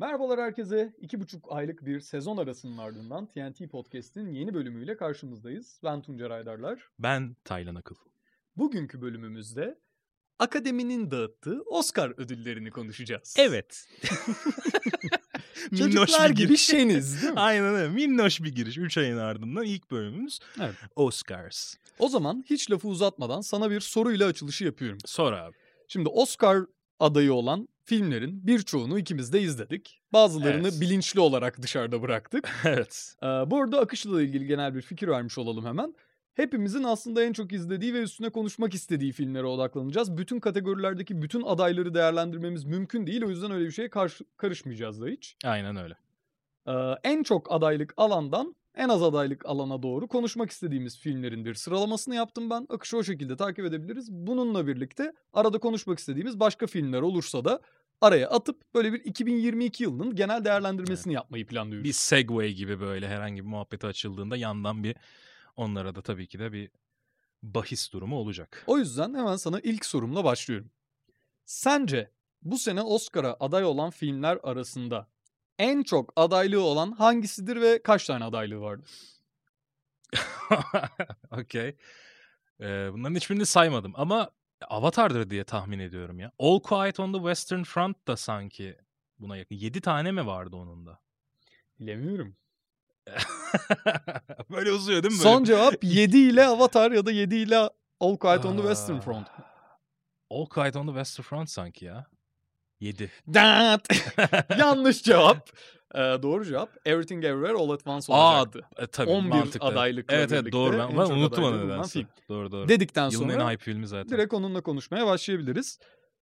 Merhabalar herkese. İki buçuk aylık bir sezon arasının ardından TNT Podcast'in yeni bölümüyle karşınızdayız. Ben Tuncer Aydarlar. Ben Taylan Akıl. Bugünkü bölümümüzde Akademinin dağıttığı Oscar ödüllerini konuşacağız. Evet. Çocuklar gibi şeniz değil mi? Aynen öyle. Minnoş bir giriş. 3 ayın ardından ilk bölümümüz Evet. Oscars. O zaman hiç lafı uzatmadan sana bir soruyla açılışı yapıyorum. Sor abi. Şimdi Oscar adayı olan filmlerin birçoğunu ikimiz de izledik. Bazılarını Evet. bilinçli olarak dışarıda bıraktık. evet. Ee, bu arada akışla ilgili genel bir fikir vermiş olalım hemen. Hepimizin aslında en çok izlediği ve üstüne konuşmak istediği filmlere odaklanacağız. Bütün kategorilerdeki bütün adayları değerlendirmemiz mümkün değil. O yüzden öyle bir şeye karşı, karışmayacağız da hiç. Aynen öyle. Ee, en çok adaylık alandan en az adaylık alana doğru konuşmak istediğimiz filmlerin bir sıralamasını yaptım ben. Akışı o şekilde takip edebiliriz. Bununla birlikte arada konuşmak istediğimiz başka filmler olursa da araya atıp böyle bir 2022 yılının genel değerlendirmesini yapmayı planlıyoruz. Bir segway gibi böyle herhangi bir muhabbeti açıldığında yandan bir onlara da tabii ki de bir bahis durumu olacak. O yüzden hemen sana ilk sorumla başlıyorum. Sence bu sene Oscar'a aday olan filmler arasında en çok adaylığı olan hangisidir ve kaç tane adaylığı vardı? Okey. Ee, bunların hiçbirini saymadım ama Avatar'dır diye tahmin ediyorum ya. All Quiet on the Western Front da sanki buna yakın. 7 tane mi vardı onun da? Bilemiyorum. Böyle uzuyor değil mi? Böyle Son cevap 7 ile Avatar ya da 7 ile All Quiet on the Western Aa, Front. All Quiet on the Western Front sanki ya. 7. Dat! Yanlış cevap. Ee, doğru cevap Everything Everywhere All at Once Aa, olacaktı. E, tabii 11 mantıklı. adaylıkla Evet evet birlikte doğru. en Ben, ben unuttum onu nedense. Doğru doğru. Dedikten Yılın sonra en hype filmi zaten. direkt onunla konuşmaya başlayabiliriz.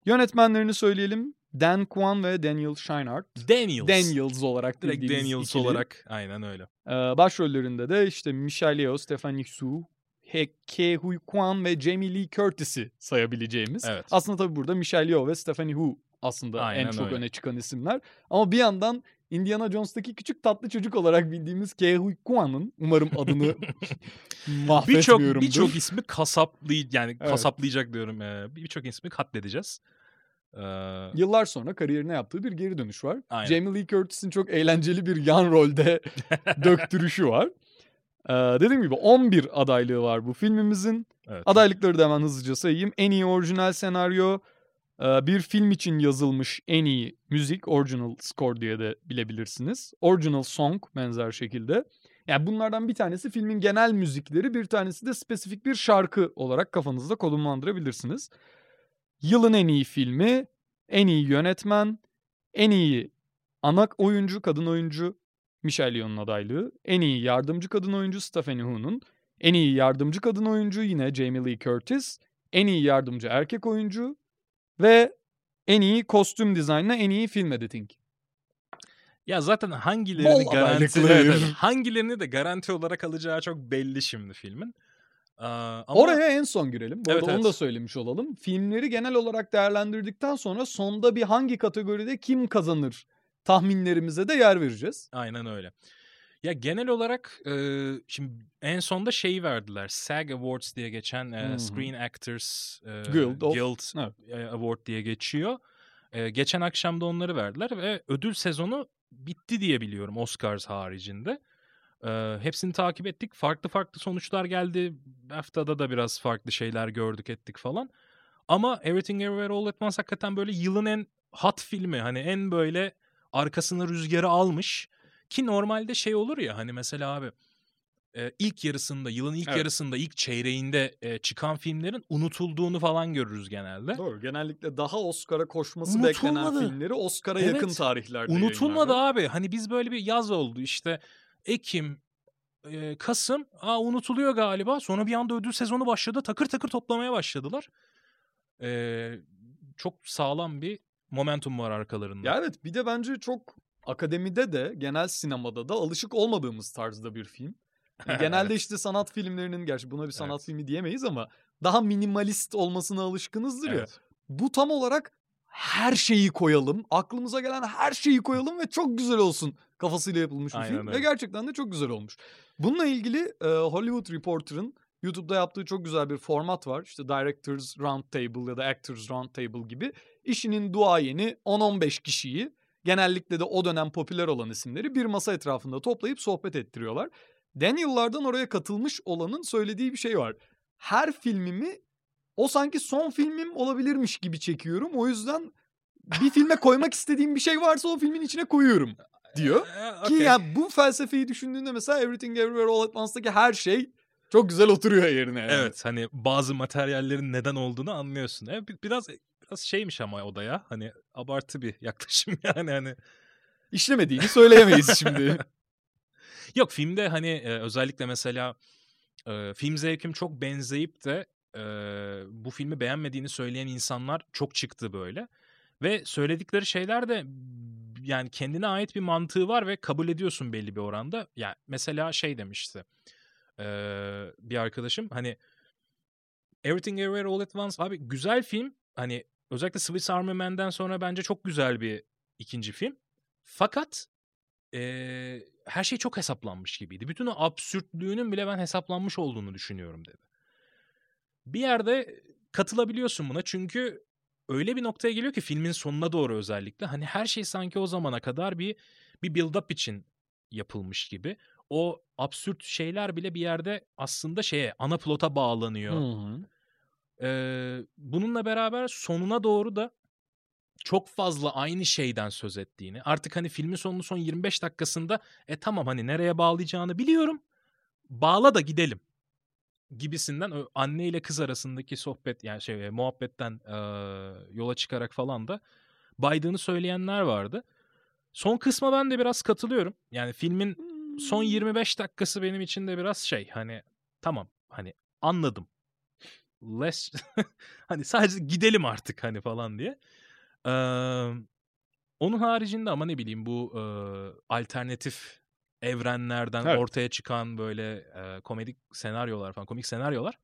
Yönetmenlerini söyleyelim. Dan Kwan ve Daniel Scheinert. Daniels. Daniels olarak Direkt Daniels ikili. olarak. Aynen öyle. Ee, başrollerinde de işte Michelle Yeoh, Stephanie Su, Ke Huy Kwan ve Jamie Lee Curtis'i sayabileceğimiz. Evet. Aslında tabii burada Michelle Yeoh ve Stephanie Hu aslında en Aynen çok öyle. öne çıkan isimler. Ama bir yandan Indiana Jones'taki küçük tatlı çocuk olarak bildiğimiz Ke Huy Kwan'ın umarım adını Birçok mahvetmiyorumdur. birçok ismi kasaplay yani Evet. kasaplayacak diyorum. Birçok ismi katledeceğiz. Ee, Yıllar sonra kariyerine yaptığı bir geri dönüş var. Aynen. Jamie Lee Curtis'in çok eğlenceli bir yan rolde döktürüşü var. Ee, dediğim gibi 11 adaylığı var bu filmimizin. evet. Adaylıkları da hemen hızlıca sayayım. En iyi orijinal senaryo, bir film için yazılmış en iyi müzik, original score diye de bilebilirsiniz. Original song benzer şekilde. Yani bunlardan bir tanesi filmin genel müzikleri, bir tanesi de spesifik bir şarkı olarak kafanızda konumlandırabilirsiniz. Yılın en iyi filmi, en iyi yönetmen, en iyi ana oyuncu, kadın oyuncu Michelle Yeoh'un adaylığı, en iyi yardımcı kadın oyuncu Stephanie Hu'nun, en iyi yardımcı kadın oyuncu yine Jamie Lee Curtis, en iyi yardımcı erkek oyuncu ve en iyi kostüm dizaynına en iyi film editing. Ya zaten hangilerini Bol garanti evet, hangilerini de garanti olarak alacağı çok belli şimdi filmin. Ee, ama Oraya en son girelim. Bu Evet, arada onu evet. da söylemiş olalım. Filmleri genel olarak değerlendirdikten sonra sonda bir hangi kategoride kim kazanır tahminlerimize de yer vereceğiz. Aynen öyle. Ya genel olarak e, şimdi en sonda şeyi verdiler. SAG Awards diye geçen e. Screen Actors e, Guild of- Guild Evet. Award diye geçiyor. E, geçen akşam da onları verdiler ve ödül sezonu bitti diye biliyorum Oscars haricinde. E, hepsini takip ettik. Farklı farklı sonuçlar geldi. BAFTA'da da biraz farklı şeyler gördük ettik falan. Ama Everything Everywhere All at Once hakikaten böyle yılın en hot filmi. Hani en böyle arkasını rüzgarı almış. Ki normalde şey olur ya hani mesela abi e, ilk yarısında yılın ilk Evet. yarısında ilk çeyreğinde e, çıkan filmlerin unutulduğunu falan görürüz genelde. Doğru. Genellikle daha Oscar'a koşması beklenen Unutulmadı. filmleri Oscar'a Evet. yakın tarihlerde Unutulmadı yayınlandı. abi. Hani biz böyle bir yaz oldu işte Ekim, e, Kasım aa unutuluyor galiba. Sonra bir anda ödül sezonu başladı. Takır takır toplamaya başladılar. E, çok sağlam bir momentum var arkalarında. Ya evet bir de bence çok akademide de genel sinemada da alışık olmadığımız tarzda bir film. Yani genelde işte sanat filmlerinin gerçi buna bir sanat Evet. filmi diyemeyiz ama daha minimalist olmasına alışkınızdır ya. Evet. Bu tam olarak her şeyi koyalım, aklımıza gelen her şeyi koyalım ve çok güzel olsun kafasıyla yapılmış bir Aynen film ve öyle. gerçekten de çok güzel olmuş. Bununla ilgili e, Hollywood Reporter'ın YouTube'da yaptığı çok güzel bir format var. İşte Directors Roundtable ya da Actors Roundtable gibi. İşinin duayeni 10-15 kişiyi genellikle de o dönem popüler olan isimleri bir masa etrafında toplayıp sohbet ettiriyorlar. Daniel'lardan oraya katılmış olanın söylediği bir şey var. Her filmimi o sanki son filmim olabilirmiş gibi çekiyorum. O yüzden bir filme koymak istediğim bir şey varsa o filmin içine koyuyorum diyor. Ki okey. yani bu felsefeyi düşündüğünde mesela Everything Everywhere All at Once'daki her şey çok güzel oturuyor yerine. Yani. Evet hani bazı materyallerin neden olduğunu anlıyorsun. Evet, bi- biraz biraz şeymiş ama o da ya. Hani abartı bir yaklaşım yani hani. İşlemediğini söyleyemeyiz şimdi. Yok filmde hani e, özellikle mesela e, film zevkim çok benzeyip de e, bu filmi beğenmediğini söyleyen insanlar çok çıktı böyle. Ve söyledikleri şeyler de yani kendine ait bir mantığı var ve kabul ediyorsun belli bir oranda. Yani mesela şey demişti e, bir arkadaşım hani Everything Everywhere All at Once abi güzel film hani özellikle Swiss Army Man'den sonra bence çok güzel bir ikinci film. Fakat eee, her şey çok hesaplanmış gibiydi. Bütün o absürtlüğünün bile ben hesaplanmış olduğunu düşünüyorum dedi. Bir yerde katılabiliyorsun buna çünkü öyle bir noktaya geliyor ki filmin sonuna doğru özellikle hani her şey sanki o zamana kadar bir bir build up için yapılmış gibi. O absürt şeyler bile bir yerde aslında şeye ana plota bağlanıyor. Hı hı. Eee, bununla beraber sonuna doğru da çok fazla aynı şeyden söz ettiğini. Artık hani filmin sonunu son 25 dakikasında e tamam hani nereye bağlayacağını biliyorum. Bağla da gidelim gibisinden anne ile kız arasındaki sohbet yani şey e, muhabbetten eee, yola çıkarak falan da baydığını söyleyenler vardı. Son kısma ben de biraz katılıyorum. Yani filmin son 25 dakikası benim için de biraz şey hani tamam hani anladım. Less hani sadece gidelim artık hani falan diye. Eee, onun haricinde ama ne bileyim bu eee, alternatif evrenlerden Evet. ortaya çıkan böyle eee, komedik senaryolar falan komik senaryolar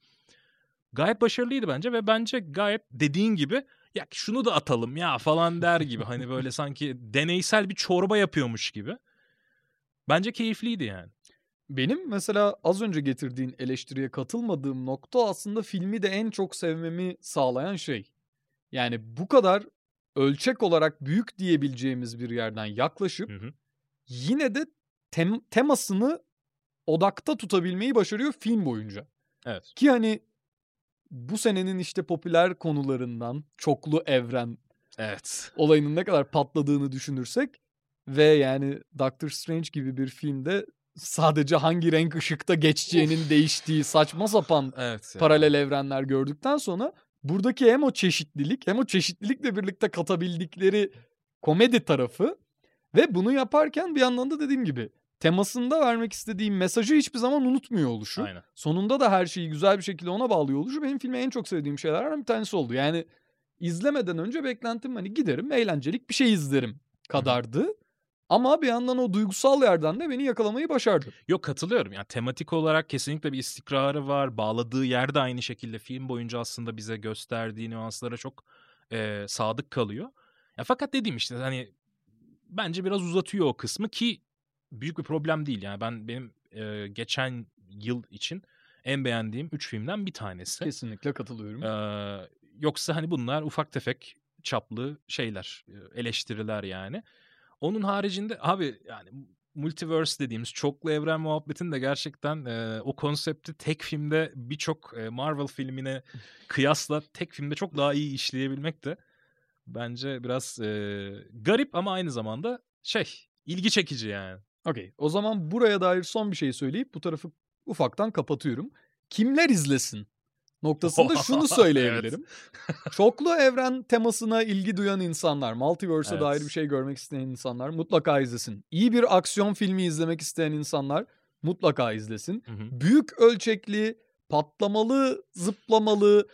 gayet başarılıydı bence ve bence gayet dediğin gibi ya şunu da atalım ya falan der gibi hani böyle sanki deneysel bir çorba yapıyormuş gibi. Bence keyifliydi yani. Benim mesela az önce getirdiğin eleştiriye katılmadığım nokta aslında filmi de en çok sevmemi sağlayan şey. Yani bu kadar ölçek olarak büyük diyebileceğimiz bir yerden yaklaşıp Hı hı. yine de tem- temasını odakta tutabilmeyi başarıyor film boyunca. Evet. Ki hani bu senenin işte popüler konularından çoklu evren Evet. olayının ne kadar patladığını düşünürsek ve yani Doctor Strange gibi bir filmde sadece hangi renk ışıkta geçeceğinin değiştiği saçma sapan Evet. ya. paralel evrenler gördükten sonra buradaki hem o çeşitlilik hem o çeşitlilikle birlikte katabildikleri komedi tarafı ve bunu yaparken bir yandan da dediğim gibi temasında vermek istediğim mesajı hiçbir zaman unutmuyor oluşu. Aynen. Sonunda da her şeyi güzel bir şekilde ona bağlıyor oluşu benim filme en çok sevdiğim şeylerden bir tanesi oldu. Yani izlemeden önce beklentim hani giderim eğlencelik bir şey izlerim kadardı. Ama bir yandan o duygusal yerden de beni yakalamayı başardı. Yok katılıyorum. Yani tematik olarak kesinlikle bir istikrarı var. Bağladığı yerde aynı şekilde film boyunca aslında bize gösterdiği nüanslara çok e, sadık kalıyor. Ya fakat dediğim işte hani bence biraz uzatıyor o kısmı ki büyük bir problem değil. Yani ben benim e, geçen yıl için en beğendiğim 3 filmden bir tanesi. Kesinlikle katılıyorum. Ee, yoksa hani bunlar ufak tefek çaplı şeyler, eleştiriler yani. Onun haricinde abi yani multiverse dediğimiz çoklu evren muhabbetin de gerçekten e, o konsepti tek filmde birçok e, Marvel filmine kıyasla tek filmde çok daha iyi işleyebilmek de bence biraz e, garip ama aynı zamanda şey ilgi çekici yani. Okey. O zaman buraya dair son bir şey söyleyip bu tarafı ufaktan kapatıyorum. Kimler izlesin? Noktasında şunu söyleyebilirim. Çoklu evren temasına ilgi duyan insanlar, multiverse'e Evet. dair bir şey görmek isteyen insanlar mutlaka izlesin. İyi bir aksiyon filmi izlemek isteyen insanlar mutlaka izlesin. Hı hı. Büyük ölçekli, patlamalı, zıplamalı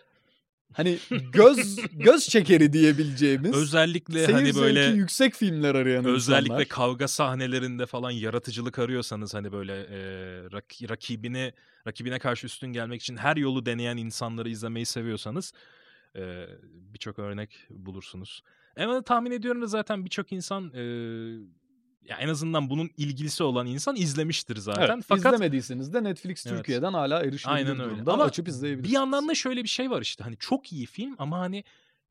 hani göz göz çekeri diyebileceğimiz Özellikle hani böyle yüksek filmler arayan Özellikle insanlar. kavga sahnelerinde falan yaratıcılık arıyorsanız hani böyle e, rak- rakibini rakibine karşı üstün gelmek için her yolu deneyen insanları izlemeyi seviyorsanız e, birçok örnek bulursunuz. Ama tahmin ediyorum da zaten birçok insan e, ya en azından bunun ilgilisi olan insan izlemiştir zaten. Evet, Fakat izlemediyseniz de Netflix Evet. Türkiye'den hala erişilebilir Aynen öyle. durumda. Ama Açıp bir izleyebilirsiniz. yandan da şöyle bir şey var işte hani çok iyi film ama hani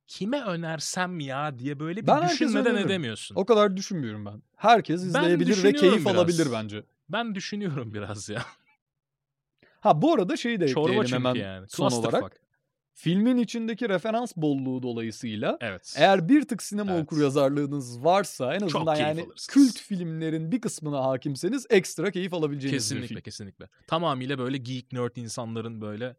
kime önersem ya diye böyle bir Ben düşünmeden edemiyorsun. O kadar düşünmüyorum ben. Herkes Ben izleyebilir ve düşünüyorum keyif biraz. alabilir bence. Ben düşünüyorum biraz ya. Ha bu arada şeyi de Çorba ekleyelim hemen yani. son Clusterfuck. olarak. Filmin içindeki referans bolluğu dolayısıyla Evet. eğer bir tık sinema Evet. okuryazarlığınız varsa en azından yani alırsınız. kült filmlerin bir kısmına hakimseniz ekstra keyif alabileceğiniz bir Kesinlikle film. kesinlikle. Tamamıyla böyle geek nerd insanların böyle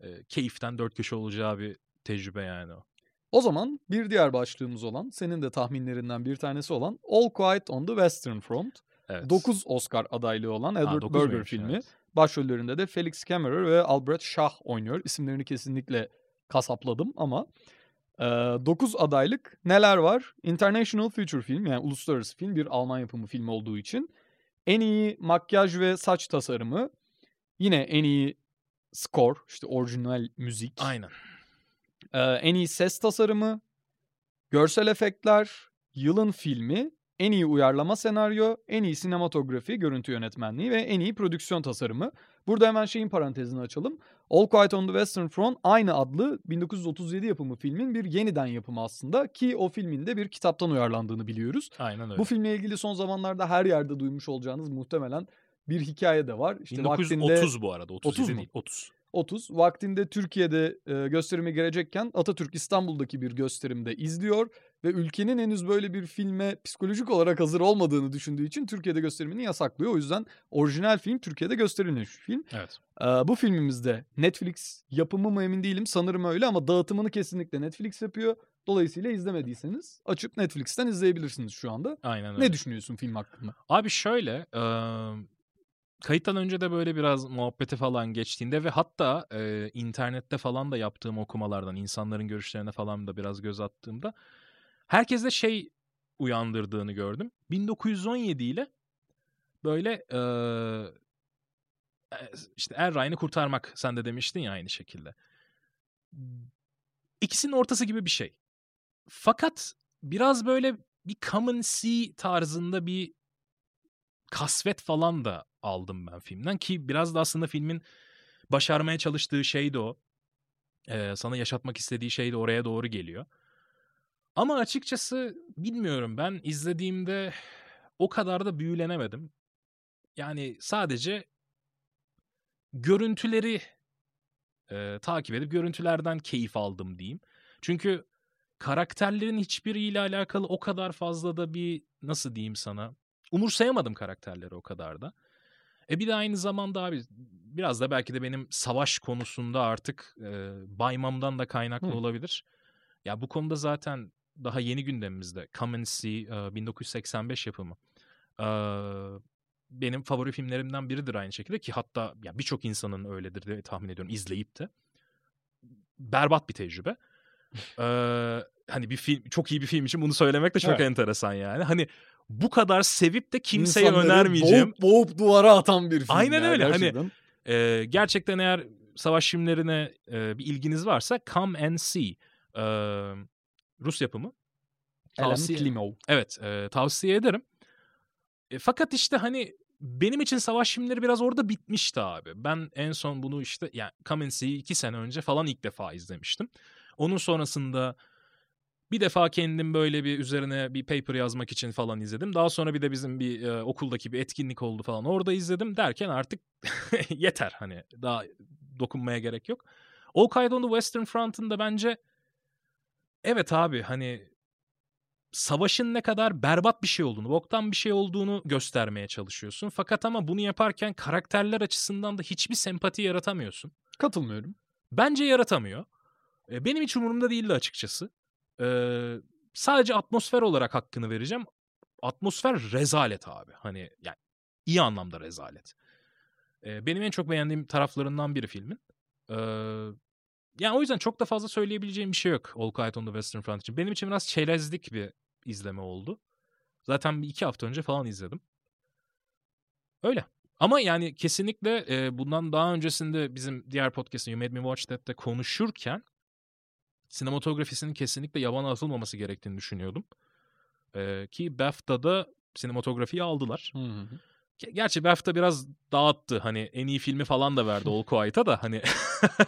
e, keyiften dört köşe olacağı bir tecrübe yani o. O zaman bir diğer başlığımız olan senin de tahminlerinden bir tanesi olan All Quiet on the Western Front. Evet. 9 Oscar adaylığı olan Ha, Edward dokuz Berger filmi. Evet. Başrollerinde de Felix Kammerer ve Albert Shah oynuyor. İsimlerini kesinlikle kasapladım ama 9 adaylık neler var? International Feature Film yani uluslararası film bir Alman yapımı film olduğu için. En iyi makyaj ve saç tasarımı. Yine en iyi score işte orijinal müzik. Aynen. Ee, en iyi ses tasarımı, görsel efektler, yılın filmi, en iyi uyarlama senaryo, en iyi sinematografi, görüntü yönetmenliği ve en iyi prodüksiyon tasarımı. Burada hemen şeyin parantezini açalım. All Quiet on the Western Front aynı adlı 1937 yapımı filmin bir yeniden yapımı aslında ki o filmin de bir kitaptan uyarlandığını biliyoruz. Aynen öyle. Bu filmle ilgili son zamanlarda her yerde duymuş olacağınız muhtemelen bir hikaye de var. İşte 1930 vaktinde bu arada. 37 30 mu? değil. 30. 30 vaktinde Türkiye'de e, gösterime girecekken Atatürk İstanbul'daki bir gösterimde izliyor ve ülkenin henüz böyle bir filme psikolojik olarak hazır olmadığını düşündüğü için Türkiye'de gösterimini yasaklıyor. O yüzden orijinal film Türkiye'de gösterilmiş film. Evet. E, bu filmimizde Netflix yapımı mı emin değilim sanırım öyle ama dağıtımını kesinlikle Netflix yapıyor. Dolayısıyla izlemediyseniz açıp Netflix'ten izleyebilirsiniz şu anda. Aynen öyle. Ne düşünüyorsun film hakkında? Abi şöyle e, kayıttan önce de böyle biraz muhabbeti falan geçtiğinde ve hatta e, internette falan da yaptığım okumalardan insanların görüşlerine falan da biraz göz attığımda herkeste şey uyandırdığını gördüm. 1917 ile böyle e, işte Er Ryan'ı kurtarmak sen de demiştin ya aynı şekilde. İkisinin ortası gibi bir şey. Fakat biraz böyle bir Come and See tarzında bir kasvet falan da aldım ben filmden ki biraz da aslında filmin başarmaya çalıştığı şey de o. Ee, sana yaşatmak istediği şey de oraya doğru geliyor. Ama açıkçası bilmiyorum ben izlediğimde o kadar da büyülenemedim. Yani sadece görüntüleri e, takip edip görüntülerden keyif aldım diyeyim. Çünkü karakterlerin hiçbiriyle alakalı o kadar fazla da bir nasıl diyeyim sana umursayamadım karakterleri o kadar da. E bir de aynı zamanda abi biraz da belki de benim savaş konusunda artık e, baymamdan da kaynaklı Hı. olabilir. Ya bu konuda zaten daha yeni gündemimizde Come and See e, 1985 yapımı. E, benim favori filmlerimden biridir aynı şekilde ki hatta ya birçok insanın öyledir diye tahmin ediyorum izleyip de. Berbat bir tecrübe. Ee, hani bir film çok iyi bir film için bunu söylemek de çok Evet. enteresan yani. Hani bu kadar sevip de kimseye İnsanları önermeyeceğim. Boğup, boğup duvara atan bir film. Aynen öyle, hani gerçekten. Ee, gerçekten eğer savaş filmlerine e, bir ilginiz varsa Come and See. Ee, Rus yapımı. Tavsiye- Klimov. Evet e, tavsiye ederim. E, fakat işte hani benim için savaş filmleri biraz orada bitmişti abi. Ben en son bunu işte yani Come and See'yi iki sene önce falan ilk defa izlemiştim. Onun sonrasında bir defa kendim böyle bir üzerine bir paper yazmak için falan izledim. Daha sonra bir de bizim bir e, okuldaki bir etkinlik oldu falan. Orada izledim derken artık yeter hani daha dokunmaya gerek yok. All Quiet on the Western Front'ın da bence evet abi hani savaşın ne kadar berbat bir şey olduğunu, boktan bir şey olduğunu göstermeye çalışıyorsun. Fakat ama bunu yaparken karakterler açısından da hiçbir sempati yaratamıyorsun. Katılmıyorum. Bence yaratamıyor. E, Benim hiç umurumda değildi açıkçası. Ee, sadece atmosfer olarak hakkını vereceğim. Atmosfer rezalet abi. Hani yani iyi anlamda rezalet. Ee, benim en çok beğendiğim taraflarından biri filmin. Ee, yani o yüzden çok da fazla söyleyebileceğim bir şey yok All Quiet on the Western Front için. Benim için biraz çerezlik bir izleme oldu. Zaten bir iki hafta önce falan izledim. Öyle. Ama yani kesinlikle e, bundan daha öncesinde bizim diğer podcast'ın You Made Me Watch That'te konuşurken sinematografisinin kesinlikle yabana atılmaması gerektiğini düşünüyordum. E, ki BAFTA'da sinematografiyi aldılar. Hı hı. Ge- Gerçi BAFTA biraz dağıttı. Hani en iyi filmi falan da verdi All Quiet'a da hani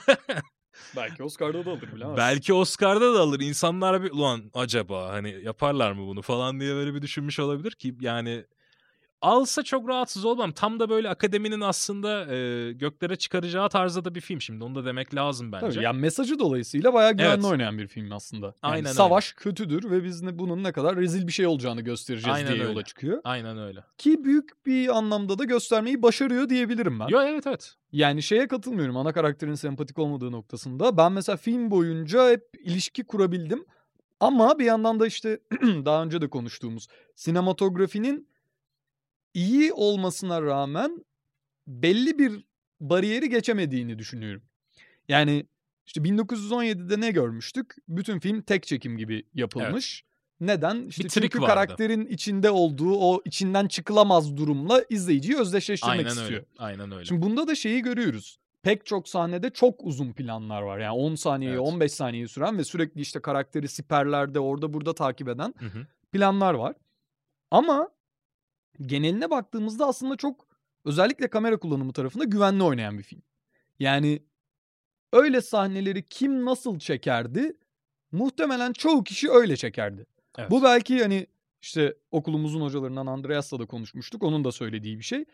Belki Oscar'da da alır bilemez. Belki Oscar'da da alır. İnsanlar bir ulan acaba hani yaparlar mı bunu falan diye böyle bir düşünmüş olabilir ki yani alsa çok rahatsız olmam. Tam da böyle akademinin aslında e, göklere çıkaracağı tarzda da bir film şimdi. Onu da demek lazım bence. Tabii, yani mesajı dolayısıyla bayağı güvenli Evet. oynayan bir film aslında. Yani Aynen öyle. savaş kötüdür ve biz ne, bunun ne kadar rezil bir şey olacağını göstereceğiz Aynen diye öyle. yola çıkıyor. Aynen öyle. Ki büyük bir anlamda da göstermeyi başarıyor diyebilirim ben. Yo evet evet. Yani şeye katılmıyorum ana karakterin sempatik olmadığı noktasında. Ben mesela film boyunca hep ilişki kurabildim. Ama bir yandan da işte daha önce de konuştuğumuz sinematografinin iyi olmasına rağmen belli bir bariyeri geçemediğini düşünüyorum. Yani işte 1917'de ne görmüştük? Bütün film tek çekim gibi yapılmış. Neden? İşte Bir çünkü vardı. karakterin içinde olduğu o içinden çıkılamaz durumla izleyiciyi özdeşleştirmek Aynen istiyor. öyle. Aynen öyle. Şimdi bunda da şeyi görüyoruz. Pek çok sahnede çok uzun planlar var. Yani 10 saniyeyi Evet. 15 saniyeyi süren ve sürekli işte karakteri siperlerde orada burada takip eden Hı hı. planlar var. Ama geneline baktığımızda aslında çok özellikle kamera kullanımı tarafında güvenli oynayan bir film. Yani öyle sahneleri kim nasıl çekerdi? Muhtemelen çoğu kişi öyle çekerdi. Evet. Bu belki hani işte okulumuzun hocalarından Andreas'la da konuşmuştuk. Onun da söylediği bir şey.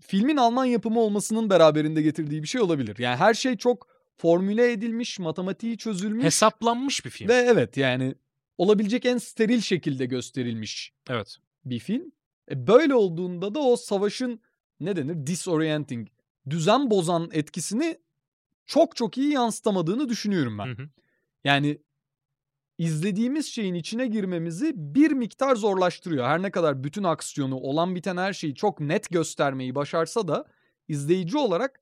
Filmin Alman yapımı olmasının beraberinde getirdiği bir şey olabilir. Yani her şey çok formüle edilmiş, matematiği çözülmüş. Hesaplanmış bir film. Ve evet yani olabilecek en steril şekilde gösterilmiş Evet. bir film. E böyle olduğunda da o savaşın ne denir? Disorienting, düzen bozan etkisini çok çok iyi yansıtamadığını düşünüyorum ben. Hı hı. Yani izlediğimiz şeyin içine girmemizi bir miktar zorlaştırıyor. Her ne kadar bütün aksiyonu, olan biten her şeyi çok net göstermeyi başarsa da izleyici olarak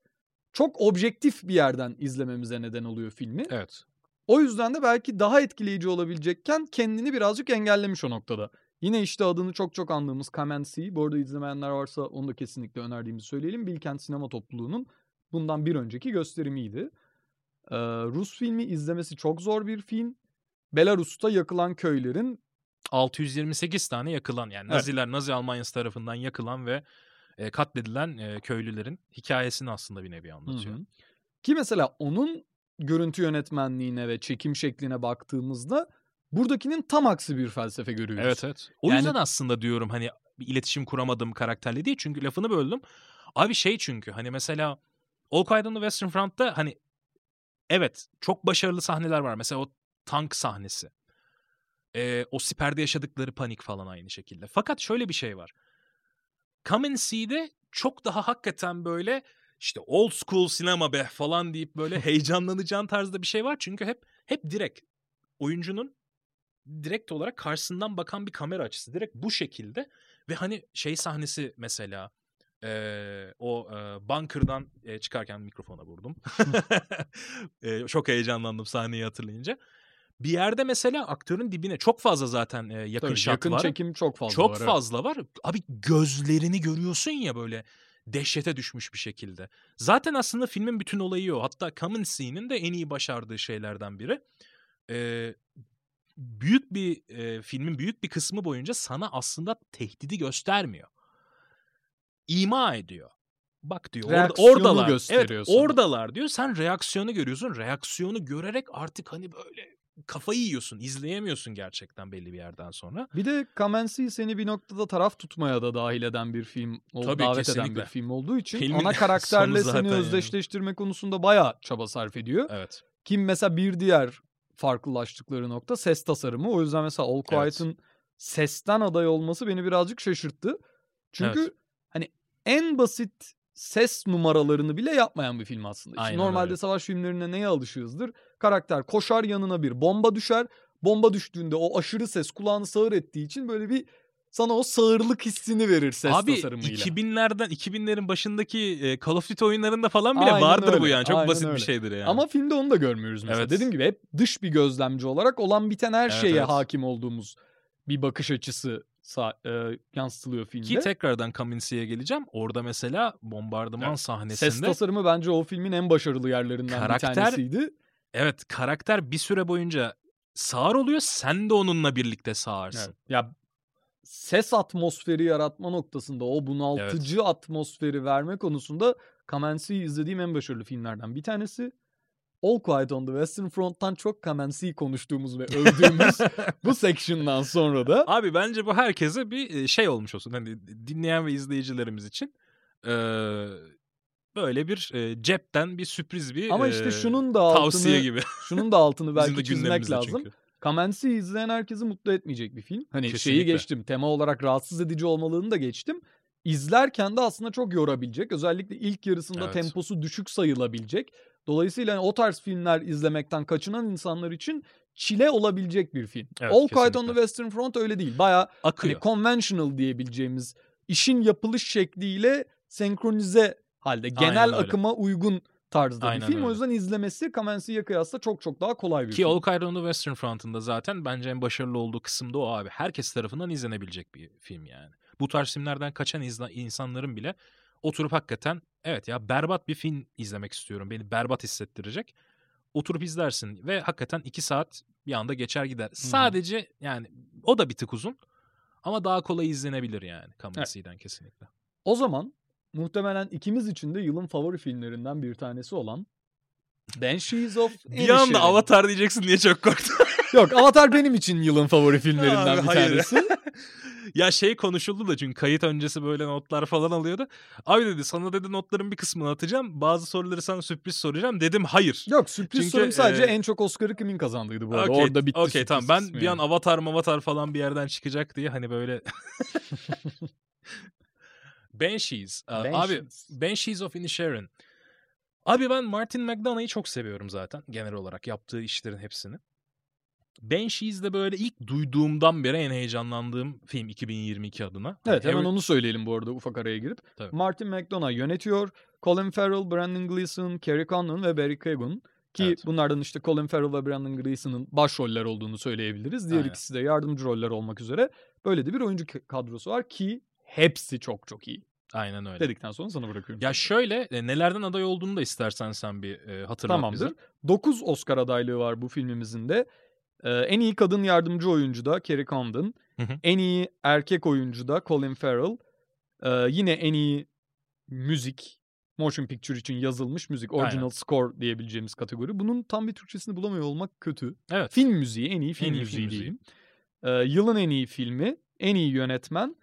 çok objektif bir yerden izlememize neden oluyor filmi. Evet. O yüzden de belki daha etkileyici olabilecekken kendini birazcık engellemiş o noktada. Yine işte adını çok çok andığımız Kamensi. Bu arada izlemeyenler varsa onu da kesinlikle önerdiğimizi söyleyelim. Bilkent Sinema Topluluğu'nun bundan bir önceki gösterimiydi. Ee, Rus filmi izlemesi çok zor bir film. Belarus'ta yakılan köylerin 628 tane yakılan yani Evet. Naziler, Nazi Almanyası tarafından yakılan ve e, katledilen e, köylülerin hikayesini aslında bir nevi anlatıyor. Hı hı. Ki mesela onun görüntü yönetmenliğine ve çekim şekline baktığımızda buradakinin tam aksi bir felsefe görüyoruz. Evet evet. O Yani- yüzden aslında diyorum hani bir iletişim kuramadım karakterle değil. Çünkü lafını böldüm. Abi şey çünkü hani mesela on the Western Front'ta hani evet çok başarılı sahneler var. Mesela o tank sahnesi. Ee, o siperde yaşadıkları panik falan aynı şekilde. Fakat şöyle bir şey var. Come and See'de çok daha hakikaten böyle işte old school sinema be falan deyip böyle heyecanlanacağın tarzda bir şey var. Çünkü hep hep direkt oyuncunun direkt olarak karşısından bakan bir kamera açısı. Direkt bu şekilde ve hani şey sahnesi mesela eee, o eee, bunker'dan eee, çıkarken mikrofona vurdum. Eee, çok heyecanlandım sahneyi hatırlayınca. Bir yerde mesela aktörün dibine çok fazla zaten eee, yakın Tabii, shot yakın var. çekim çok fazla Çok var. evet. fazla var. Abi gözlerini görüyorsun ya böyle dehşete düşmüş bir şekilde. Zaten aslında filmin bütün olayı o. Hatta Come and See'nin de en iyi başardığı şeylerden biri. Ee, büyük bir e, filmin büyük bir kısmı boyunca sana aslında tehdidi göstermiyor. İma ediyor. Bak diyor orada, oradalar. Evet oradalar diyor. Sen reaksiyonu görüyorsun. Reaksiyonu görerek artık hani böyle kafayı yiyorsun. izleyemiyorsun gerçekten belli bir yerden sonra. Bir de Kamensi seni bir noktada taraf tutmaya da dahil eden bir film, ol- Tabii, davet eden kesinlikle. bir film olduğu için Filmin ana karakterle seni yani. özdeşleştirme konusunda bayağı çaba sarf ediyor. Evet. Kim mesela bir diğer farklılaştıkları nokta ses tasarımı. O yüzden mesela All Quiet'ın sesten aday olması beni birazcık şaşırttı. Çünkü Evet. hani en basit ses numaralarını bile yapmayan bir film aslında. Aynen normalde öyle. savaş filmlerine neye alışığızdır? Karakter koşar yanına bir bomba düşer. Bomba düştüğünde o aşırı ses kulağını sağır ettiği için böyle bir sana o sağırlık hissini verir ses Abi tasarımıyla. 2000'lerden 2000'lerin başındaki e, Call of Duty oyunlarında falan bile Aynen vardır bu öyle, yani. Çok aynen basit öyle. bir şeydir yani. Ama filmde onu da görmüyoruz mesela. Evet. Dediğim gibi hep dış bir gözlemci olarak olan biten her Evet, şeye evet. hakim olduğumuz bir bakış açısı e, yansıtılıyor filmde. Ki tekrardan Kaminski'ye geleceğim. Orada mesela bombardıman Evet. sahnesinde Ses tasarımı bence o filmin en başarılı yerlerinden Karakter- bir tanesiydi. evet karakter bir süre boyunca sağır oluyor. Sen de onunla birlikte sağırsın. Evet. Ya ses atmosferi yaratma noktasında o bunaltıcı atmosferi verme konusunda Kamensi'yi izlediğim en başarılı filmlerden bir tanesi. All Quiet on the Western Front'tan çok Kamensi'yi konuştuğumuz ve övdüğümüz bu section'dan sonra da Abi bence bu herkese bir e, şey olmuş olsun. Hani dinleyen ve izleyicilerimiz için e, böyle bir e, cepten bir sürpriz bir ama e, işte şunun da altını tavsiye gibi. şunun da altını belki çizmek lazım. çünkü. Kamensi'yi izleyen herkesi mutlu etmeyecek bir film. Hani şeyi Kesinlikle. geçtim. Tema olarak rahatsız edici olmalığını da geçtim. İzlerken de aslında çok yorabilecek. Özellikle ilk yarısında Evet. temposu düşük sayılabilecek. Dolayısıyla hani o tarz filmler izlemekten kaçınan insanlar için çile olabilecek bir film. Evet, All Quiet on the. Western Front öyle değil. Baya hani Akıyor. conventional diyebileceğimiz işin yapılış şekliyle senkronize halde genel akıma uygun tarzda Aynen bir film. O öyle. yüzden izlemesi Kamensi'ye kıyasla çok çok daha kolay bir Ki film. All on the Western Front'ında zaten bence en başarılı olduğu kısım da o abi. Herkes tarafından izlenebilecek bir film yani. Bu tarz filmlerden kaçan izla- insanların bile oturup hakikaten evet ya berbat bir film izlemek istiyorum. Beni berbat hissettirecek. Oturup izlersin ve hakikaten iki saat bir anda geçer gider. Sadece yani o da bir tık uzun ama daha kolay izlenebilir yani Kamensi'den kesinlikle. O zaman muhtemelen ikimiz için de yılın favori filmlerinden bir tanesi olan Banshees of Bir anda Inisherin. Avatar diyeceksin diye çok korktum. Yok Avatar benim için yılın favori filmlerinden Abi, bir hayır. tanesi. ya şey konuşuldu da çünkü kayıt öncesi böyle notlar falan alıyordu. Abi dedi sana dedi notların bir kısmını atacağım. Bazı soruları sana sürpriz soracağım. Dedim hayır. Yok sürpriz Çünkü, sorum sadece e, en çok Oscar'ı kimin kazandıydı bu arada. Okey, Orada bitti Okey tamam ben bir an avatar mavatar falan bir yerden çıkacak diye hani böyle. Banshees. Aa, Abi Banshees. Banshees of Inisherin. Abi ben Martin McDonagh'ı çok seviyorum zaten genel olarak yaptığı işlerin hepsini. Banshees de böyle ilk duyduğumdan beri en heyecanlandığım film 2022 adına. Evet Hani hemen Harry- onu söyleyelim bu arada ufak araya girip. Tabii. Martin McDonagh yönetiyor. Colin Farrell, Brandon Gleeson, Kerry Condon ve Barry Keoghan. Ki Evet. bunlardan işte Colin Farrell ve Brandon Gleeson'ın başroller olduğunu söyleyebiliriz. Diğer Aynen. ikisi de yardımcı roller olmak üzere. Böyle de bir oyuncu kadrosu var ki hepsi çok çok iyi. Aynen öyle. Dedikten sonra sana bırakıyorum. Ya şöyle e, nelerden aday olduğunu da istersen sen bir e, hatırlat Tamamdır. bize. 9 Oscar adaylığı var bu filmimizin de. Ee, en iyi kadın yardımcı oyuncu da Kerry Condon. Hı hı. En iyi erkek oyuncu da Colin Farrell. Ee, yine en iyi müzik, motion picture için yazılmış müzik, Aynen. original score diyebileceğimiz kategori. Bunun tam bir Türkçesini bulamıyor olmak kötü. Evet. Film müziği, en iyi film En iyi müziği film müziği. diyeyim. Ee, yılın en iyi filmi, en iyi yönetmen,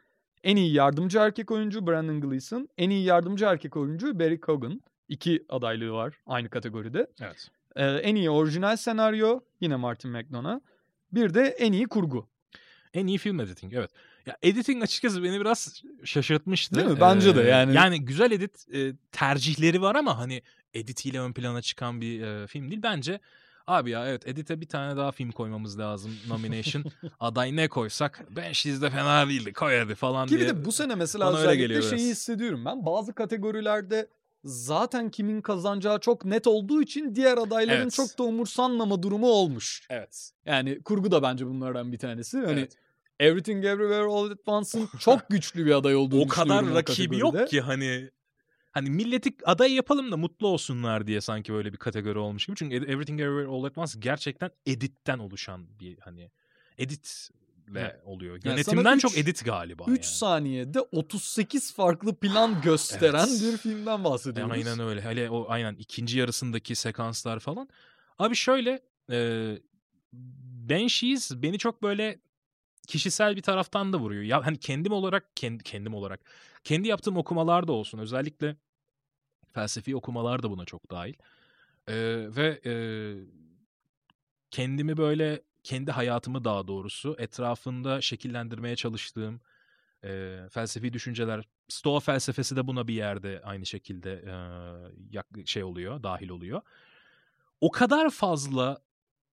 en iyi yardımcı erkek oyuncu Brandon Gleeson, en iyi yardımcı erkek oyuncu Barry Keoghan. İki adaylığı var aynı kategoride. Evet. Ee, en iyi orijinal senaryo yine Martin McDonagh. Bir de en iyi kurgu. En iyi film editing evet. Ya editing açıkçası beni biraz şaşırtmıştı. Değil mi? Bence de Ee, yani. Yani güzel edit e, tercihleri var ama hani editiyle ön plana çıkan bir e, film değil. Bence abi ya evet edite bir tane daha film koymamız lazım nomination. Aday ne koysak Banshees de fena değildi koy hadi falan Ki bir diye. de bu sene mesela bana öyle özellikle şeyi biraz. hissediyorum ben. Bazı kategorilerde zaten kimin kazanacağı çok net olduğu için diğer adayların Evet. çok da umursanmama durumu olmuş. Evet. Yani kurgu da bence bunlardan bir tanesi. Hani Evet. Everything Everywhere All at Once'ın çok güçlü bir aday olduğunu o kadar rakibi yok ki hani hani milleti aday yapalım da mutlu olsunlar diye sanki böyle bir kategori olmuş gibi. Çünkü Everything Everywhere All at Once gerçekten editten oluşan bir hani editle Evet. oluyor. Yani Yönetimden üç- çok edit galiba 3 yani. saniyede 38 farklı plan gösteren Evet. bir filmden bahsediyoruz. Aynen öyle. Hele o aynen ikinci yarısındaki sekanslar falan. Abi şöyle e, Banshees beni çok böyle kişisel bir taraftan da vuruyor. Ya hani kendim olarak kendi kendim olarak kendi yaptığım okumalar da olsun. Özellikle felsefi okumalar da buna çok dahil. E, ve e, kendimi böyle kendi hayatımı daha doğrusu etrafında şekillendirmeye çalıştığım e, felsefi düşünceler Stoa felsefesi de buna bir yerde aynı şekilde e, şey oluyor, dahil oluyor. O kadar fazla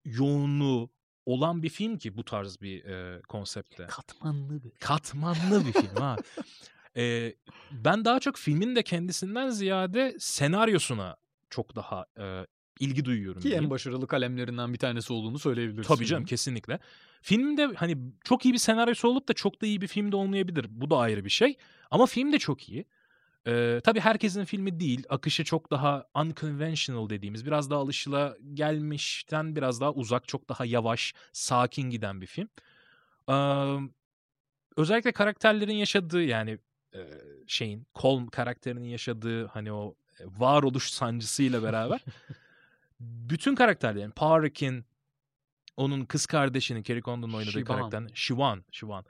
yoğunluğu olan bir film ki bu tarz bir e, konsepte. Katmanlı bir. Katmanlı bir film ha. E, ben daha çok filmin de kendisinden ziyade senaryosuna çok daha e, ilgi duyuyorum. Ki diyeyim. en başarılı kalemlerinden bir tanesi olduğunu söyleyebiliriz. Tabii canım kesinlikle. Filmde hani çok iyi bir senaryosu olup da çok da iyi bir film de olmayabilir. Bu da ayrı bir şey. Ama film de çok iyi. Ee, tabii herkesin filmi değil. Akışı çok daha unconventional dediğimiz biraz daha alışıla gelmişten biraz daha uzak, çok daha yavaş, sakin giden bir film. Ee, özellikle karakterlerin yaşadığı yani şeyin Colm karakterinin yaşadığı hani o varoluş sancısıyla beraber bütün karakterlerin Parik'in onun kız kardeşinin Kerry Condon'un oynadığı Siobhan. karakterin Siobhan, Siobhan.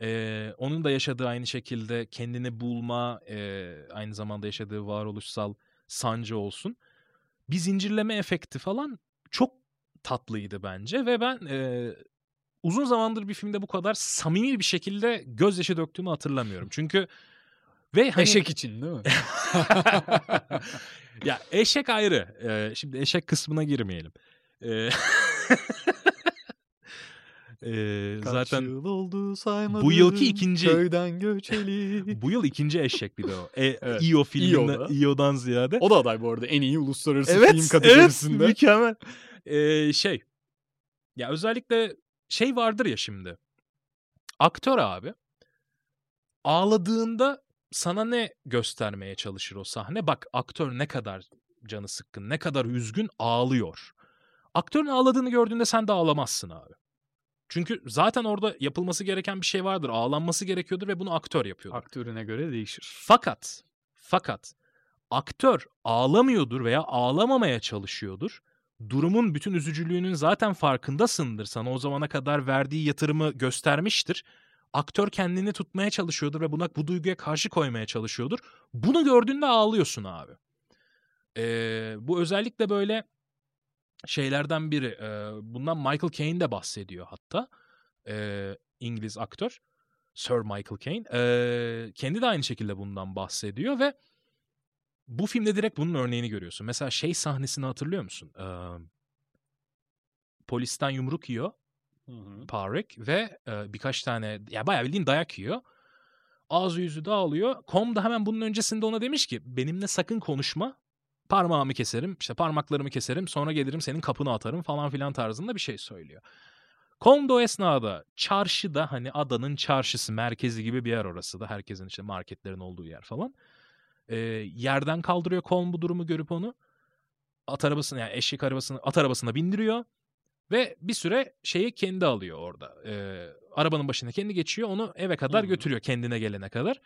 Ee, onun da yaşadığı aynı şekilde kendini bulma, e, aynı zamanda yaşadığı varoluşsal sancı olsun. Bir zincirleme efekti falan çok tatlıydı bence ve ben e, uzun zamandır bir filmde bu kadar samimi bir şekilde gözyaşı döktüğümü hatırlamıyorum. Çünkü ve hani, Eşek için değil mi? ya eşek ayrı. Ee, şimdi eşek kısmına girmeyelim. Ee, ee, zaten yıl oldu saymadım. bu yılki ikinci- Köyden göçeli. bu yıl ikinci eşek bir de o. E, Evet. İO filminden. İO'dan ziyade. o da aday bu arada en iyi uluslararası evet, film kategorisinde. Evet, mükemmel. Ee, şey. Ya özellikle şey vardır ya şimdi. Aktör abi ağladığında sana ne göstermeye çalışır o sahne? Bak aktör ne kadar canı sıkkın, ne kadar üzgün ağlıyor. Aktörün ağladığını gördüğünde sen de ağlamazsın abi. Çünkü zaten orada yapılması gereken bir şey vardır. Ağlanması gerekiyordur ve bunu aktör yapıyordur. Aktörüne göre değişir. Fakat, fakat aktör ağlamıyordur veya ağlamamaya çalışıyordur. Durumun bütün üzücülüğünün zaten farkındasındır. Sana o zamana kadar verdiği yatırımı göstermiştir. Aktör kendini tutmaya çalışıyordur ve buna bu duyguya karşı koymaya çalışıyordur. Bunu gördüğünde ağlıyorsun abi. Ee, bu özellikle böyle şeylerden biri. Ee, bundan Michael Caine de bahsediyor hatta. Ee, İngiliz aktör. Sir Michael Caine. Ee, kendi de aynı şekilde bundan bahsediyor ve bu filmde direkt bunun örneğini görüyorsun. Mesela şey sahnesini hatırlıyor musun? Ee, polisten yumruk yiyor Parek ve e, birkaç tane ya bayağı bildiğin dayak yiyor. Ağzı yüzü dağılıyor. Kom da hemen bunun öncesinde ona demiş ki benimle sakın konuşma. Parmağımı keserim, işte parmaklarımı keserim, sonra gelirim senin kapını atarım falan filan tarzında bir şey söylüyor. Kom da o esnada çarşıda hani adanın çarşısı merkezi gibi bir yer orası da herkesin işte marketlerin olduğu yer falan. Ee, yerden kaldırıyor Kom bu durumu görüp onu. At arabasına yani eşek arabasını at arabasına bindiriyor. Ve bir süre şeyi kendi alıyor orada. Ee, arabanın başına kendi geçiyor. Onu eve kadar Hı hı. götürüyor kendine gelene kadar.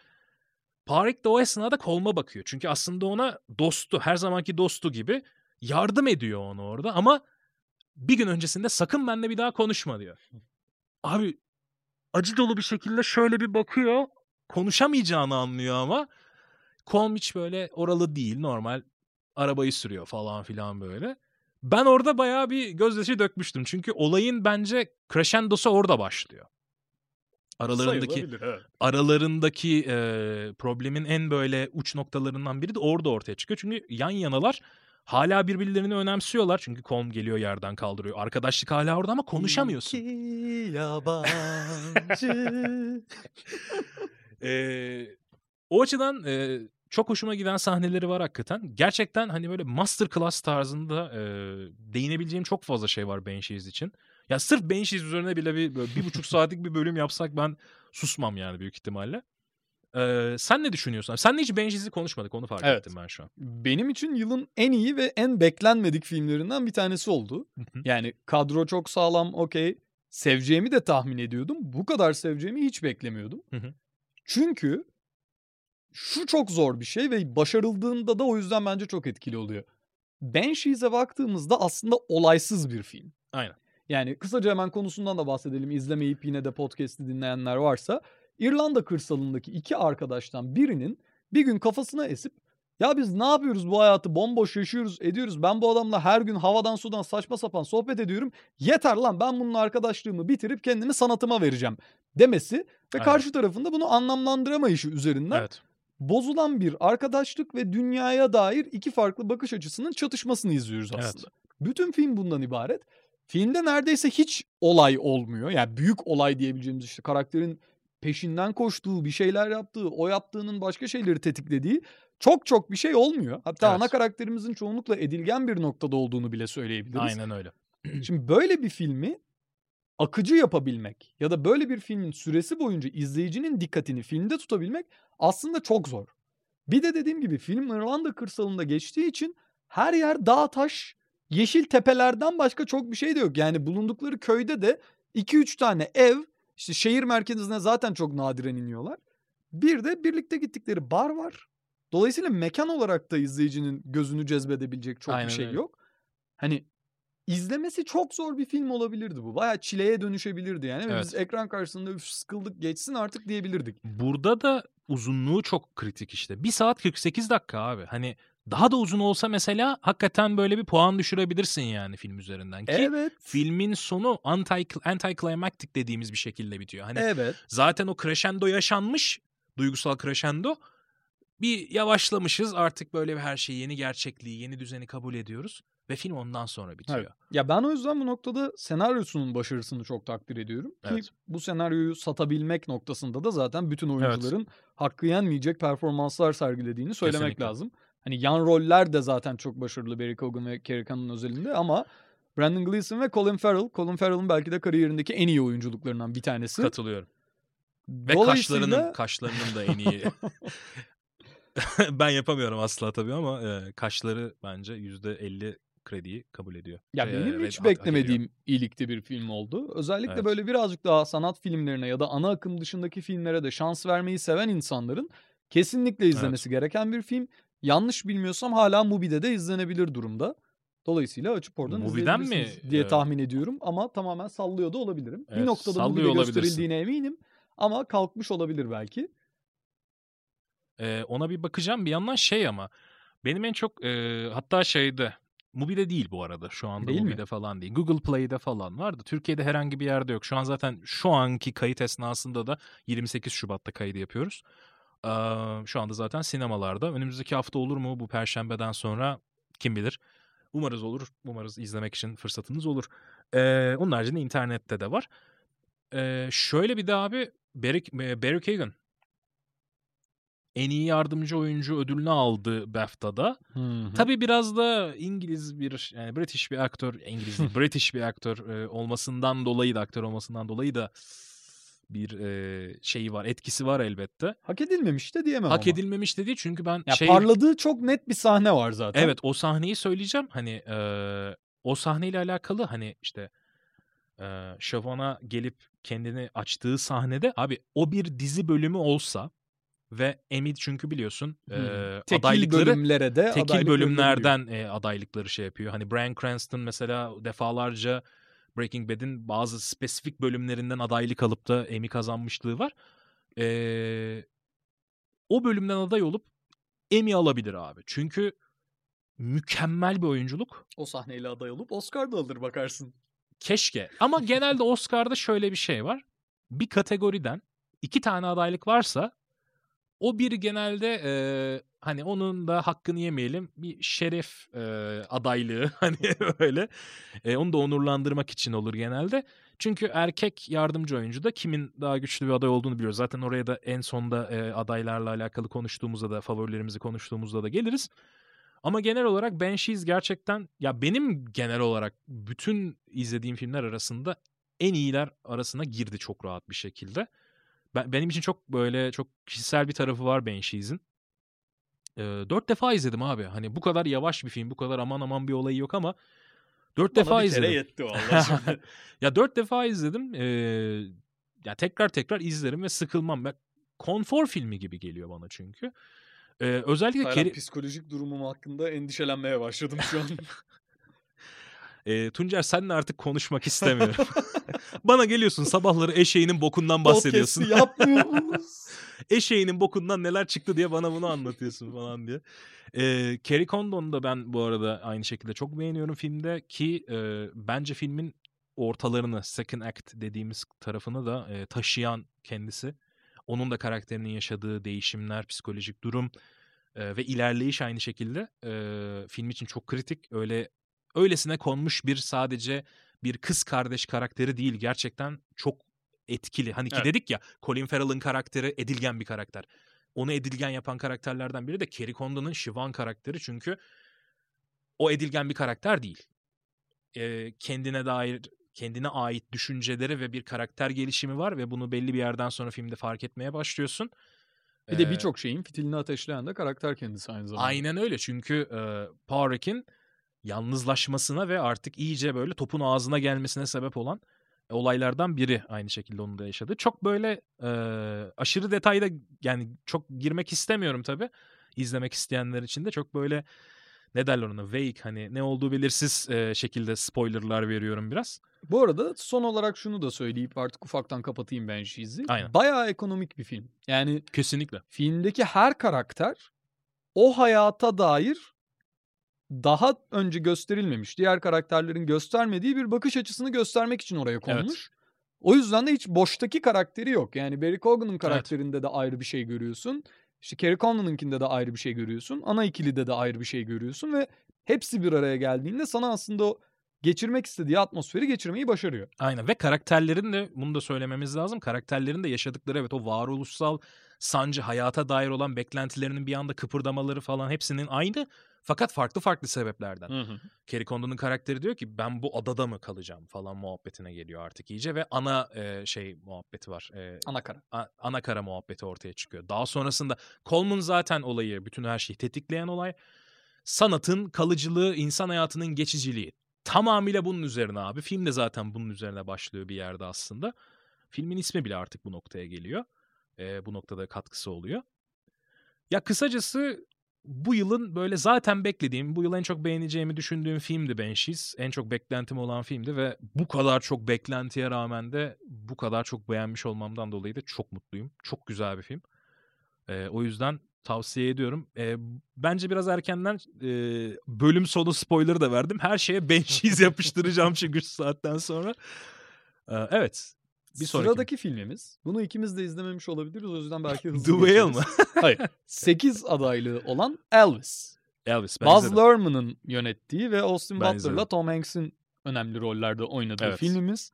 Parik de o esnada kolma bakıyor. Çünkü aslında ona dostu, her zamanki dostu gibi yardım ediyor onu orada. Ama bir gün öncesinde sakın benimle bir daha konuşma diyor. Abi acı dolu bir şekilde şöyle bir bakıyor. Konuşamayacağını anlıyor ama Kolm hiç böyle oralı değil. Normal arabayı sürüyor falan filan böyle. Ben orada bayağı bir gözyaşı dökmüştüm. Çünkü olayın bence crescendosu orada başlıyor. Aralarındaki aralarındaki e, problemin en böyle uç noktalarından biri de orada ortaya çıkıyor. Çünkü yan yanalar hala birbirlerini önemsiyorlar. Çünkü Kolm geliyor yerden kaldırıyor. Arkadaşlık hala orada ama konuşamıyorsun. İki yabancı. Ee, o açıdan e, çok hoşuma giden sahneleri var hakikaten. Gerçekten hani böyle masterclass tarzında e, değinebileceğim çok fazla şey var Banshees için. Ya sırf Banshees üzerine bile bir, böyle bir buçuk saatlik bir bölüm yapsak ben susmam yani büyük ihtimalle. Ee, sen ne düşünüyorsun? Sen hiç Banshees'i konuşmadık onu fark Evet. ettim ben şu an. Benim için yılın en iyi ve en beklenmedik filmlerinden bir tanesi oldu. Yani kadro çok sağlam, okey. Seveceğimi de tahmin ediyordum. Bu kadar seveceğimi hiç beklemiyordum. Çünkü şu çok zor bir şey ve başarıldığında da o yüzden bence çok etkili oluyor. Banshees'e baktığımızda aslında olaysız bir film. Aynen. Yani kısaca hemen konusundan da bahsedelim. İzlemeyip yine de podcast'i dinleyenler varsa. İrlanda kırsalındaki iki arkadaştan birinin bir gün kafasına esip ya biz ne yapıyoruz bu hayatı bomboş yaşıyoruz ediyoruz. Ben bu adamla her gün havadan sudan saçma sapan sohbet ediyorum. Yeter lan ben bununla arkadaşlığımı bitirip kendimi sanatıma vereceğim demesi ve Aynen. karşı tarafında bunu anlamlandıramayışı üzerinden Evet. Bozulan bir arkadaşlık ve dünyaya dair iki farklı bakış açısının çatışmasını izliyoruz Evet. aslında. Bütün film bundan ibaret. Filmde neredeyse hiç olay olmuyor. Yani büyük olay diyebileceğimiz işte karakterin peşinden koştuğu, bir şeyler yaptığı, o yaptığının başka şeyleri tetiklediği çok çok bir şey olmuyor. Hatta Evet. ana karakterimizin çoğunlukla edilgen bir noktada olduğunu bile söyleyebiliriz. Aynen öyle. Şimdi böyle bir filmi akıcı yapabilmek ya da böyle bir filmin süresi boyunca izleyicinin dikkatini filmde tutabilmek aslında çok zor. Bir de dediğim gibi film İrlanda kırsalında geçtiği için her yer dağ taş, yeşil tepelerden başka çok bir şey de yok. Yani bulundukları köyde de 2-3 tane ev, işte şehir merkezine zaten çok nadiren iniyorlar. Bir de birlikte gittikleri bar var. Dolayısıyla mekan olarak da izleyicinin gözünü cezbedebilecek çok Aynen bir şey öyle. yok. hani izlemesi çok zor bir film olabilirdi bu. Bayağı çileye dönüşebilirdi yani. Ve Evet. biz ekran karşısında üf sıkıldık geçsin artık diyebilirdik. Burada da uzunluğu çok kritik işte. 1 saat 48 dakika abi. Hani daha da uzun olsa mesela hakikaten böyle bir puan düşürebilirsin yani film üzerinden ki Evet. filmin sonu anti anticlimactic dediğimiz bir şekilde bitiyor. Hani Evet. zaten o crescendo yaşanmış, duygusal crescendo. Bir yavaşlamışız artık böyle bir her şeyi, yeni gerçekliği, yeni düzeni kabul ediyoruz ve film ondan sonra bitiyor. Evet. Ya ben o yüzden bu noktada senaryosunun başarısını çok takdir ediyorum. Ki Evet. bu senaryoyu satabilmek noktasında da zaten bütün oyuncuların hakkı yenmeyecek performanslar sergilediğini söylemek Kesinlikle. lazım. Hani yan roller de zaten çok başarılı Barry Keoghan ve Carrie Coon'un özelinde ama Brandon Gleeson ve Colin Farrell, Colin Farrell'ın belki de kariyerindeki en iyi oyunculuklarından bir tanesi. Katılıyorum. Ve Dolayısıyla kaşlarının kaşlarının da en iyi. ben yapamıyorum asla tabii ama e, kaşları bence %50 krediyi kabul ediyor. Ya E, benim hiç beklemediğim iyilikte bir film oldu. Özellikle Evet. böyle birazcık daha sanat filmlerine ya da ana akım dışındaki filmlere de şans vermeyi seven insanların kesinlikle izlemesi gereken bir film. Yanlış bilmiyorsam hala Mubi'de de izlenebilir durumda. Dolayısıyla açıp oradan Mubi'den mi, diye tahmin ediyorum ama tamamen sallıyor da olabilirim. bir Evet, noktada sallıyor Mubi'de gösterildiğine eminim ama kalkmış olabilir belki. E, ona bir bakacağım bir yandan şey ama benim en çok e, hatta şeyde Mubi'de değil bu arada şu anda Değil mi? Mubi'de falan değil. Google Play'de falan vardı. Türkiye'de herhangi bir yerde yok. Şu an zaten şu anki kayıt esnasında da 28 Şubat'ta kaydı yapıyoruz. Ee, şu anda zaten sinemalarda. Önümüzdeki hafta olur mu bu perşembeden sonra kim bilir. Umarız olur. Umarız izlemek için fırsatınız olur. Ee, onun haricinde internette de var. Ee, şöyle bir de abi Barry, Barry Keoghan en iyi yardımcı oyuncu ödülünü aldı BAFTA'da. Tabii biraz da İngiliz bir yani British bir aktör, İngiliz değil, British bir aktör e, olmasından dolayı da aktör olmasından dolayı da bir e, şeyi var, etkisi var elbette. Hak edilmemiş de diyemem Hak ama. edilmemiş de değil çünkü ben Ya şey parladığı çok net bir sahne var zaten. Evet o sahneyi söyleyeceğim. Hani e, o sahneyle alakalı hani işte e, Şovana gelip kendini açtığı sahnede abi o bir dizi bölümü olsa ve Emmy çünkü biliyorsun e, Hmm. Tekil adaylıkları bölümlere de tekil adaylık bölümlerden e, adaylıkları şey yapıyor. Hani Bryan Cranston mesela defalarca Breaking Bad'in bazı spesifik bölümlerinden adaylık alıp da Emmy kazanmışlığı var. E, o bölümden aday olup Emmy alabilir abi. Çünkü mükemmel bir oyunculuk. O sahneyle aday olup Oscar da alır bakarsın. Keşke. Ama genelde Oscar'da şöyle bir şey var. Bir kategoriden iki tane adaylık varsa o bir genelde e, hani onun da hakkını yemeyelim bir şeref e, adaylığı hani öyle. E, onu da onurlandırmak için olur genelde. Çünkü erkek yardımcı oyuncu da kimin daha güçlü bir aday olduğunu biliyoruz. Zaten oraya da en sonda e, adaylarla alakalı konuştuğumuzda da favorilerimizi konuştuğumuzda da geliriz. Ama genel olarak Banshees gerçekten ya benim genel olarak bütün izlediğim filmler arasında en iyiler arasına girdi çok rahat bir şekilde. Ben, benim için çok böyle çok kişisel bir tarafı var Banshees'in. Ee, dört defa izledim abi. Hani bu kadar yavaş bir film, bu kadar aman aman bir olayı yok ama dört defa Bana bir izledim. yetti vallahi ya dört defa izledim. Ee, ya tekrar tekrar izlerim ve sıkılmam. Ben, konfor filmi gibi geliyor bana çünkü. Ee, özellikle Taylan, Keri- psikolojik durumum hakkında endişelenmeye başladım şu an. Ee, Tuncer seninle artık konuşmak istemiyorum. Bana geliyorsun sabahları eşeğinin bokundan bahsediyorsun. Podcast'i yapmıyoruz. eşeğinin bokundan neler çıktı diye bana bunu anlatıyorsun falan diye. Ee, Kerry Condon'u da ben bu arada aynı şekilde çok beğeniyorum filmde ki e, bence filmin ortalarını second act dediğimiz tarafını da e, taşıyan kendisi. Onun da karakterinin yaşadığı değişimler, psikolojik durum e, ve ilerleyiş aynı şekilde e, film için çok kritik. Öyle öylesine konmuş bir sadece bir kız kardeş karakteri değil. Gerçekten çok etkili. Hani ki Evet. dedik ya Colin Farrell'ın karakteri edilgen bir karakter. Onu edilgen yapan karakterlerden biri de Kerry Condon'un Siobhan karakteri çünkü o edilgen bir karakter değil. Ee, kendine dair kendine ait düşünceleri ve bir karakter gelişimi var ve bunu belli bir yerden sonra filmde fark etmeye başlıyorsun. Bir de birçok şeyin fitilini ateşleyen de karakter kendisi aynı zamanda. Aynen öyle çünkü e, Powerrick'in yalnızlaşmasına ve artık iyice böyle topun ağzına gelmesine sebep olan olaylardan biri aynı şekilde onu da yaşadı. Çok böyle e, aşırı detayda yani çok girmek istemiyorum tabii izlemek isteyenler için de çok böyle ne derler ona vague hani ne olduğu belirsiz e, şekilde spoilerlar veriyorum biraz. Bu arada son olarak şunu da söyleyip artık ufaktan kapatayım ben Sheezy. Aynen. Bayağı ekonomik bir film. Yani Kesinlikle. filmdeki her karakter o hayata dair daha önce gösterilmemiş, diğer karakterlerin göstermediği bir bakış açısını göstermek için oraya konmuş. O yüzden de hiç boştaki karakteri yok. Yani Barry Keoghan'ın karakterinde de ayrı bir şey görüyorsun. İşte Kerry Condon'unkinde de ayrı bir şey görüyorsun. Ana ikilide de ayrı bir şey görüyorsun ve hepsi bir araya geldiğinde sana aslında o geçirmek istediği atmosferi geçirmeyi başarıyor. Aynen ve karakterlerin de bunu da söylememiz lazım. Karakterlerin de yaşadıkları evet o varoluşsal sancı, hayata dair olan beklentilerinin bir anda kıpırdamaları falan hepsinin aynı. Fakat farklı farklı sebeplerden. Kerry Condon'un karakteri diyor ki ben bu adada mı kalacağım falan muhabbetine geliyor artık iyice ve ana e, şey muhabbeti var. E, Ana kara. a- ana kara muhabbeti ortaya çıkıyor. Daha sonrasında Coleman zaten olayı, bütün her şeyi tetikleyen olay. Sanatın kalıcılığı, insan hayatının geçiciliği. Tamamıyla bunun üzerine abi. Film de zaten bunun üzerine başlıyor bir yerde aslında. Filmin ismi bile artık bu noktaya geliyor. Ee, bu noktada katkısı oluyor. Ya kısacası bu yılın böyle zaten beklediğim, bu yıl en çok beğeneceğimi düşündüğüm filmdi Banshees. En çok beklentim olan filmdi ve bu kadar çok beklentiye rağmen de bu kadar çok beğenmiş olmamdan dolayı da çok mutluyum. Çok güzel bir film. Ee, o yüzden tavsiye ediyorum. Ee, bence biraz erkenden e, bölüm sonu spoiler da verdim. Her şeye Banshees yapıştıracağım çünkü saatten sonra. Ee, evet. Bir sonraki. Sıradaki filmimiz. Bunu ikimiz de izlememiş olabiliriz. O yüzden belki hızlı The Whale mı? Hayır. 8 adaylı olan Elvis. Elvis. Ben Baz. Luhrmann'ın yönettiği ve Austin Ben Butler'la. Tom Hanks'in önemli rollerde oynadığı Evet. filmimiz.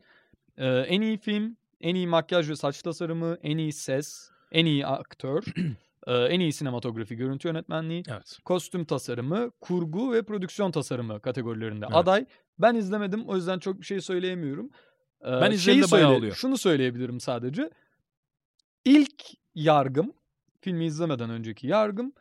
Ee, en iyi film, en iyi makyaj ve saç tasarımı, en iyi ses, en iyi aktör, e, en iyi sinematografi, görüntü yönetmenliği, Evet. kostüm tasarımı, kurgu ve prodüksiyon tasarımı kategorilerinde Evet. aday. Ben izlemedim o yüzden çok bir şey söyleyemiyorum. Ben izlediğimde şeyi bayağı söyle- oluyor. Şunu söyleyebilirim sadece. İlk yargım, filmi izlemeden önceki yargım,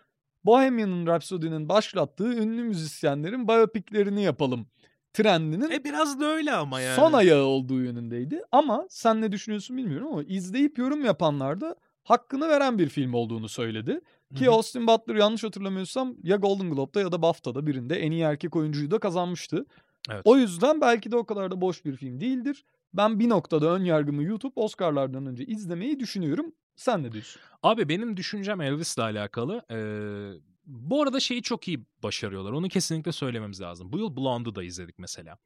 Bohemian Rhapsody'nin başlattığı ünlü müzisyenlerin biyopiklerini yapalım trendinin E biraz da öyle ama yani. son ayağı olduğu yönündeydi. Ama sen ne düşünüyorsun bilmiyorum ama izleyip yorum yapanlar da hakkını veren bir film olduğunu söyledi. Ki Hı hı. Austin Butler yanlış hatırlamıyorsam ya Golden Globe'da ya da BAFTA'da birinde en iyi erkek oyuncuyu da kazanmıştı. Evet. O yüzden belki de o kadar da boş bir film değildir. Ben bir noktada ön yargımı YouTube Oscar'lardan önce izlemeyi düşünüyorum. Sen ne diyorsun? Abi benim düşüncem Elvis'le alakalı. Ee, bu arada şeyi çok iyi başarıyorlar. Onu kesinlikle söylememiz lazım. Bu yıl Blonde'u da izledik mesela.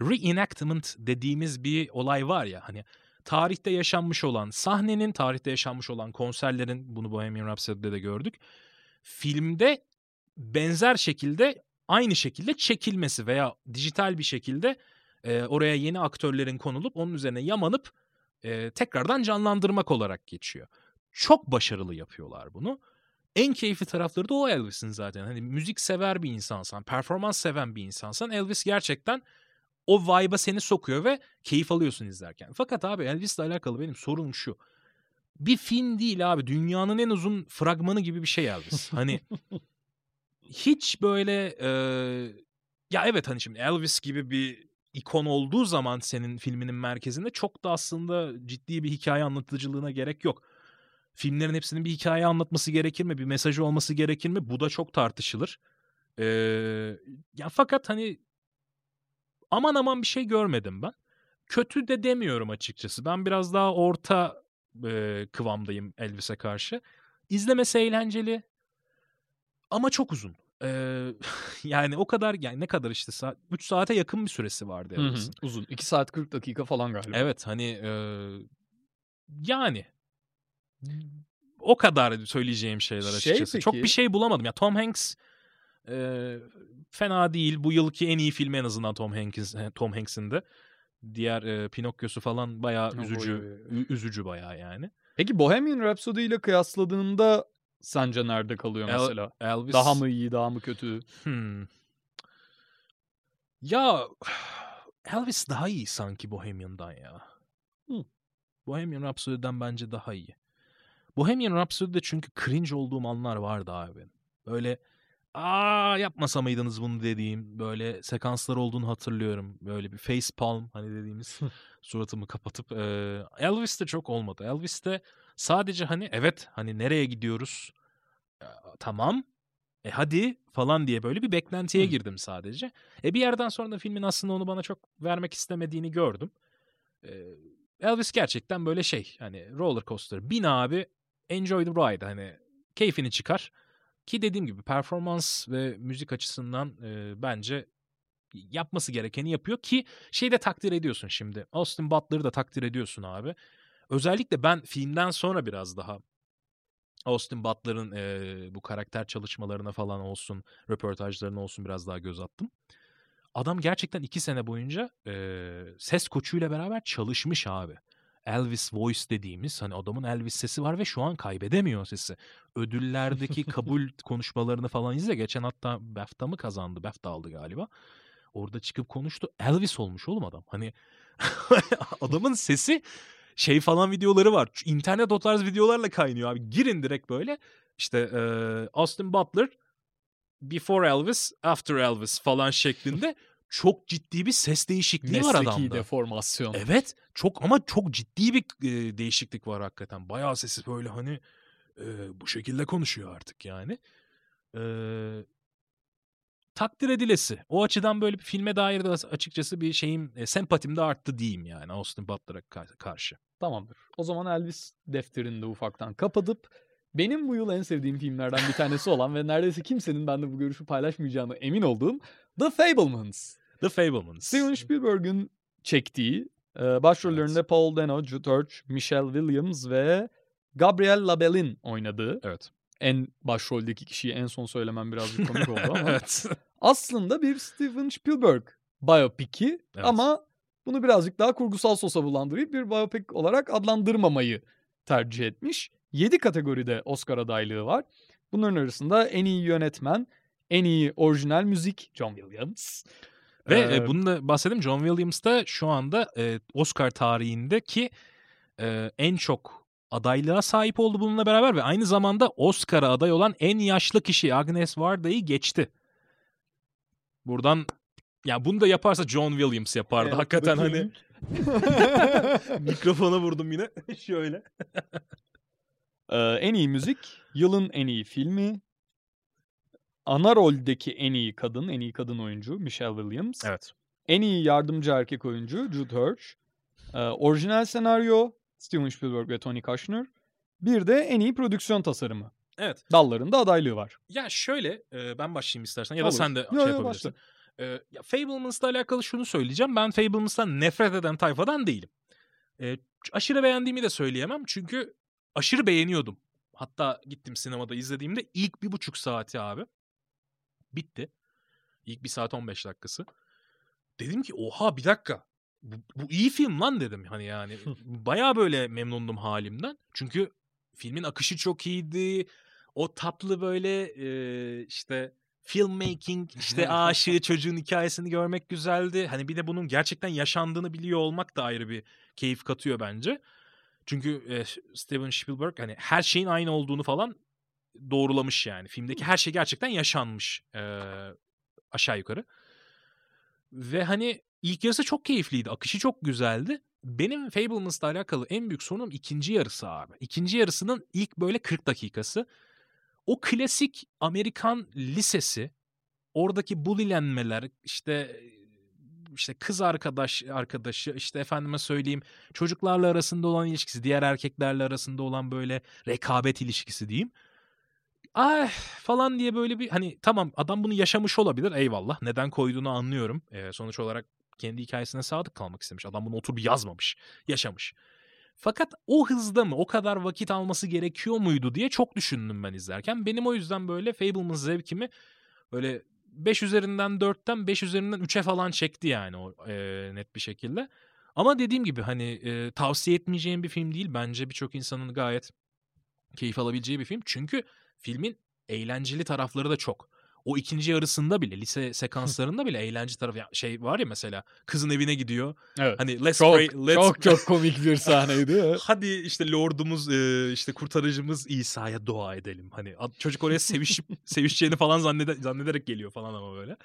Reenactment dediğimiz bir olay var ya hani tarihte yaşanmış olan sahnenin, tarihte yaşanmış olan konserlerin bunu Bohemian Rhapsody'de de gördük. Filmde benzer şekilde aynı şekilde çekilmesi veya dijital bir şekilde e, oraya yeni aktörlerin konulup onun üzerine yamanıp e, tekrardan canlandırmak olarak geçiyor. Çok başarılı yapıyorlar bunu. En keyifli tarafları da o Elvis'in zaten. Hani müzik sever bir insansan, performans seven bir insansan Elvis gerçekten o vibe'a seni sokuyor ve keyif alıyorsun izlerken. Fakat abi Elvis'le alakalı benim sorunum şu. Bir film değil abi. Dünyanın en uzun fragmanı gibi bir şey Elvis. Hani hiç böyle e, ya evet hani şimdi Elvis gibi bir ikon olduğu zaman senin filminin merkezinde çok da aslında ciddi bir hikaye anlatıcılığına gerek yok. Filmlerin hepsinin bir hikaye anlatması gerekir mi? Bir mesajı olması gerekir mi? Bu da çok tartışılır. Ee, ya fakat hani aman aman bir şey görmedim ben. Kötü de demiyorum açıkçası. Ben biraz daha orta e, kıvamdayım Elvis'e karşı. İzlemesi eğlenceli ama çok uzun. Ee, yani o kadar yani ne kadar işte saat 3 saate yakın bir süresi vardı Elvis'in. Uzun. 2 saat 40 dakika falan galiba. Evet hani e, yani o kadar söyleyeceğim şeyler Şey açıkçası. Çok peki- bir şey bulamadım. Ya Tom Hanks e, fena değil. Bu yılki en iyi filmi en azından Tom Hanks'in Tom Hanks'in de. Diğer e, Pinokyo'su falan bayağı üzücü. oy, oy, oy. ü- Üzücü bayağı yani. Peki Bohemian Rhapsody ile kıyasladığında sence nerede kalıyor El- mesela? Elvis Daha mı iyi, daha mı kötü? Hmm. Ya Elvis daha iyi sanki Bohemian'dan ya. Bohemian Rhapsody'den bence daha iyi. Bohemian Rhapsody'de çünkü cringe olduğum anlar vardı abi. Böyle aa yapmasa mıydınız bunu dediğim böyle sekanslar olduğunu hatırlıyorum. Böyle bir face palm hani dediğimiz suratımı kapatıp eee Elvis'te çok olmadı. Elvis'te sadece hani evet hani nereye gidiyoruz? Tamam E hadi falan diye böyle bir beklentiye girdim sadece. E bir yerden sonra da filmin aslında onu bana çok vermek istemediğini gördüm. E, Elvis gerçekten böyle şey hani roller coaster. Bin abi enjoy the ride hani keyfini çıkar. Ki dediğim gibi performans ve müzik açısından e, bence yapması gerekeni yapıyor ki şeyi de takdir ediyorsun şimdi. Austin Butler'ı da takdir ediyorsun abi. Özellikle ben filmden sonra biraz daha Austin Butler'ın e, bu karakter çalışmalarına falan olsun, röportajlarına olsun biraz daha göz attım. Adam gerçekten iki sene boyunca e, ses koçuyla beraber çalışmış abi. Elvis Voice dediğimiz hani adamın Elvis sesi var ve şu an kaybedemiyor sesi. Ödüllerdeki kabul konuşmalarını falan izle. Geçen hatta BAFTA mı kazandı? BAFTA aldı galiba. Orada çıkıp konuştu. Elvis olmuş oğlum adam. Hani adamın sesi şey falan videoları var. İnternet o tarz videolarla kaynıyor abi. Girin direkt böyle. İşte e, Austin Butler Before Elvis, After Elvis falan şeklinde çok ciddi bir ses değişikliği Mesleki var adamda. deformasyon. Evet çok ama çok ciddi bir e, değişiklik var hakikaten. Bayağı sesi böyle hani e, bu şekilde konuşuyor artık yani. E, takdir edilesi. O açıdan böyle bir filme dair de açıkçası bir şeyim e, sempatim de arttı diyeyim yani Austin Butler'a karşı. Tamamdır. O zaman Elvis defterini de ufaktan kapatıp benim bu yıl en sevdiğim filmlerden bir tanesi olan ve neredeyse kimsenin bende bu görüşü paylaşmayacağını emin olduğum The Fablemans. The Fablemans. Steven Spielberg'ün çektiği e, başrollerinde evet. Paul Dano, Jude Hirsch, Michelle Williams ve Gabriel Labellin oynadığı. Evet. En başroldeki kişiyi en son söylemem birazcık komik oldu ama. evet. Aslında bir Steven Spielberg biyopiki evet. ama bunu birazcık daha kurgusal sosa bulandırıp bir biyopik olarak adlandırmamayı tercih etmiş. 7 kategoride Oscar adaylığı var. Bunların arasında en iyi yönetmen, en iyi orijinal müzik John Williams. Ve ee, bunu da bahsedeyim John Williams da şu anda e, Oscar tarihindeki e, en çok adaylığa sahip oldu bununla beraber ve aynı zamanda Oscar'a aday olan en yaşlı kişi Agnes Varda'yı geçti. Buradan ya bunu da yaparsa John Williams yapardı. Evet, Hakikaten hani mikrofona vurdum yine. Şöyle. ee, en iyi müzik, yılın en iyi filmi, ana roldeki en iyi kadın, en iyi kadın oyuncu Michelle Williams. Evet. En iyi yardımcı erkek oyuncu Jude Hirsch. Ee, orijinal senaryo Steven Spielberg ve Tony Kushner. Bir de en iyi prodüksiyon tasarımı. Evet. Dallarında adaylığı var. Ya şöyle e, ben başlayayım istersen ya da Olur. sen de yo, şey yo, yapabilirsin. E, ya Fablemans'la alakalı şunu söyleyeceğim. Ben Fablemans'tan nefret eden tayfadan değilim. E, aşırı beğendiğimi de söyleyemem. Çünkü aşırı beğeniyordum. Hatta gittim sinemada izlediğimde ilk bir buçuk saati abi. Bitti. İlk bir saat 15 dakikası. Dedim ki oha bir dakika. Bu, bu iyi film lan dedim hani yani. Baya böyle memnundum halimden. Çünkü filmin akışı çok iyiydi. O tatlı böyle e, işte filmmaking işte aşığı çocuğun hikayesini görmek güzeldi. Hani bir de bunun gerçekten yaşandığını biliyor olmak da ayrı bir keyif katıyor bence. Çünkü e, Steven Spielberg hani her şeyin aynı olduğunu falan doğrulamış yani. Filmdeki her şey gerçekten yaşanmış e, aşağı yukarı. Ve hani ilk yarısı çok keyifliydi. Akışı çok güzeldi. Benim Fablemans'la alakalı en büyük sorunum ikinci yarısı abi. İkinci yarısının ilk böyle 40 dakikası. O klasik Amerikan lisesi, oradaki bulilenmeler, işte işte kız arkadaş arkadaşı işte efendime söyleyeyim çocuklarla arasında olan ilişkisi diğer erkeklerle arasında olan böyle rekabet ilişkisi diyeyim ah falan diye böyle bir hani tamam adam bunu yaşamış olabilir eyvallah. Neden koyduğunu anlıyorum. Ee, sonuç olarak kendi hikayesine sadık kalmak istemiş. Adam bunu oturup yazmamış. Yaşamış. Fakat o hızda mı o kadar vakit alması gerekiyor muydu diye çok düşündüm ben izlerken. Benim o yüzden böyle Fableman's zevkimi böyle 5 üzerinden 4'ten 5 üzerinden 3'e falan çekti yani o e, net bir şekilde. Ama dediğim gibi hani e, tavsiye etmeyeceğim bir film değil. Bence birçok insanın gayet keyif alabileceği bir film. Çünkü filmin eğlenceli tarafları da çok. O ikinci yarısında bile lise sekanslarında bile eğlence tarafı şey var ya mesela kızın evine gidiyor. Evet. Hani let's çok, pray, let's çok çok komik bir sahneydi. Hadi işte lordumuz işte kurtarıcımız İsa'ya dua edelim. Hani çocuk oraya sevişip sevişeceğini falan zannede, zannederek geliyor falan ama böyle.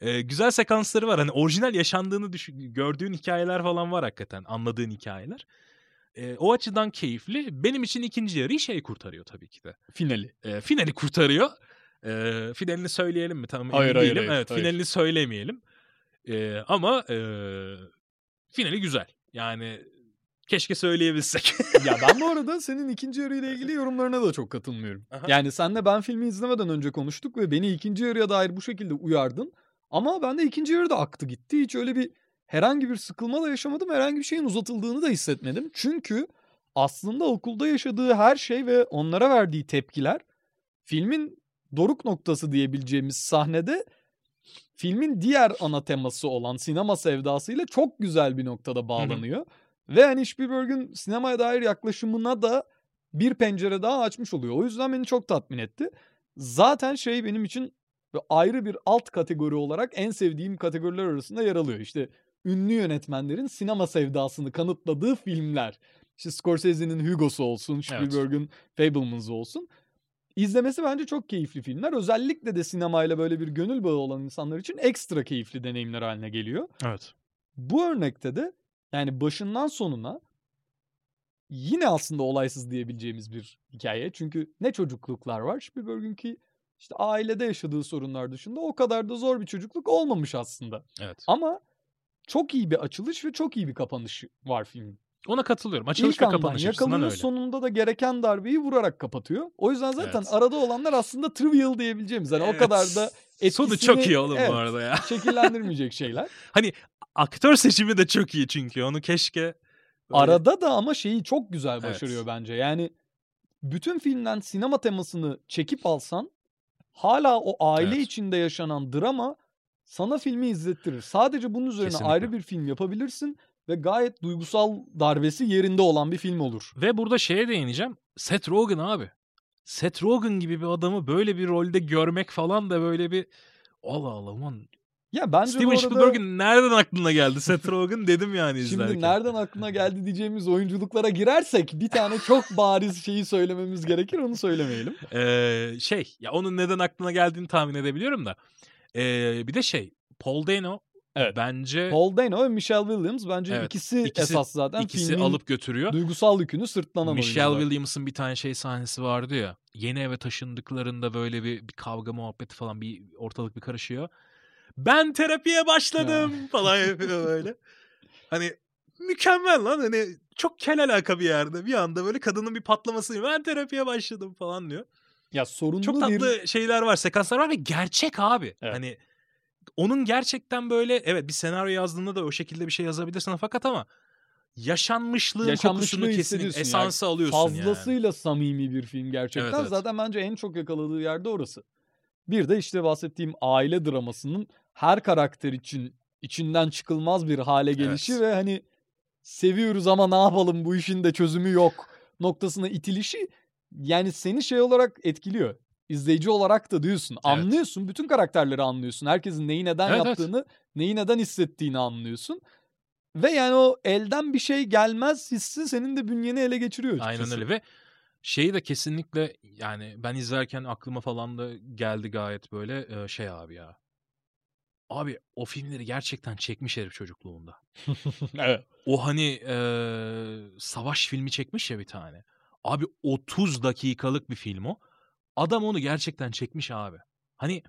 Ee, güzel sekansları var. Hani orijinal yaşandığını düşün, gördüğün hikayeler falan var hakikaten. Anladığın hikayeler. E, o açıdan keyifli. Benim için ikinci yarıyı şey kurtarıyor tabii ki de. Finali. E, finali kurtarıyor. Ee, finalini söyleyelim mi? Tamam Hayır, hayır, değilim. hayır, evet hayır. finalini söylemeyelim. Ee, ama e, finali güzel. Yani keşke söyleyebilsek. ya ben bu arada senin ikinci yarıyla ilgili yorumlarına da çok katılmıyorum. Aha. Yani senle ben filmi izlemeden önce konuştuk ve beni ikinci yarıya dair bu şekilde uyardın. Ama ben de ikinci yarıda aktı gitti. Hiç öyle bir herhangi bir sıkılma da yaşamadım. Herhangi bir şeyin uzatıldığını da hissetmedim. Çünkü aslında okulda yaşadığı her şey ve onlara verdiği tepkiler filmin doruk noktası diyebileceğimiz sahnede filmin diğer ana teması olan sinema sevdasıyla çok güzel bir noktada bağlanıyor. Ve hani Spielberg'ün sinemaya dair yaklaşımına da bir pencere daha açmış oluyor. O yüzden beni çok tatmin etti. Zaten şey benim için ayrı bir alt kategori olarak en sevdiğim kategoriler arasında yer alıyor. İşte ünlü yönetmenlerin sinema sevdasını kanıtladığı filmler. İşte Scorsese'nin Hugo'su olsun, Spielberg'ün Fableman'sı olsun. İzlemesi bence çok keyifli filmler. Özellikle de sinemayla böyle bir gönül bağı olan insanlar için ekstra keyifli deneyimler haline geliyor. evet. Bu örnekte de yani başından sonuna yine aslında olaysız diyebileceğimiz bir hikaye. Çünkü ne çocukluklar var. Spielberg'ün ki işte ailede yaşadığı sorunlar dışında o kadar da zor bir çocukluk olmamış aslında. Evet. Ama çok iyi bir açılış ve çok iyi bir kapanış var filmin. Ona katılıyorum. Açılış İlk ve kapanış açısından öyle. sonunda da gereken darbeyi vurarak kapatıyor. O yüzden zaten Evet. arada olanlar aslında trivial diyebileceğimiz. Hani o kadar da Sonu etkisini- çok iyi oğlum evet, bu arada ya. şekillendirmeyecek şeyler. Hani aktör seçimi de çok iyi çünkü. Onu keşke böyle- Arada da ama şeyi çok güzel Evet. başarıyor bence. Yani bütün filmden sinema temasını çekip alsan hala o aile Evet. içinde yaşanan drama sana filmi izlettirir. Sadece bunun üzerine Kesinlikle. ayrı bir film yapabilirsin ve gayet duygusal darbesi yerinde olan bir film olur. Ve burada şeye değineceğim. Seth Rogen abi. Seth Rogen gibi bir adamı böyle bir rolde görmek falan da böyle bir Allah Allah aman. Ya bence Steven arada Spielberg'in nereden aklına geldi Seth Rogen dedim yani izlerken. şimdi nereden aklına geldi diyeceğimiz oyunculuklara girersek bir tane çok bariz şeyi söylememiz gerekir onu söylemeyelim. Ee, şey ya onun neden aklına geldiğini tahmin edebiliyorum da. Ee, bir de şey Paul Dano Evet. bence Paul Dano ve Michelle Williams bence Evet, ikisi, ikisi- esas zaten ikisi filmin alıp götürüyor. duygusal yükünü sırtlanan Michelle oyuncular. Williams'ın bir tane şey sahnesi vardı ya. Yeni eve taşındıklarında böyle bir, bir kavga muhabbeti falan bir ortalık bir karışıyor. Ben terapiye başladım falan yapıyor böyle. Hani mükemmel lan hani çok kel alaka bir yerde bir anda böyle kadının bir patlaması ben terapiye başladım falan diyor. Ya sorunlu Çok bir tatlı şeyler var, sekanslar var ve gerçek abi. Evet. Hani onun gerçekten böyle evet bir senaryo yazdığında da o şekilde bir şey yazabilirsin fakat ama yaşanmışlığın Yaşanmışlığı kokusunu kesinlikle hissediyorsun yani. esansı alıyorsun yani. fazlasıyla samimi bir film gerçekten. Evet, evet. Zaten bence en çok yakaladığı yerde orası. Bir de işte bahsettiğim aile dramasının her karakter için içinden çıkılmaz bir hale gelişi Evet. ve hani seviyoruz ama ne yapalım bu işin de çözümü yok noktasına itilişi yani seni şey olarak etkiliyor. İzleyici olarak da diyorsun. Anlıyorsun. Bütün karakterleri anlıyorsun. Herkesin neyi neden Evet, evet. yaptığını, neyi neden hissettiğini anlıyorsun. Ve yani o elden bir şey gelmez hissi senin de bünyeni ele geçiriyor açıkçası. Aynen öyle ve şeyi de kesinlikle yani ben izlerken aklıma falan da geldi gayet böyle şey abi ya. Abi o filmleri gerçekten çekmiş herif çocukluğunda. evet. O hani e, savaş filmi çekmiş ya bir tane. Abi 30 dakikalık bir film o. Adam onu gerçekten çekmiş abi. Hani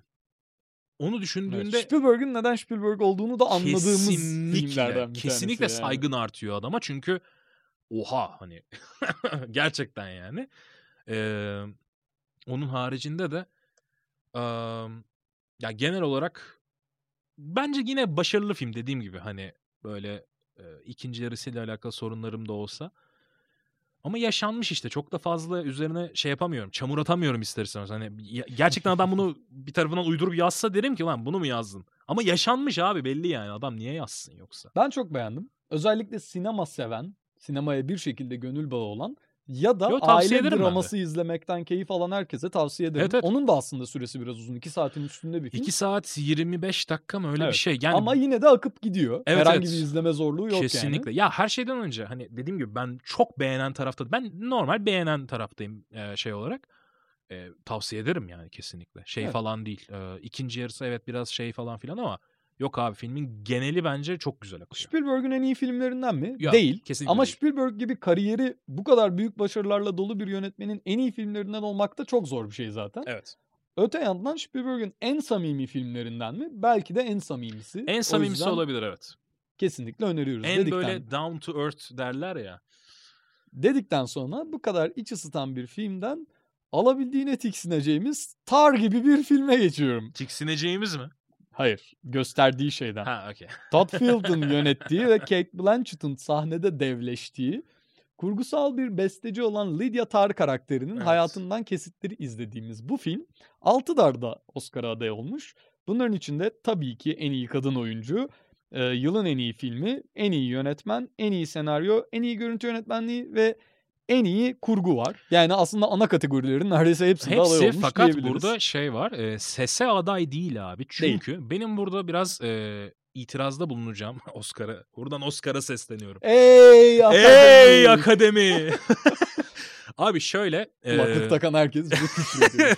onu Evet, düşündüğünde Spielberg'in neden Spielberg olduğunu da anladığımız kesinlikle, filmlerden bir kesinlikle tanesi yani. saygın artıyor adama çünkü oha hani gerçekten yani. Ee, onun haricinde de eee, ya genel olarak bence yine başarılı film dediğim gibi hani böyle e, ikinci yarısıyla alakalı sorunlarım da olsa. Ama yaşanmış işte. Çok da fazla üzerine şey yapamıyorum. Çamur atamıyorum ister istemez. Hani gerçekten adam bunu bir tarafından uydurup yazsa derim ki lan bunu mu yazdın? Ama yaşanmış abi belli yani. Adam niye yazsın yoksa? Ben çok beğendim. Özellikle sinema seven, sinemaya bir şekilde gönül bağı olan ya da Yo, aile draması izlemekten keyif alan herkese tavsiye ederim. Evet, evet. Onun da aslında süresi biraz uzun. 2 saatin üstünde bir film. 2 saat 25 dakika mı öyle Evet. bir şey. Yani Ama yine de akıp gidiyor. Evet, Herhangi evet. bir izleme zorluğu yok Kesinlikle. yani. Ya her şeyden önce hani dediğim gibi ben çok beğenen tarafta. Ben normal beğenen taraftayım e, şey olarak. E, tavsiye ederim yani kesinlikle. Şey Evet. falan değil. E, ikinci yarısı evet biraz şey falan filan ama yok abi filmin geneli bence çok güzel akıyor. Spielberg'ün en iyi filmlerinden mi? Yok, değil. kesinlikle Ama değil. Spielberg gibi kariyeri bu kadar büyük başarılarla dolu bir yönetmenin en iyi filmlerinden olmak da çok zor bir şey zaten. Evet. Öte yandan Spielberg'in en samimi filmlerinden mi? Belki de en samimisi. En samimisi yüzden olabilir evet. Kesinlikle öneriyoruz. En dedikten, böyle down to earth derler ya. dedikten sonra bu kadar iç ısıtan bir filmden alabildiğine tiksineceğimiz Tar gibi bir filme geçiyorum. Tiksineceğimiz mi? Hayır, gösterdiği şeyden. Ha okey. Todd Field'ın yönettiği ve Kate Blanchett'ın sahnede devleştiği kurgusal bir besteci olan Lydia Tarr karakterinin Evet. hayatından kesitleri izlediğimiz bu film 6 darda Oscar'a aday olmuş. Bunların içinde tabii ki en iyi kadın oyuncu, yılın en iyi filmi, en iyi yönetmen, en iyi senaryo, en iyi görüntü yönetmenliği ve en iyi kurgu var. Yani aslında ana kategorilerin neredeyse hepsinde aday Hepsi olmuş fakat burada şey var. E, sese aday değil abi. Çünkü benim burada biraz e, itirazda bulunacağım Oscar'a. Buradan Oscar'a sesleniyorum. Ey akademi! Ey akademi! abi şöyle. e, Kulaklık takan herkes.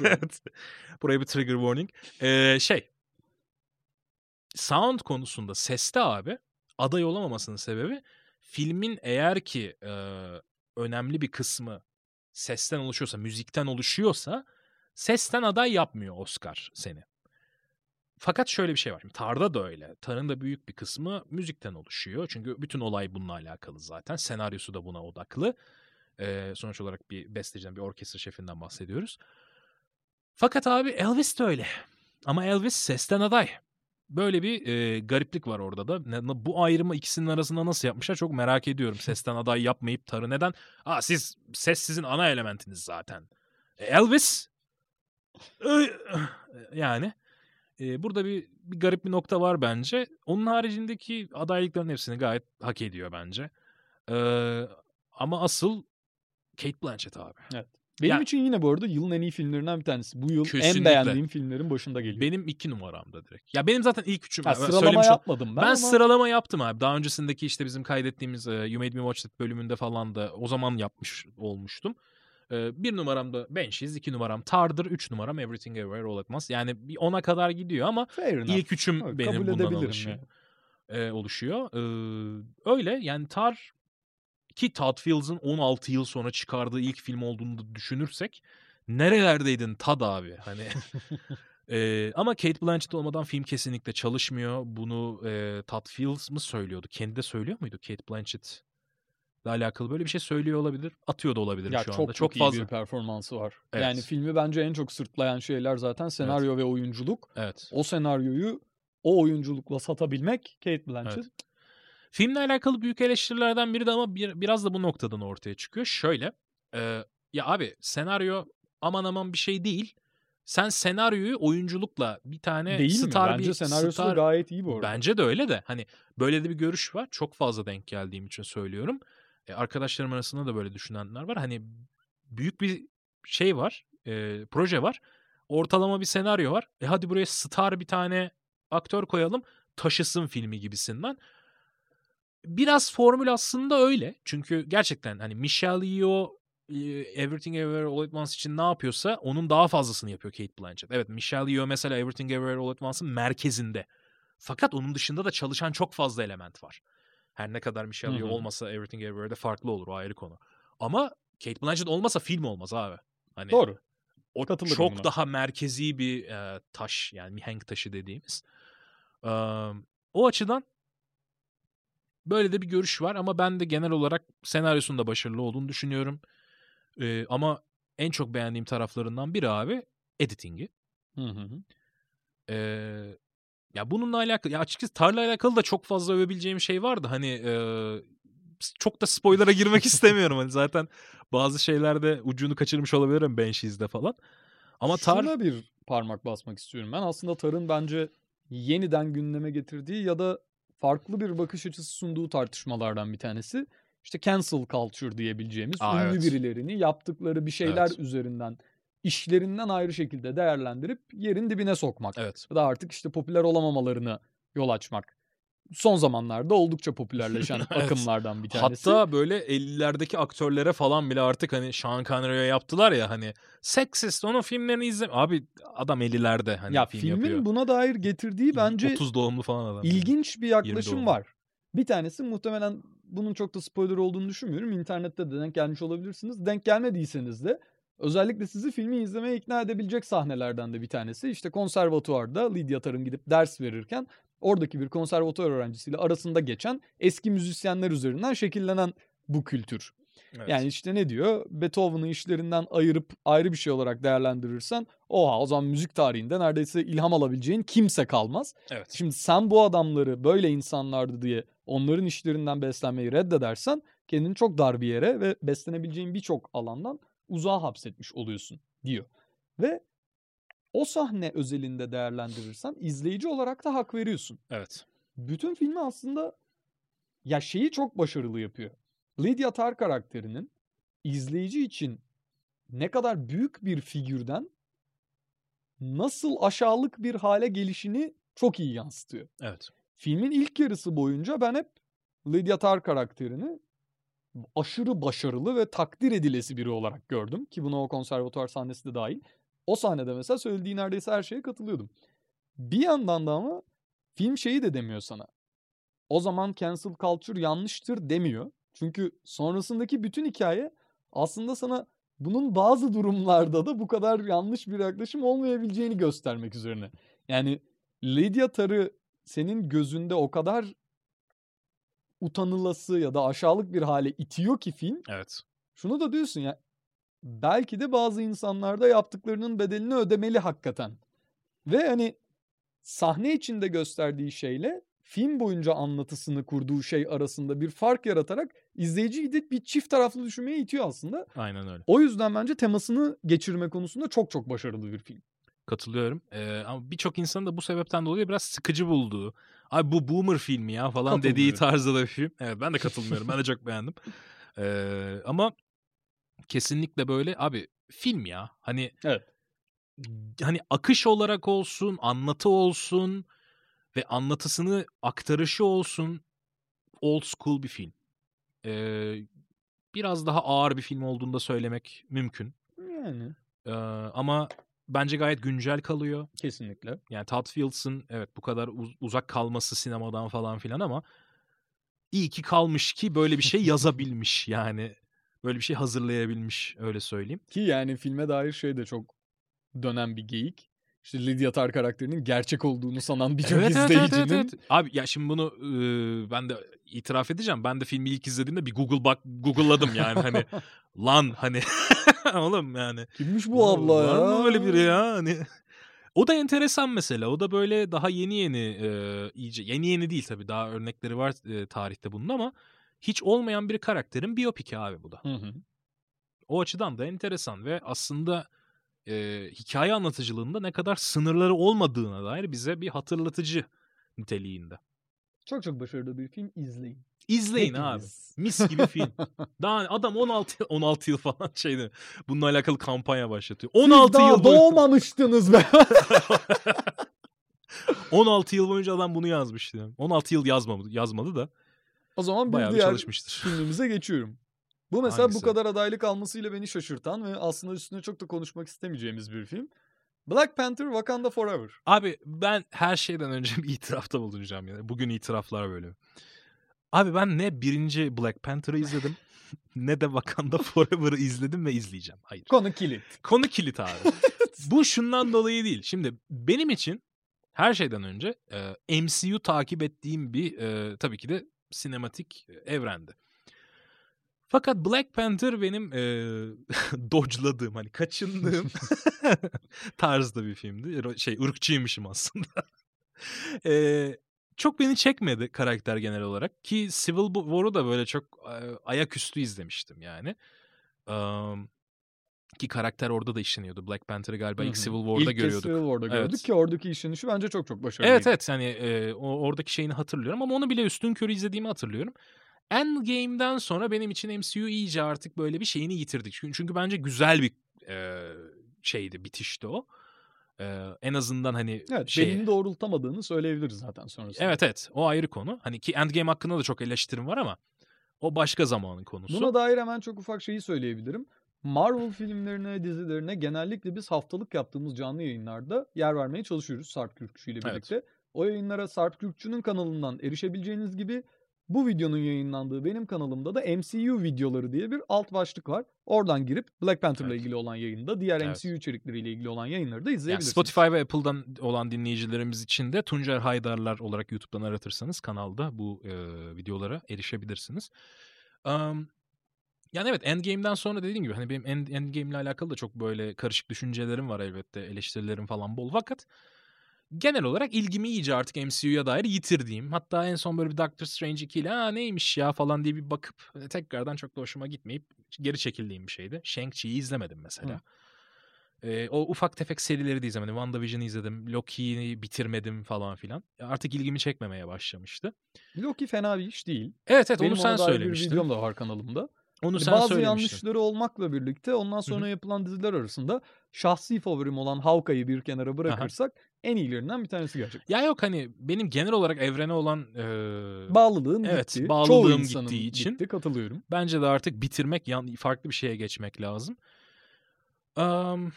Evet. Buraya bir trigger warning. Ee, şey. Sound konusunda seste abi aday olamamasının sebebi filmin eğer ki e, önemli bir kısmı sesten oluşuyorsa, müzikten oluşuyorsa sesten aday yapmıyor Oscar seni. Fakat şöyle bir şey var. Tar'da da öyle. Tar'ın da büyük bir kısmı müzikten oluşuyor. Çünkü bütün olay bununla alakalı zaten. Senaryosu da buna odaklı. Ee, sonuç olarak bir besteciden, bir orkestra şefinden bahsediyoruz. Fakat abi Elvis de öyle. Ama Elvis sesten aday. Böyle bir e, gariplik var orada da. Ne- bu ayrımı ikisinin arasında nasıl yapmışlar çok merak ediyorum. Sesten aday yapmayıp Tar'ı neden? Aa siz ses sizin ana elementiniz zaten. E, Elvis Ö- yani e, burada bir, bir garip bir nokta var bence. Onun haricindeki adaylıkların hepsini gayet hak ediyor bence. E, ama asıl Kate Blanchett abi. Benim Ya- için yine bu arada yılın en iyi filmlerinden bir tanesi. Bu yıl en Kesinlikle. beğendiğim filmlerin başında geliyor. Benim iki numaramda direkt. Ya benim zaten ilk üçüm. ha, sıralama söylemiş yapmadım ben, Ben, ama sıralama yaptım abi. Daha öncesindeki işte bizim kaydettiğimiz e, You Made Me Watch It bölümünde falan da o zaman yapmış olmuştum. E, bir numaramda Banshees, iki numaram Tar'dır, üç numaram Everything Everywhere All At Once. Yani bir ona kadar gidiyor ama fair enough. ilk üçüm Evet, benim bundan oluşuyor. yani. E, oluşuyor. E, öyle yani Tar ki Todd Fields'ın 16 yıl sonra çıkardığı ilk film olduğunu da düşünürsek nerelerdeydin Tad abi hani Ee, ama Kate Blanchett olmadan film kesinlikle çalışmıyor. Bunu e, Todd Fields mı söylüyordu? Kendi de söylüyor muydu Kate Blanchett? ile alakalı böyle bir şey söylüyor olabilir. Atıyor da olabilir Ya şu çok anda. çok, Çok iyi fazla. bir performansı var. Evet. Yani filmi bence en çok sırtlayan şeyler zaten senaryo ve oyunculuk. Evet. O senaryoyu o oyunculukla satabilmek Kate Blanchett. Evet. Filmle alakalı büyük eleştirilerden biri de ama bir, biraz da bu noktadan ortaya çıkıyor. Şöyle. e, ya abi senaryo aman aman bir şey değil. Sen senaryoyu oyunculukla bir tane Değil mi? star Bence bir senaryosu star, gayet iyi bu arada. Bence de öyle de hani böyle de bir görüş var. Çok fazla denk geldiğim için söylüyorum. E, arkadaşlarım arasında da böyle düşünenler var. Hani büyük bir şey var, e, proje var. Ortalama bir senaryo var. E hadi buraya star bir tane aktör koyalım, taşısın filmi gibisinden. Biraz formül aslında öyle. Çünkü gerçekten hani Michelle Yeoh e, Everything Everywhere All At Once için ne yapıyorsa onun daha fazlasını yapıyor Kate Blanchett. Evet Michelle Yeoh mesela Everything Everywhere All At Once'ın merkezinde. Fakat onun dışında da çalışan çok fazla element var. Her ne kadar Michelle Yeoh olmasa Everything Everywhere'de farklı olur o ayrı konu. Ama Kate Blanchett olmasa film olmaz abi. Hani Doğru. o Katılırım çok buna. daha merkezi bir e, taş yani mihenk taşı dediğimiz. Eee, o açıdan böyle de bir görüş var ama ben de genel olarak senaryosunda başarılı olduğunu düşünüyorum. Eee, ama en çok beğendiğim taraflarından biri abi editingi. Hı hı. Eee, ya bununla alakalı ya açıkçası Tar'la alakalı da çok fazla övebileceğim şey vardı. Hani eee, çok da spoiler'a girmek istemiyorum. Hani zaten bazı şeylerde ucunu kaçırmış olabilirim Banshees'de falan. Ama Tar Şuna bir parmak basmak istiyorum ben. Aslında Tar'ın bence yeniden gündeme getirdiği ya da farklı bir bakış açısı sunduğu tartışmalardan bir tanesi. İşte cancel culture diyebileceğimiz Aa, ünlü evet. birilerini yaptıkları bir şeyler Evet. üzerinden işlerinden ayrı şekilde değerlendirip yerin dibine sokmak. evet. Ya da artık işte popüler olamamalarını yol açmak. Son zamanlarda oldukça popülerleşen Evet. akımlardan bir tanesi. Hatta böyle 50'lerdeki aktörlere falan bile artık hani Sean Connery'e yaptılar ya hani sexist onun filmlerini izle. Abi adam 50'lerde hani ya film filmin yapıyor. buna dair getirdiği bence 30 doğumlu falan adam. yani. İlginç bir yaklaşım var. Bir tanesi muhtemelen bunun çok da spoiler olduğunu düşünmüyorum. İnternette de denk gelmiş olabilirsiniz. Denk gelmediyseniz de Özellikle sizi filmi izlemeye ikna edebilecek sahnelerden de bir tanesi. İşte konservatuvarda Lydia Tar'ın gidip ders verirken oradaki bir konservatuvar öğrencisiyle arasında geçen eski müzisyenler üzerinden şekillenen bu kültür. Evet. Yani işte ne diyor? Beethoven'ı işlerinden ayırıp ayrı bir şey olarak değerlendirirsen oha o zaman müzik tarihinde neredeyse ilham alabileceğin kimse kalmaz. evet. Şimdi sen bu adamları böyle insanlardı diye onların işlerinden beslenmeyi reddedersen kendini çok dar bir yere ve beslenebileceğin birçok alandan uzağa hapsetmiş oluyorsun diyor. Ve o sahne özelinde değerlendirirsen izleyici olarak da hak veriyorsun. Evet. Bütün filmi aslında ya şeyi çok başarılı yapıyor. Lydia Tar karakterinin izleyici için ne kadar büyük bir figürden nasıl aşağılık bir hale gelişini çok iyi yansıtıyor. Evet. Filmin ilk yarısı boyunca ben hep Lydia Tar karakterini aşırı başarılı ve takdir edilesi biri olarak gördüm. Ki buna o konservatuar sahnesi de dahil. O sahnede mesela söylediği neredeyse her şeye katılıyordum. Bir yandan da ama film şeyi de demiyor sana. O zaman cancel culture yanlıştır demiyor. Çünkü sonrasındaki bütün hikaye aslında sana bunun bazı durumlarda da bu kadar yanlış bir yaklaşım olmayabileceğini göstermek üzerine. Yani Lydia Tar'ı senin gözünde o kadar utanılası ya da aşağılık bir hale itiyor ki film. Evet. Şunu da diyorsun ya belki de bazı insanlar da yaptıklarının bedelini ödemeli hakikaten. Ve hani sahne içinde gösterdiği şeyle film boyunca anlatısını kurduğu şey arasında bir fark yaratarak izleyiciyi de bir çift taraflı düşünmeye itiyor aslında. Aynen öyle. O yüzden bence temasını geçirme konusunda çok çok başarılı bir film. Katılıyorum. Ee, ama birçok insan da bu sebepten dolayı biraz sıkıcı bulduğu. Abi bu boomer filmi ya falan dediği tarzda da bir film. Evet ben de katılmıyorum. ben de çok beğendim. Ee, ama kesinlikle böyle abi film ya. Hani Evet. hani akış olarak olsun, anlatı olsun ve anlatısını aktarışı olsun old school bir film. Ee, biraz daha ağır bir film olduğunu da söylemek mümkün. Yani Ee, ama bence gayet güncel kalıyor. kesinlikle. Yani Todd Fields'ın evet bu kadar uz- uzak kalması sinemadan falan filan ama iyi ki kalmış ki böyle bir şey yazabilmiş yani. Böyle bir şey hazırlayabilmiş öyle söyleyeyim. Ki yani filme dair şey de çok dönen bir geyik. İşte Lydia Tar karakterinin gerçek olduğunu sanan birçok izleyicinin Abi ya şimdi bunu e, ben de itiraf edeceğim. Ben de filmi ilk izlediğimde bir Google bak Google'ladım yani hani lan hani oğlum yani. kimmiş bu abla Var ya? mı böyle biri ya hani. O da enteresan mesela. O da böyle daha yeni yeni e, iyice yeni yeni değil tabii daha örnekleri var e, tarihte bunun ama hiç olmayan bir karakterin biyopiki abi bu da. Hı hı. O açıdan da enteresan ve aslında e, hikaye anlatıcılığında ne kadar sınırları olmadığına dair bize bir hatırlatıcı niteliğinde. Çok çok başarılı bir film izleyin. İzleyin abi. Hepiniz. Mis gibi film. Daha adam 16 yıl, 16 yıl falan şeydi. Bununla alakalı kampanya başlatıyor. Siz 16 daha yıl boyunca, doğmamıştınız be. 16 yıl boyunca adam bunu yazmıştı. yani. 16 yıl yazmadı, yazmadı da o zaman bir bayağı bir diğer çalışmıştır. filmimize geçiyorum. Bu mesela Hangisi? bu kadar adaylık almasıyla beni şaşırtan ve aslında üstüne çok da konuşmak istemeyeceğimiz bir film. Black Panther Wakanda Forever. Abi ben her şeyden önce bir itirafta bulunacağım yani. Bugün itiraflar bölümü. Abi ben ne birinci Black Panther'ı izledim ne de Wakanda Forever'ı izledim ve izleyeceğim. Hayır. Konu kilit. Konu kilit abi. Bu şundan dolayı değil. Şimdi benim için her şeyden önce e, MCU takip ettiğim bir e, tabii ki de sinematik evrendi. Fakat Black Panther benim e, dodge'ladığım hani kaçındığım tarzda bir filmdi. Şey ırkçıymışım aslında. E, çok beni çekmedi karakter genel olarak ki Civil War'u da böyle çok e, ayaküstü izlemiştim yani. Um, ki karakter orada da işleniyordu. Black Panther'ı galiba ilk. Civil War'da İlk görüyorduk. Civil War'da gördük Evet. ki oradaki işlenişi bence çok çok başarılı. Evet evet hani e, oradaki şeyini hatırlıyorum ama onu bile üstün körü izlediğimi hatırlıyorum. Endgame'den sonra benim için MCU iyice artık böyle bir şeyini yitirdik. Çünkü, çünkü bence güzel bir e, şeydi, bitişti o. E, en azından hani Evet, şey... belini doğrultamadığını söyleyebiliriz zaten sonrasında. Evet evet o ayrı konu. Hani ki Endgame hakkında da çok eleştirim var ama o başka zamanın konusu. Buna dair hemen çok ufak şeyi söyleyebilirim. Marvel filmlerine, dizilerine genellikle biz haftalık yaptığımız canlı yayınlarda yer vermeye çalışıyoruz Sarp Kürkçü ile Evet. birlikte. O yayınlara Sarp Kürkçü'nün kanalından erişebileceğiniz gibi Bu videonun yayınlandığı benim kanalımda da MCU videoları diye bir alt başlık var. Oradan girip Black Panther'la Evet. ilgili olan yayında, diğer Evet. MCU içerikleriyle ilgili olan yayınları da Yani izleyebilirsiniz. Spotify ve Apple'dan olan dinleyicilerimiz için de Tuncer Haydarlar olarak YouTube'dan aratırsanız kanalda bu e, videolara erişebilirsiniz. Um, yani evet Endgame'den sonra dediğim gibi hani benim End, Endgame'le alakalı da çok böyle karışık düşüncelerim var elbette. Eleştirilerim falan bol fakat genel olarak ilgimi iyice artık MCU'ya dair yitirdiğim. Hatta en son böyle bir Doctor Strange 2 ile neymiş ya falan diye bir bakıp e, tekrardan çok da hoşuma gitmeyip geri çekildiğim bir şeydi. Shang-Chi'yi izlemedim mesela. Ee, o ufak tefek serileri de izlemedim. WandaVision'ı izledim. Loki'yi bitirmedim falan filan. Artık ilgimi çekmemeye başlamıştı. Loki fena bir iş değil. Evet evet Benim onu sen ona dair bir söylemiştin. videom da var kanalımda. Onu Hani sen bazı söylemiştin. yanlışları olmakla birlikte ondan sonra yapılan diziler arasında şahsi favorim olan Hawkeye'yi bir kenara bırakırsak en iyilerinden bir tanesi gerçekten. Ya yok hani benim genel olarak evrene olan e, Bağlılığın Evet, gitti. bağlılığım Çoğu gittiği için. gitti katılıyorum. bence de artık bitirmek farklı bir şeye geçmek lazım. Am,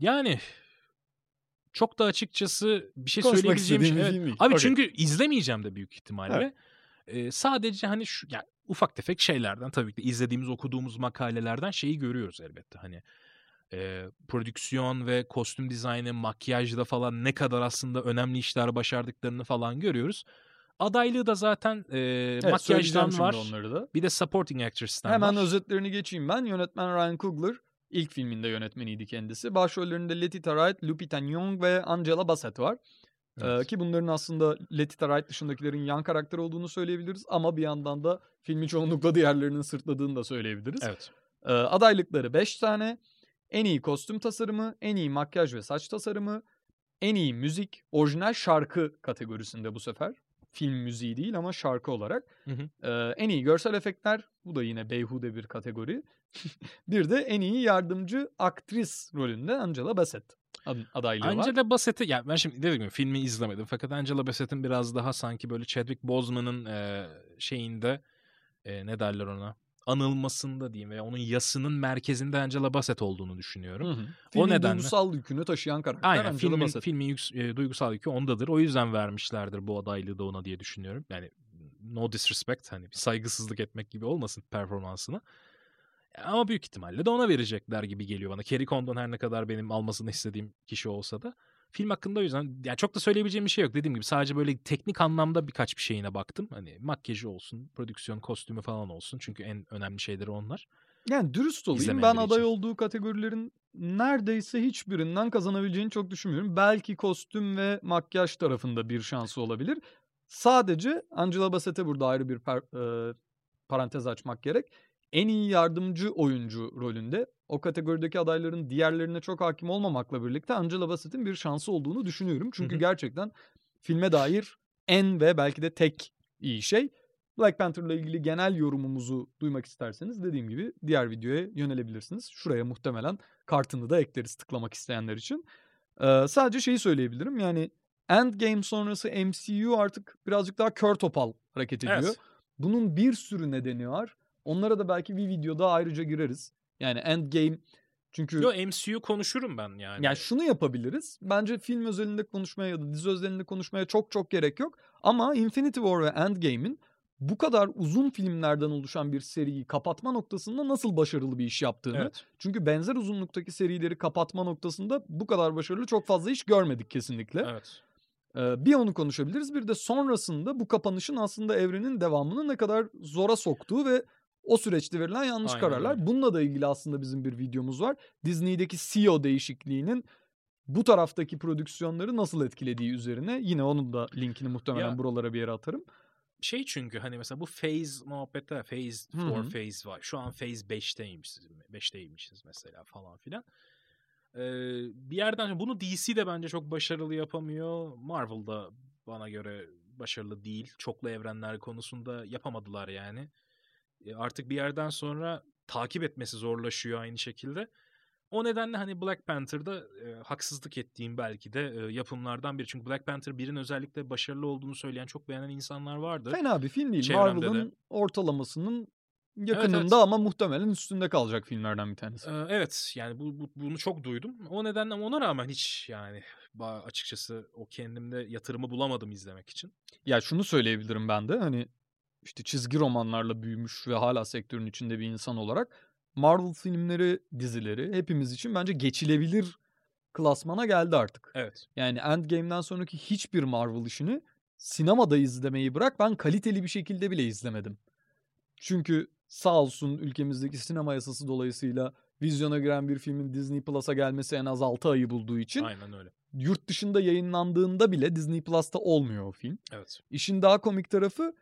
yani çok da açıkçası bir şey Konuşmak söyleyebileceğim şey. Evet. Abi Okey. çünkü izlemeyeceğim de büyük ihtimalle. Evet. Ee, sadece hani şu yani ufak tefek şeylerden tabii ki izlediğimiz, okuduğumuz makalelerden şeyi görüyoruz elbette. Hani e, prodüksiyon ve kostüm dizaynı, makyajda falan ne kadar aslında önemli işler başardıklarını falan görüyoruz. Adaylığı da zaten e, Evet, makyajdan var. onları da. Bir de supporting actress'tan Hemen var. özetlerini geçeyim ben. Yönetmen Ryan Coogler ilk filminde yönetmeniydi kendisi. Başrollerinde Letita Wright, Lupita Nyong'o ve Angela Bassett var. Ee, Evet. ki bunların aslında Letita Wright dışındakilerin yan karakter olduğunu söyleyebiliriz. Ama bir yandan da filmi çoğunlukla diğerlerinin sırtladığını da söyleyebiliriz. Evet. Ee, adaylıkları 5 tane. En iyi kostüm tasarımı, en iyi makyaj ve saç tasarımı, en iyi müzik, orijinal şarkı kategorisinde bu sefer. Film müziği değil ama şarkı olarak. Hı hı. Ee, en iyi görsel efektler, bu da yine beyhude bir kategori. bir de en iyi yardımcı aktris rolünde Angela Bassett ad- adaylığı var. Angela Bassett'i ya ben şimdi dediğim gibi filmi izlemedim fakat Angela Bassett'in biraz daha sanki böyle Chadwick Boseman'ın e, şeyinde e, ne derler ona anılmasında diyeyim veya onun yasının merkezinde Angela Bassett olduğunu düşünüyorum. Hı hı. Filmin nedenle- duygusal yükünü taşıyan karakter Aynen Angela filmin, Bassett. filmin yüks- e, duygusal yükü ondadır. O yüzden vermişlerdir bu adaylığı da ona diye düşünüyorum. Yani no disrespect hani bir saygısızlık etmek gibi olmasın performansına. Ama büyük ihtimalle de ona verecekler gibi geliyor bana. Kerry Condon her ne kadar benim almasını istediğim kişi olsa da. Film hakkında o yüzden yani çok da söyleyebileceğim bir şey yok. Dediğim gibi sadece böyle teknik anlamda birkaç bir şeyine baktım. Hani makyajı olsun, prodüksiyon, kostümü falan olsun. Çünkü en önemli şeyleri onlar. Yani dürüst olayım ben aday için. olduğu kategorilerin neredeyse hiçbirinden kazanabileceğini çok düşünmüyorum. Belki kostüm ve makyaj tarafında bir şansı olabilir. Sadece Angela Bassett'e burada ayrı bir per- e, parantez açmak gerek. En iyi yardımcı oyuncu rolünde o kategorideki adayların diğerlerine çok hakim olmamakla birlikte Angela Bassett'in bir şansı olduğunu düşünüyorum. Çünkü hı. gerçekten filme dair en ve belki de tek iyi şey. Black Panther'la ilgili genel yorumumuzu duymak isterseniz dediğim gibi diğer videoya yönelebilirsiniz. Şuraya muhtemelen kartını da ekleriz tıklamak isteyenler için. Ee, sadece şeyi söyleyebilirim yani Endgame sonrası MCU artık birazcık daha kör topal hareket ediyor. Evet. Bunun bir sürü nedeni var. Onlara da belki bir videoda ayrıca gireriz. Yani Endgame çünkü Yo MCU konuşurum ben yani. yani şunu yapabiliriz. Bence film özelinde konuşmaya ya da dizi özelinde konuşmaya çok çok gerek yok. Ama Infinity War ve Endgame'in bu kadar uzun filmlerden oluşan bir seriyi kapatma noktasında nasıl başarılı bir iş yaptığını. Evet. Çünkü benzer uzunluktaki serileri kapatma noktasında bu kadar başarılı çok fazla iş görmedik kesinlikle. Evet. Ee, bir onu konuşabiliriz. Bir de sonrasında bu kapanışın aslında evrenin devamını ne kadar zora soktuğu ve o süreçte verilen yanlış Aynen kararlar. öyle. Bununla da ilgili aslında bizim bir videomuz var. Disney'deki CEO değişikliğinin bu taraftaki prodüksiyonları nasıl etkilediği üzerine. Yine onun da linkini muhtemelen Ya- buralara bir yere atarım. Şey çünkü hani mesela bu phase muhabbette phase Hı 4 hı. phase var. Şu an phase 5'teymişiz. 5'teymişiz mesela falan filan. Ee, bir yerden bunu DC de bence çok başarılı yapamıyor. Marvel da bana göre başarılı değil. Çoklu evrenler konusunda yapamadılar yani. E, artık bir yerden sonra takip etmesi zorlaşıyor aynı şekilde. O nedenle hani Black Panther'da e, haksızlık ettiğim belki de e, yapımlardan biri. Çünkü Black Panther 1'in özellikle başarılı olduğunu söyleyen çok beğenen insanlar vardı. Fena bir film değil. Marvel'ın ortalamasının yakınında evet. ama muhtemelen üstünde kalacak filmlerden bir tanesi. Ee, evet yani bu, bu- bunu çok duydum. O nedenle ama ona rağmen hiç yani açıkçası o kendimde yatırımı bulamadım izlemek için. Ya şunu söyleyebilirim ben de hani işte çizgi romanlarla büyümüş ve hala sektörün içinde bir insan olarak Marvel filmleri, dizileri hepimiz için bence geçilebilir klasmana geldi artık. Evet. Yani Endgame'den sonraki hiçbir Marvel işini sinemada izlemeyi bırak ben kaliteli bir şekilde bile izlemedim. Çünkü sağ olsun ülkemizdeki sinema yasası dolayısıyla vizyona giren bir filmin Disney Plus'a gelmesi en az 6 ayı bulduğu için Aynen öyle. yurt dışında yayınlandığında bile Disney Plus'ta olmuyor o film. Evet. İşin daha komik tarafı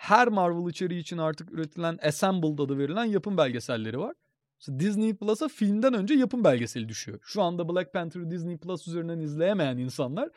her Marvel içeriği için artık üretilen Assembled adı verilen yapım belgeselleri var. İşte Disney Plus'a filmden önce yapım belgeseli düşüyor. Şu anda Black Panther'ı Disney Plus üzerinden izleyemeyen insanlar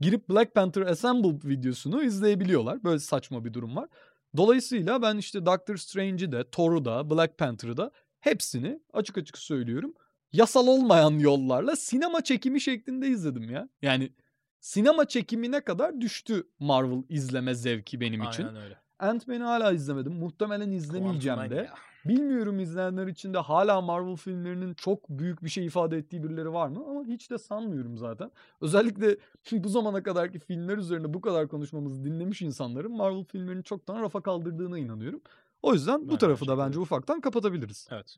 girip Black Panther Assembled videosunu izleyebiliyorlar. Böyle saçma bir durum var. Dolayısıyla ben işte Doctor Strange'i de, Thor'u da, Black Panther'ı da hepsini açık açık söylüyorum. Yasal olmayan yollarla sinema çekimi şeklinde izledim ya. Yani sinema çekimine kadar düştü Marvel izleme zevki benim için. Aynen öyle. Ant-Man'i hala izlemedim. Muhtemelen izlemeyeceğim de. Bilmiyorum izleyenler içinde hala Marvel filmlerinin çok büyük bir şey ifade ettiği birileri var mı? Ama hiç de sanmıyorum zaten. Özellikle bu zamana kadarki filmler üzerine bu kadar konuşmamızı dinlemiş insanların Marvel filmlerini çoktan rafa kaldırdığına inanıyorum. O yüzden bu Ben tarafı aynı da bence ufaktan kapatabiliriz. Evet.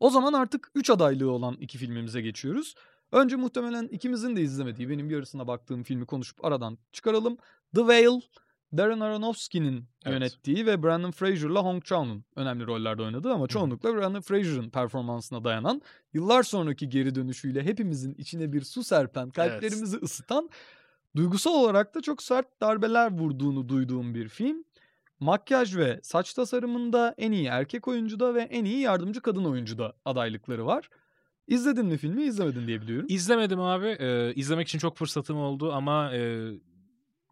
O zaman artık 3 adaylığı olan iki filmimize geçiyoruz. Önce muhtemelen ikimizin de izlemediği, benim yarısına baktığım filmi konuşup aradan çıkaralım. The Whale, Darren Aronofsky'nin Evet. yönettiği ve Brandon Fraser'la Hong Chau'nun önemli rollerde oynadığı ama çoğunlukla Brandon Fraser'ın performansına dayanan, yıllar sonraki geri dönüşüyle hepimizin içine bir su serpen, kalplerimizi ısıtan, duygusal olarak da çok sert darbeler vurduğunu duyduğum bir film. Makyaj ve saç tasarımında en iyi erkek oyuncuda ve en iyi yardımcı kadın oyuncuda adaylıkları var. İzledin mi filmi? İzlemedin diye biliyorum. İzlemedim abi. Ee, izlemek için çok fırsatım oldu ama e,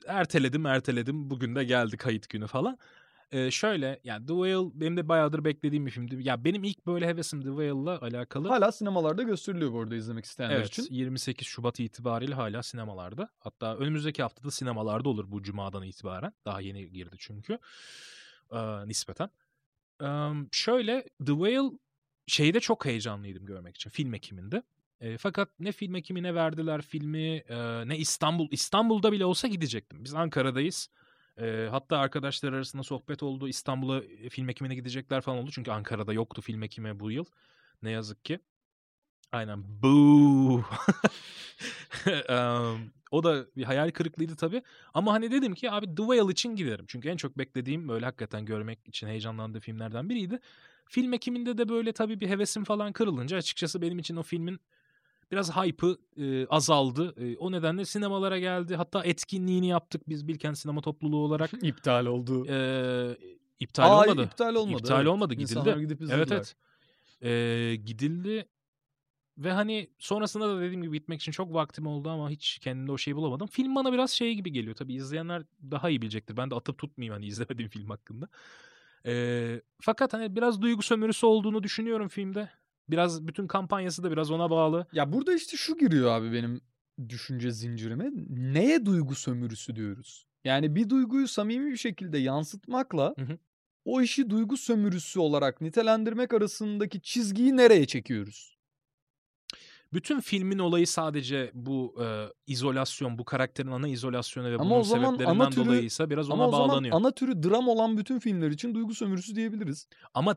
erteledim erteledim. Bugün de geldi kayıt günü falan. Ee, şöyle yani The Whale benim de bayağıdır beklediğim bir filmdi. Ya benim ilk böyle hevesim The Whale'la alakalı. Hala sinemalarda gösteriliyor bu arada izlemek isteyenler Evet, için. 28 Şubat itibariyle hala sinemalarda. Hatta önümüzdeki haftada sinemalarda olur bu cumadan itibaren. Daha yeni girdi çünkü. Ee, nispeten. Ee, şöyle The Whale şeyde çok heyecanlıydım görmek için film ekiminde. E, fakat ne film ekimine verdiler filmi e, ne İstanbul. İstanbul'da bile olsa gidecektim. Biz Ankara'dayız. E, hatta arkadaşlar arasında sohbet oldu. İstanbul'a e, film ekimine gidecekler falan oldu. Çünkü Ankara'da yoktu film ekimi bu yıl. Ne yazık ki. Aynen. Boo. Em, o da bir hayal kırıklığıydı tabii. Ama hani dedim ki abi The Whale için giderim. Çünkü en çok beklediğim böyle hakikaten görmek için heyecanlandığım filmlerden biriydi. Film ekiminde de böyle tabii bir hevesim falan kırılınca açıkçası benim için o filmin biraz hype'ı e, azaldı. E, o nedenle sinemalara geldi. Hatta etkinliğini yaptık biz Bilkent Sinema Topluluğu olarak. İptal oldu. E, iptal Aa, olmadı. iptal olmadı. İptal evet. olmadı, gidildi. İnsanlar gidip Evet izlediler. evet. Ee, gidildi ve hani sonrasında da dediğim gibi gitmek için çok vaktim oldu ama hiç kendimde o şeyi bulamadım. Film bana biraz şey gibi geliyor. Tabii izleyenler daha iyi bilecektir. Ben de atıp tutmayayım hani izlemediğim film hakkında. Ee, fakat hani biraz duygu sömürüsü olduğunu düşünüyorum filmde. Biraz bütün kampanyası da biraz ona bağlı. Ya burada işte şu giriyor abi benim düşünce zincirime. Neye duygu sömürüsü diyoruz? Yani bir duyguyu samimi bir şekilde yansıtmakla Hı hı. o işi duygu sömürüsü olarak nitelendirmek arasındaki çizgiyi nereye çekiyoruz? Bütün filmin olayı sadece bu e, izolasyon, bu karakterin ana izolasyonu ve Ama bunun zaman ana sebeplerinden türü- dolayıysa biraz ona Ama o zaman bağlanıyor. ana türü dram olan bütün filmler için duygu sömürüsü diyebiliriz. Ama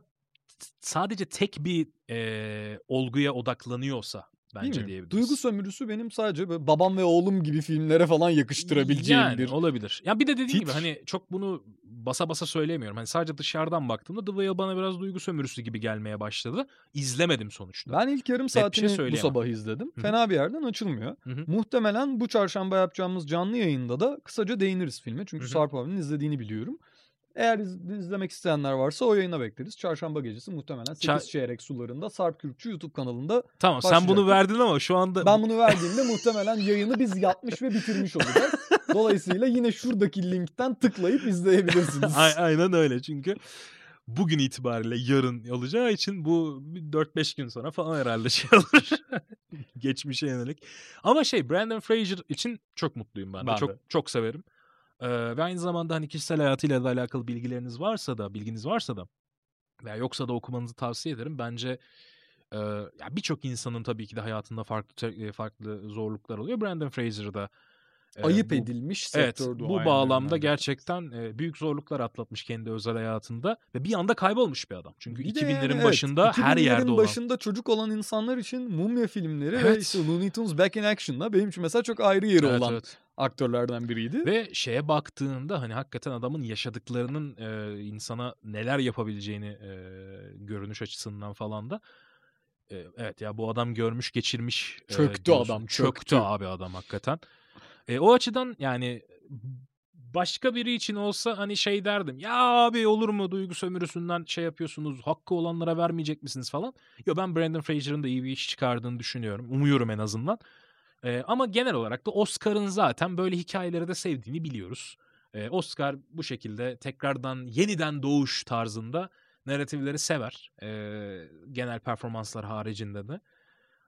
sadece tek bir e, olguya odaklanıyorsa bence Değil mi? diyebiliriz. Duygu sömürüsü benim sadece böyle babam ve oğlum gibi filmlere falan yakıştırabileceğim yani, bir olabilir. Ya bir de dediğim gibi hani çok bunu basa basa söylemiyorum. Hani sadece dışarıdan baktığımda The Whale bana biraz duygu sömürüsü gibi gelmeye başladı. İzlemedim sonuçta. Ben ilk yarım şey saatini bu söyleyemem. sabah izledim. Hı hı. Fena bir yerden açılmıyor. Hı hı. Muhtemelen bu çarşamba yapacağımız canlı yayında da kısaca değiniriz filme. Çünkü Hı hı. Sarp abinin izlediğini biliyorum. Eğer iz- izlemek isteyenler varsa o yayına bekleriz. Çarşamba gecesi muhtemelen 8 Ça- çeyrek sularında Sarp Kürkçü YouTube kanalında. Tamam sen bunu verdin ama şu anda Ben bunu verdiğimde muhtemelen yayını biz yapmış ve bitirmiş olacağız. Dolayısıyla yine şuradaki linkten tıklayıp izleyebilirsiniz. A- aynen öyle çünkü bugün itibariyle yarın olacağı için bu bir 4-5 gün sonra falan herhalde şey olur. Geçmişe yönelik. Ama şey Brandon Fraser için çok mutluyum ben de. Ben çok de. çok severim. Ve aynı zamanda hani kişisel hayatıyla da alakalı bilgileriniz varsa da, bilginiz varsa da veya yoksa da okumanızı tavsiye ederim. Bence e, ya birçok insanın tabii ki de hayatında farklı farklı zorluklar oluyor. Brandon Fraser da Ayıp bu- edilmiş Evet sektör bu duayenlerinden bağlamda gerçekten e, büyük zorluklar atlatmış kendi özel hayatında ve bir anda kaybolmuş bir adam. Çünkü Bir de 2000'lerin yani evet, başında her 2000'lerin yerde olan. başında çocuk olan insanlar için mumya filmleri ve Evet. işte Looney Tunes Back in Action'da benim için mesela çok ayrı yeri Evet, olan evet. aktörlerden biriydi. Ve şeye baktığında hani hakikaten adamın yaşadıklarının e, insana neler yapabileceğini e, görünüş açısından falan da e, evet ya bu adam görmüş geçirmiş. e, Çöktü diyorsun. adam, Çöktü. çöktü. abi adam hakikaten. E, o açıdan yani başka biri için olsa hani şey derdim. Ya abi olur mu duygu sömürüsünden şey yapıyorsunuz hakkı olanlara vermeyecek misiniz falan. Yo ben Brandon Fraser'ın da iyi bir iş çıkardığını düşünüyorum. Umuyorum en azından. Ee, ama genel olarak da Oscar'ın zaten böyle hikayeleri de sevdiğini biliyoruz. Ee, Oscar bu şekilde tekrardan yeniden doğuş tarzında narratifleri sever. Ee, genel performanslar haricinde de.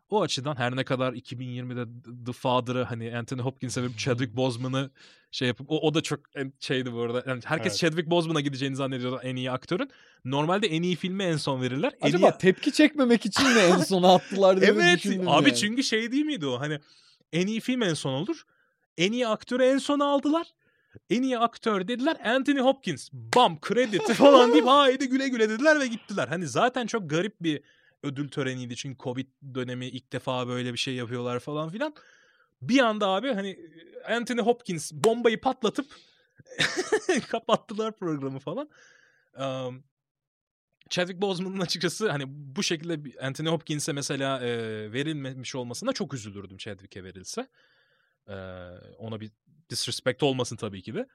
O açıdan her ne kadar 2020'de The Father'ı hani Anthony Hopkins'e ve Chadwick Boseman'ı şey yapıp o, o da çok en- şeydi bu arada. Yani herkes Evet. Chadwick Boseman'a gideceğini zannediyordu en iyi aktörün. Normalde en iyi filmi en son verirler. En Acaba iyi... tepki çekmemek için mi en sona attılar diye Evet abi yani. çünkü şey değil miydi o hani en iyi film en son olur. En iyi aktörü en sona aldılar. En iyi aktör dediler Anthony Hopkins. Bam kredi falan deyip haydi güle güle dediler ve gittiler. Hani zaten çok garip bir ödül töreniydi. Çünkü Covid dönemi ilk defa böyle bir şey yapıyorlar falan filan. Bir anda abi hani Anthony Hopkins bombayı patlatıp kapattılar programı falan. Um, Chadwick Boseman'ın açıkçası hani bu şekilde Anthony Hopkins'e mesela e, verilmemiş olmasına çok üzülürdüm Chadwick'e verilse. E, ona bir disrespect olmasın tabii ki de.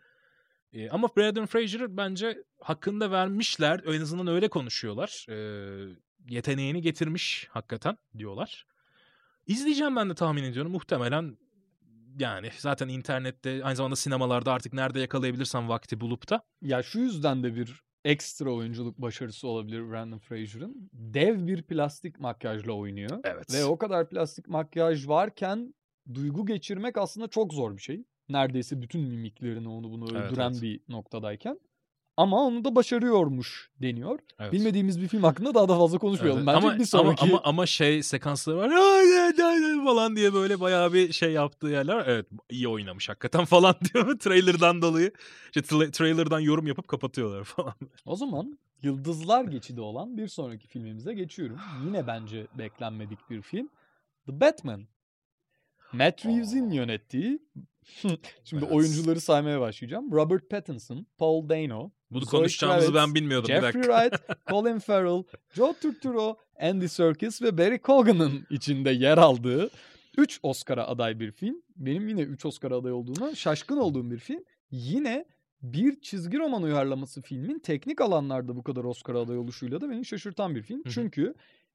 E, ama Brandon Fraser bence hakkında vermişler. En azından öyle konuşuyorlar. E, yeteneğini getirmiş hakikaten diyorlar. İzleyeceğim ben de tahmin ediyorum. Muhtemelen yani zaten internette aynı zamanda sinemalarda artık nerede yakalayabilirsem vakti bulup da Ya şu yüzden de bir ekstra oyunculuk başarısı olabilir Brandon Fraser'ın. Dev bir plastik makyajla oynuyor. evet. Ve o kadar plastik makyaj varken duygu geçirmek aslında çok zor bir şey. Neredeyse bütün mimiklerini onu bunu Evet, öldüren evet. bir noktadayken. Ama onu da başarıyormuş deniyor. Evet. Bilmediğimiz bir film hakkında daha da fazla konuşmayalım. Evet, Bence ama, bir sonraki... ama, ama, ama şey sekansları var falan diye böyle bayağı bir şey yaptığı yerler. Evet iyi oynamış hakikaten falan diyor trailerdan dolayı. İşte tra- trailerdan yorum yapıp kapatıyorlar falan. O zaman Yıldızlar Geçidi olan bir sonraki filmimize geçiyorum. Yine bence beklenmedik bir film. The Batman. Matt Reeves'in yönettiği Şimdi Evet. oyuncuları saymaya başlayacağım. Robert Pattinson, Paul Dano, Bunu Zoe konuşacağımızı Kravitz, ben bilmiyordum bir Jeffrey. Wright, Colin Farrell, Joe Turturro, Andy Serkis ve Barry Keoghan'ın içinde yer aldığı 3 Oscar'a aday bir film. Benim yine 3 Oscar'a aday olduğuna şaşkın olduğum bir film. Yine bir çizgi roman uyarlaması filmin teknik alanlarda bu kadar Oscar'a aday oluşuyla da beni şaşırtan bir film. Çünkü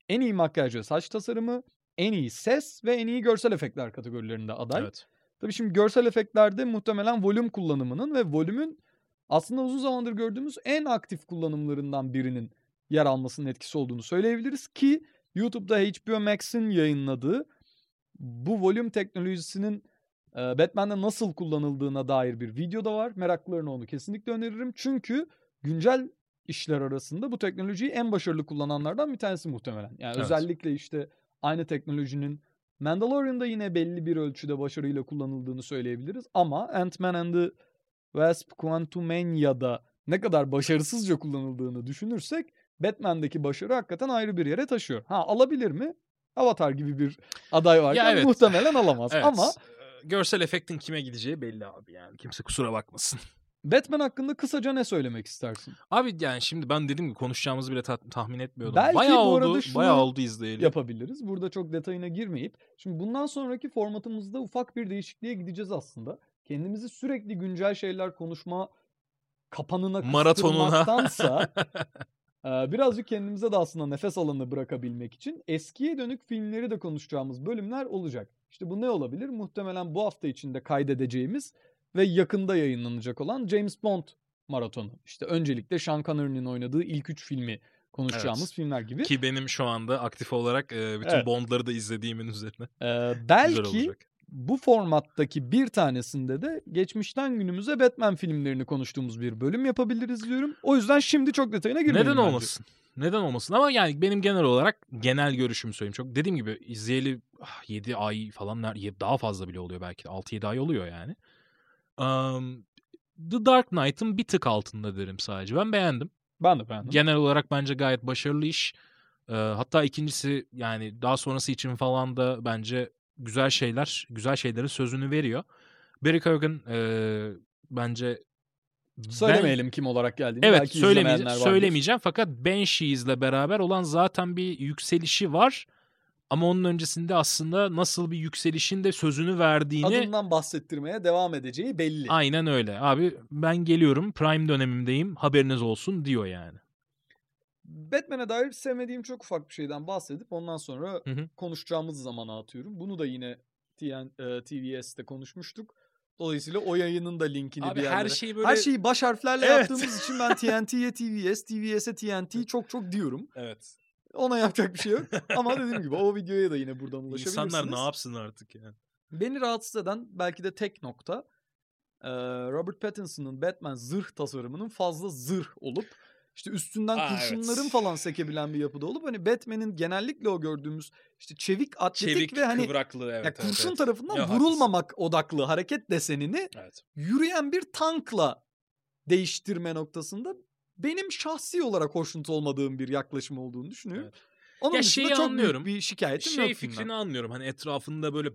en iyi makyaj ve saç tasarımı, en iyi ses ve en iyi görsel efektler kategorilerinde aday. Evet. Tabii şimdi görsel efektlerde muhtemelen volüm kullanımının ve volümün aslında uzun zamandır gördüğümüz en aktif kullanımlarından birinin yer almasının etkisi olduğunu söyleyebiliriz ki YouTube'da HBO Max'in yayınladığı bu volüm teknolojisinin Batman'de nasıl kullanıldığına dair bir video da var. Meraklılarına onu kesinlikle öneririm. Çünkü güncel işler arasında bu teknolojiyi en başarılı kullananlardan bir tanesi muhtemelen. Yani Evet. özellikle işte aynı teknolojinin Mandalorian'da yine belli bir ölçüde başarıyla kullanıldığını söyleyebiliriz. Ama Ant-Man and the Wasp Quantumania'da ne kadar başarısızca kullanıldığını düşünürsek Batman'deki başarı hakikaten ayrı bir yere taşıyor. Ha alabilir mi? Avatar gibi bir aday varken evet. muhtemelen alamaz. Evet. Ama görsel efektin kime gideceği belli abi yani. Kimse kusura bakmasın. Batman hakkında kısaca ne söylemek istersin? Abi yani şimdi ben dediğim gibi konuşacağımızı bile ta- tahmin etmiyordum. Belki bayağı bu arada oldu, şunu bayağı oldu izleyeli. Yapabiliriz. Burada çok detayına girmeyip. Şimdi bundan sonraki formatımızda ufak bir değişikliğe gideceğiz aslında. Kendimizi sürekli güncel şeyler konuşma kapanına Ee, birazcık kendimize de aslında nefes alanı bırakabilmek için eskiye dönük filmleri de konuşacağımız bölümler olacak. İşte bu ne olabilir? Muhtemelen bu hafta içinde kaydedeceğimiz ve yakında yayınlanacak olan James Bond maratonu. İşte öncelikle Sean Connery'nin oynadığı ilk üç filmi konuşacağımız Evet. filmler gibi. Ki benim şu anda aktif olarak e, bütün Evet. Bond'ları da izlediğimin üzerine. Ee, belki. Bu formattaki bir tanesinde de geçmişten günümüze Batman filmlerini konuştuğumuz bir bölüm yapabiliriz diyorum. O yüzden şimdi çok detayına girmeyelim Neden bence. olmasın? Neden olmasın ama yani benim genel olarak genel görüşümü söyleyeyim. Çok dediğim gibi izleyeli 7 ay falan daha fazla bile oluyor belki. 6-7 ay oluyor yani. Um, The Dark Knight'ın bir tık altında derim sadece. Ben beğendim. Ben de beğendim. Genel olarak bence gayet başarılı iş. Ee, hatta ikincisi yani daha sonrası için falan da bence güzel şeyler, güzel şeylerin sözünü veriyor. Barry Keoghan e, bence Söylemeyelim ben, kim olarak geldiğini. Evet Belki söylemeyeceğim, söylemeyeceğim fakat Banshees'le beraber olan zaten bir yükselişi var. Ama onun öncesinde aslında nasıl bir yükselişin de sözünü verdiğini... Adından bahsettirmeye devam edeceği belli. Aynen öyle. Abi ben geliyorum prime dönemimdeyim haberiniz olsun diyor yani. Batman'e dair sevmediğim çok ufak bir şeyden bahsedip ondan sonra hı hı. konuşacağımız zamana atıyorum. Bunu da yine TN, e, TVS'te konuşmuştuk. Dolayısıyla o yayının da linkini Abi bir yerlere. Her şeyi böyle... Her şeyi baş harflerle evet. yaptığımız için ben TNT'ye TVS, TVS'e TNT çok çok diyorum. Evet. Ona yapacak bir şey yok. Ama dediğim gibi o videoya da yine buradan ulaşabilirsiniz. İnsanlar ne yapsın artık yani. Beni rahatsız eden belki de tek nokta Robert Pattinson'ın Batman zırh tasarımının fazla zırh olup işte üstünden Aa, kurşunların evet. falan sekebilen bir yapıda olup hani Batman'in genellikle o gördüğümüz işte çevik, atletik çevik, ve hani kıvraklı, evet, ya kurşun evet, tarafından ya, vurulmamak haklısın. odaklı hareket desenini evet. yürüyen bir tankla değiştirme noktasında benim şahsi olarak hoşnut olmadığım bir yaklaşım olduğunu düşünüyorum. Evet. Onun ya dışında çok anlıyorum. bir şikayetim şey yok. Şey fikrini anlıyorum. Hani etrafında böyle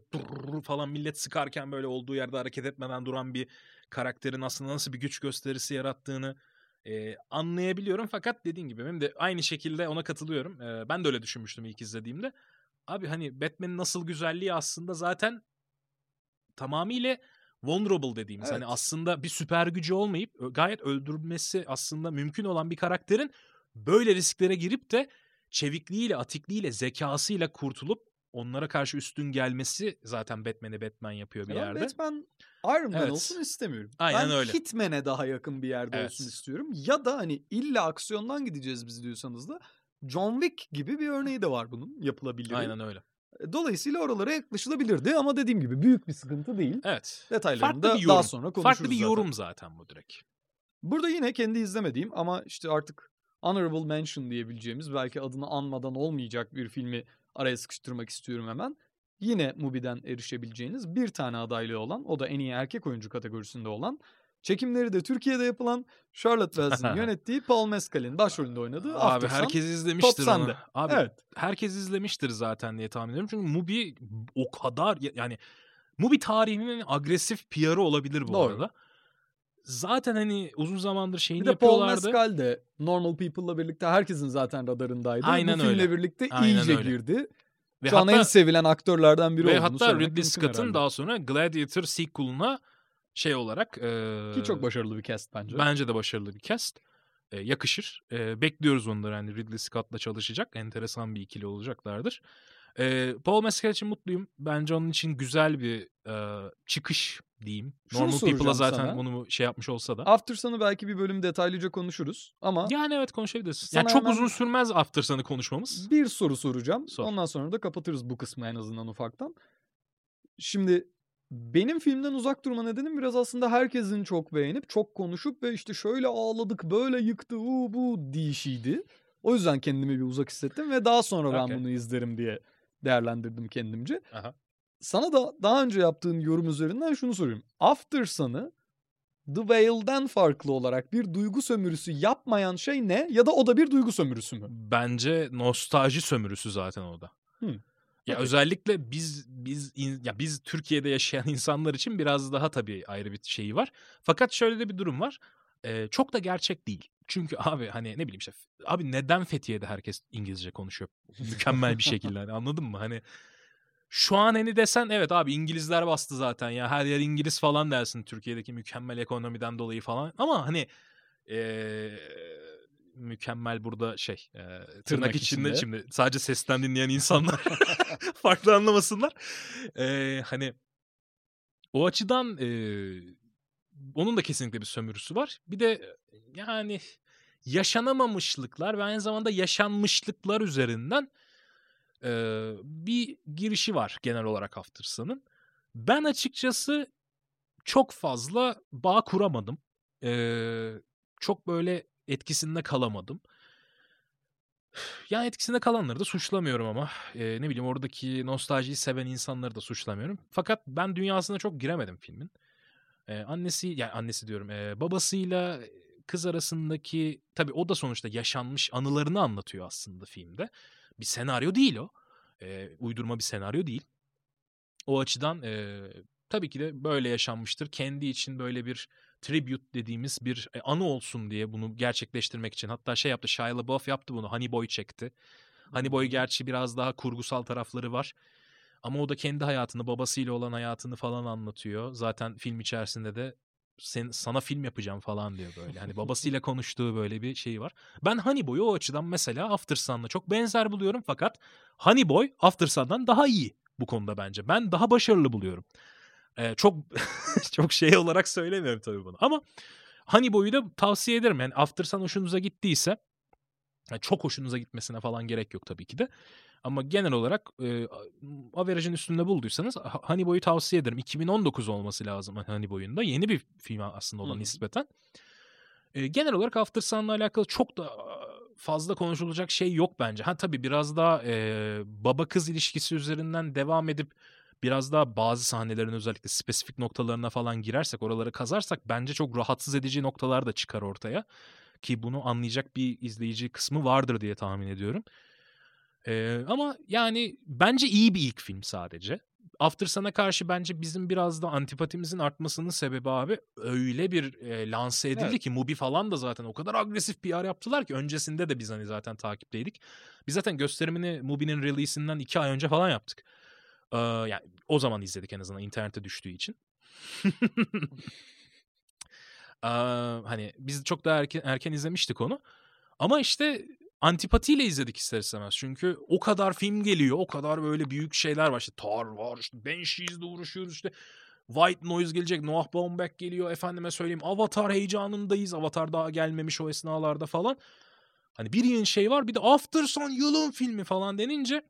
falan millet sıkarken böyle olduğu yerde hareket etmeden duran bir karakterin aslında nasıl bir güç gösterisi yarattığını e, anlayabiliyorum. Fakat dediğin gibi benim de aynı şekilde ona katılıyorum. E, ben de öyle düşünmüştüm ilk izlediğimde. Abi hani Batman'in nasıl güzelliği aslında zaten tamamıyla vulnerable dediğimiz hani evet. hani aslında bir süper gücü olmayıp gayet öldürülmesi aslında mümkün olan bir karakterin böyle risklere girip de çevikliğiyle, atikliğiyle, zekasıyla kurtulup onlara karşı üstün gelmesi zaten Batman'i Batman yapıyor bir ya yerde. Batman Iron Man evet. olsun istemiyorum. Aynen ben öyle. Hitman'e daha yakın bir yerde evet. olsun istiyorum. Ya da hani illa aksiyondan gideceğiz biz diyorsanız da John Wick gibi bir örneği de var bunun yapılabilir. Aynen öyle. E, dolayısıyla oralara yaklaşılabilirdi ama dediğim gibi büyük bir sıkıntı değil. Evet. Detaylarını da daha sonra konuşuruz Farklı bir yorum zaten, zaten bu direkt. Burada yine kendi izlemediğim ama işte artık honorable mention diyebileceğimiz belki adını anmadan olmayacak bir filmi araya sıkıştırmak istiyorum hemen. Yine Mubi'den erişebileceğiniz bir tane adaylığı olan o da en iyi erkek oyuncu kategorisinde olan Çekimleri de Türkiye'de yapılan Charlotte Wells'in yönettiği Paul Mescal'in başrolünde oynadığı Abi Aftersun, herkes izlemiştir onu. Abi evet. herkes izlemiştir zaten diye tahmin ediyorum. Çünkü Mubi o kadar yani Mubi tarihinin agresif PR'ı olabilir bu Doğru. arada. Zaten hani uzun zamandır şeyini bir de yapıyorlardı. Paul Mescal de Normal People'la birlikte herkesin zaten radarındaydı. Aynen Bu öyle. filmle birlikte Aynen iyice öyle. girdi. Ve Şu hatta, en sevilen aktörlerden biri ve olduğunu hatta Ridley Scott'ın daha sonra Gladiator sequel'ına şey olarak e, ki çok başarılı bir cast bence. Bence de başarılı bir cast. E, yakışır. E, bekliyoruz onları hani Ridley Scott'la çalışacak. Enteresan bir ikili olacaklardır. E, Paul Mescal için mutluyum. Bence onun için güzel bir e, çıkış diyeyim. Şunu Normal People'a zaten sana. onu şey yapmış olsa da. After Sun'ı belki bir bölüm detaylıca konuşuruz ama... Yani evet konuşabiliriz. Yani çok uzun sürmez After Sun'ı konuşmamız. Bir soru soracağım. Sor. Ondan sonra da kapatırız bu kısmı en azından ufaktan. Şimdi benim filmden uzak durma nedenim biraz aslında herkesin çok beğenip çok konuşup ve işte şöyle ağladık böyle yıktı u bu dişiydi. O yüzden kendimi bir uzak hissettim ve daha sonra okay. ben bunu izlerim diye değerlendirdim kendimce. Aha. Sana da daha önce yaptığın yorum üzerinden şunu soruyorum. After Sun'ı The Whale'den farklı olarak bir duygu sömürüsü yapmayan şey ne? Ya da o da bir duygu sömürüsü mü? Bence nostalji sömürüsü zaten o da. Hmm. Ya okay. özellikle biz biz ya biz Türkiye'de yaşayan insanlar için biraz daha tabii ayrı bir şeyi var. Fakat şöyle de bir durum var. Ee, çok da gerçek değil. Çünkü abi hani ne bileyim işte abi neden Fethiye'de herkes İngilizce konuşuyor mükemmel bir şekilde hani anladın mı? Hani şu an hani desen evet abi İngilizler bastı zaten ya her yer İngiliz falan dersin Türkiye'deki mükemmel ekonomiden dolayı falan ama hani ee, mükemmel burada şey e, tırnak, tırnak içinde, içinde şimdi sadece sesten dinleyen insanlar farklı anlamasınlar. E, hani o açıdan e, onun da kesinlikle bir sömürüsü var. Bir de yani yaşanamamışlıklar ve aynı zamanda yaşanmışlıklar üzerinden e, bir girişi var genel olarak After Ben açıkçası çok fazla bağ kuramadım. E, çok böyle etkisinde kalamadım. Yani etkisinde kalanları da suçlamıyorum ama. Eee, ne bileyim oradaki nostaljiyi seven insanları da suçlamıyorum. Fakat ben dünyasına çok giremedim filmin. Eee, annesi yani annesi diyorum, eee, babasıyla kız arasındaki tabii o da sonuçta yaşanmış anılarını anlatıyor aslında filmde. Bir senaryo değil o. Eee, uydurma bir senaryo değil. O açıdan, eee, tabii ki de böyle yaşanmıştır. Kendi için böyle bir tribute dediğimiz bir, eee, anı olsun diye bunu gerçekleştirmek için hatta şey yaptı, Shia LaBeouf yaptı bunu, Honey Boy çekti. Honey Boy gerçi biraz daha kurgusal tarafları var ama o da kendi hayatını, babasıyla olan hayatını falan anlatıyor. Zaten film içerisinde de sen sana film yapacağım falan diyor böyle. Hani babasıyla konuştuğu böyle bir şey var. Ben Honey Boy'u o açıdan mesela After Sun'la çok benzer buluyorum fakat Honey Boy After Sun'dan daha iyi bu konuda bence. Ben daha başarılı buluyorum. Eee, çok çok şey olarak söylemiyorum tabii bunu ama Honey Boy'u da tavsiye ederim. Yani After Sun hoşunuza gittiyse ya çok hoşunuza gitmesine falan gerek yok tabii ki de. Ama genel olarak, eee, a average'ın üstünde bulduysanız Ha Honey Boy'u tavsiye ederim. 2019 olması lazım Honey Boy'un da. Yeni bir film aslında o Hı nispeten. Eee, genel olarak After Sun'la alakalı çok da fazla konuşulacak şey yok bence. Ha tabii biraz daha, eee, baba kız ilişkisi üzerinden devam edip biraz daha bazı sahnelerin özellikle spesifik noktalarına falan girersek, oraları kazarsak bence çok rahatsız edici noktalar da çıkar ortaya. Ki bunu anlayacak bir izleyici kısmı vardır diye tahmin ediyorum. Eee, ama yani bence iyi bir ilk film sadece. After Sun'a karşı bence bizim biraz da antipatimizin artmasının sebebi abi öyle bir, eee, lanse edildi Evet. ki Mubi falan da zaten o kadar agresif PR yaptılar ki öncesinde de biz hani zaten takipteydik. Biz zaten gösterimini Mubi'nin release'inden 2 ay önce falan yaptık. Eee, yani o zaman izledik en azından internete düştüğü için. Eee, hani biz çok daha erken erken izlemiştik onu. Ama işte antipatiyle izledik ister istemez. Çünkü o kadar film geliyor, o kadar böyle büyük şeyler var. İşte Tar var, işte Banshees'le uğraşıyoruz işte. White Noise gelecek, Noah Baumbach geliyor. Efendime söyleyeyim Avatar heyecanındayız. Avatar daha gelmemiş o esnalarda falan. Hani bir yığın şey var. Bir de After Sun yılın filmi falan denince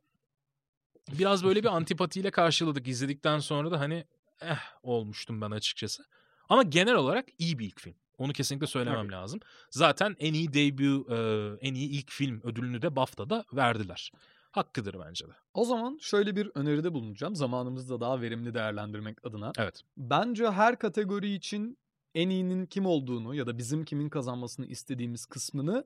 biraz böyle bir antipatiyle karşıladık. İzledikten sonra da hani eh olmuştum ben açıkçası. Ama genel olarak iyi bir ilk film. Onu kesinlikle söylemem Tabii. lazım. Zaten en iyi debut, en iyi ilk film ödülünü de BAFTA'da verdiler. Hakkıdır bence de. O zaman şöyle bir öneride bulunacağım. Zamanımızı da daha verimli değerlendirmek adına. Evet. Bence her kategori için en iyinin kim olduğunu ya da bizim kimin kazanmasını istediğimiz kısmını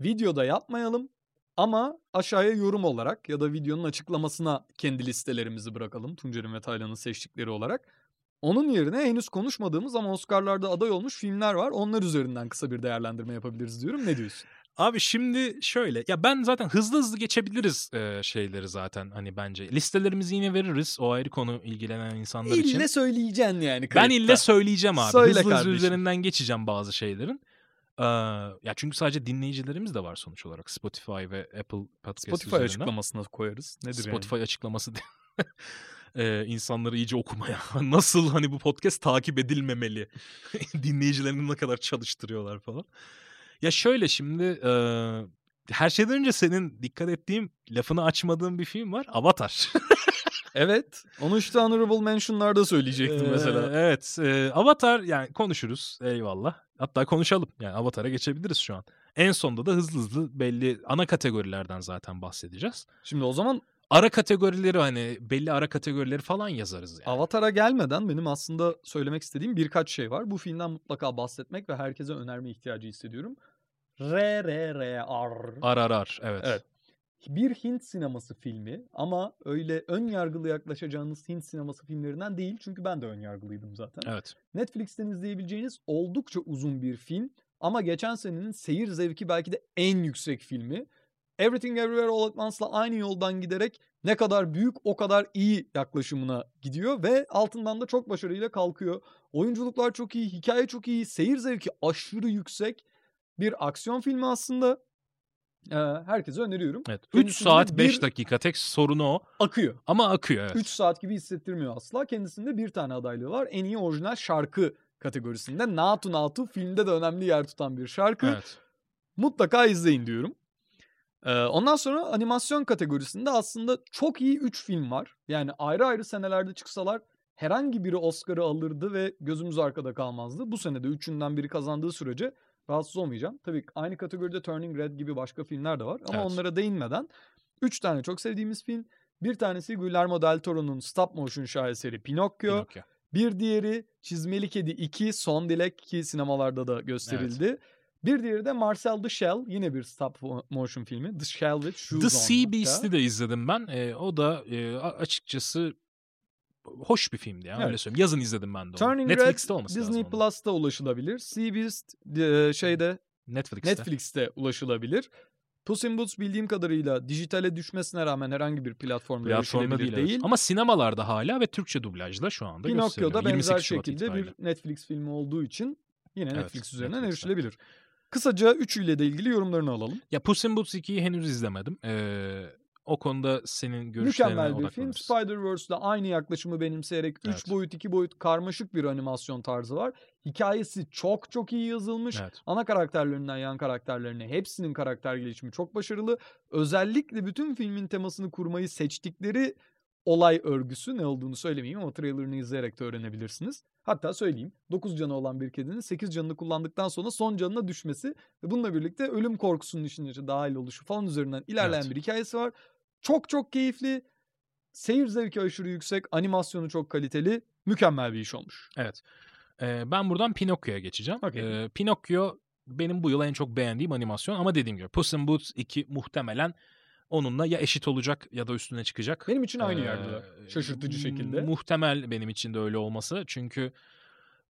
videoda yapmayalım. Ama aşağıya yorum olarak ya da videonun açıklamasına kendi listelerimizi bırakalım. Tuncer'in ve Taylan'ın seçtikleri olarak. Onun yerine henüz konuşmadığımız ama Oscar'larda aday olmuş filmler var. Onlar üzerinden kısa bir değerlendirme yapabiliriz diyorum. Ne diyorsun? Abi şimdi şöyle ya ben zaten hızlı hızlı geçebiliriz eee, şeyleri zaten hani bence. Listelerimizi yine veririz o ayrı konu ilgilenen insanlar için. İlle söyleyeceksin yani. Ben kayıtta. ille söyleyeceğim abi. Söyle hızlı hızlı kardeşim. üzerinden geçeceğim bazı şeylerin. Eee, ya çünkü sadece dinleyicilerimiz de var sonuç olarak Spotify ve Apple Podcast Spotify üzerinden. açıklamasına koyarız. Nedir Spotify yani? açıklaması eee, insanları iyice okumaya. Nasıl hani bu podcast takip edilmemeli? Dinleyicilerini ne kadar çalıştırıyorlar falan. Ya şöyle şimdi eee, her şeyden önce senin dikkat ettiğim, lafını açmadığın bir film var. Avatar. Evet. Onu işte Honorable Mention'larda söyleyecektim Eee, mesela. evet. eee, Avatar yani konuşuruz. Eyvallah. Hatta konuşalım. Yani Avatar'a geçebiliriz şu an. En sonda da hızlı hızlı belli ana kategorilerden zaten bahsedeceğiz. Şimdi o zaman Ara kategorileri hani belli ara kategorileri falan yazarız yani. Avatar'a gelmeden benim aslında söylemek istediğim birkaç şey var. Bu filmden mutlaka bahsetmek ve herkese önerme ihtiyacı hissediyorum. RRR. Ararar evet. Evet. Bir Hint sineması filmi ama öyle ön yargılı yaklaşacağınız Hint sineması filmlerinden değil. Çünkü ben de ön yargılıydım zaten. Evet. Netflix'ten izleyebileceğiniz oldukça uzun bir film ama geçen senenin seyir zevki belki de en yüksek filmi. Everything Everywhere All at Once'la aynı yoldan giderek ne kadar büyük o kadar iyi yaklaşımına gidiyor ve altından da çok başarıyla kalkıyor. Oyunculuklar çok iyi, hikaye çok iyi, seyir zevki aşırı yüksek bir aksiyon filmi aslında. Ee, herkese öneriyorum. Evet. 3 Kendisinde saat 5 bir- dakika tek sorunu o. Akıyor. Ama akıyor evet. 3 saat gibi hissettirmiyor asla. Kendisinde bir tane adaylığı var. En iyi orijinal şarkı kategorisinde. Natu Natu filmde de önemli yer tutan bir şarkı. Evet. Mutlaka izleyin diyorum. Ondan sonra animasyon kategorisinde aslında çok iyi 3 film var. Yani ayrı ayrı senelerde çıksalar herhangi biri Oscar'ı alırdı ve gözümüz arkada kalmazdı. Bu sene de üçünden biri kazandığı sürece rahatsız olmayacağım. Tabii aynı kategoride Turning Red gibi başka filmler de var ama Evet. onlara değinmeden 3 tane çok sevdiğimiz film. Bir tanesi Guillermo del Toro'nun stop motion şaheseri Pinocchio. Pinokyo. Bir diğeri Çizmeli Kedi 2 Son Dilek ki sinemalarda da gösterildi. Bir diğeri de Marcel the Shell yine bir stop motion filmi. The Shell with Shoes The Sea. Beast'i de izledim ben. E, o da e, açıkçası hoş bir filmdi ya Evet. öyle söyleyeyim. Yazın izledim ben de onu. Turning Netflix'te Red olması Disney lazım onun. Plus'ta ulaşılabilir. Sea Beast e, şeyde Netflix'te. Netflix'te ulaşılabilir. Puss in Boots bildiğim kadarıyla dijitale düşmesine rağmen herhangi bir platformda Platformda değil, değil. evet. Ama sinemalarda hala ve Türkçe dublajla şu anda Pinokyo gösteriliyor. da benzer 28 Şubat şekilde itibariyle. bir Netflix filmi olduğu için yine Evet, Netflix üzerinden Netflix'te. erişilebilir. Kısaca üçüyle de ilgili yorumlarını alalım. Ya Puss in Boots 2'yi henüz izlemedim. Ee, o konuda senin görüşlerine Mükemmel bir film. Spider-Verse'de aynı yaklaşımı benimseyerek 3 Evet. boyut 2 boyut karmaşık bir animasyon tarzı var. Hikayesi çok çok iyi yazılmış. Evet. Ana karakterlerinden yan karakterlerine hepsinin karakter gelişimi çok başarılı. Özellikle bütün filmin temasını kurmayı seçtikleri olay örgüsü ne olduğunu söylemeyeyim ama trailerını izleyerek de öğrenebilirsiniz. Hatta söyleyeyim 9 canı olan bir kedinin 8 canını kullandıktan sonra son canına düşmesi ve bununla birlikte ölüm korkusunun işin içine dahil oluşu falan üzerinden ilerleyen Evet. bir hikayesi var. Çok çok keyifli. Seyir zevki aşırı yüksek. Animasyonu çok kaliteli. Mükemmel bir iş olmuş. Evet. Ee, ben buradan Pinokyo'ya geçeceğim. Okey. Ee, Pinokyo benim bu yıl en çok beğendiğim animasyon ama dediğim gibi Puss in Boots 2 muhtemelen onunla ya eşit olacak ya da üstüne çıkacak. Benim için aynı Ee, yerde. Şaşırtıcı şekilde. Muhtemel benim için de öyle olması. Çünkü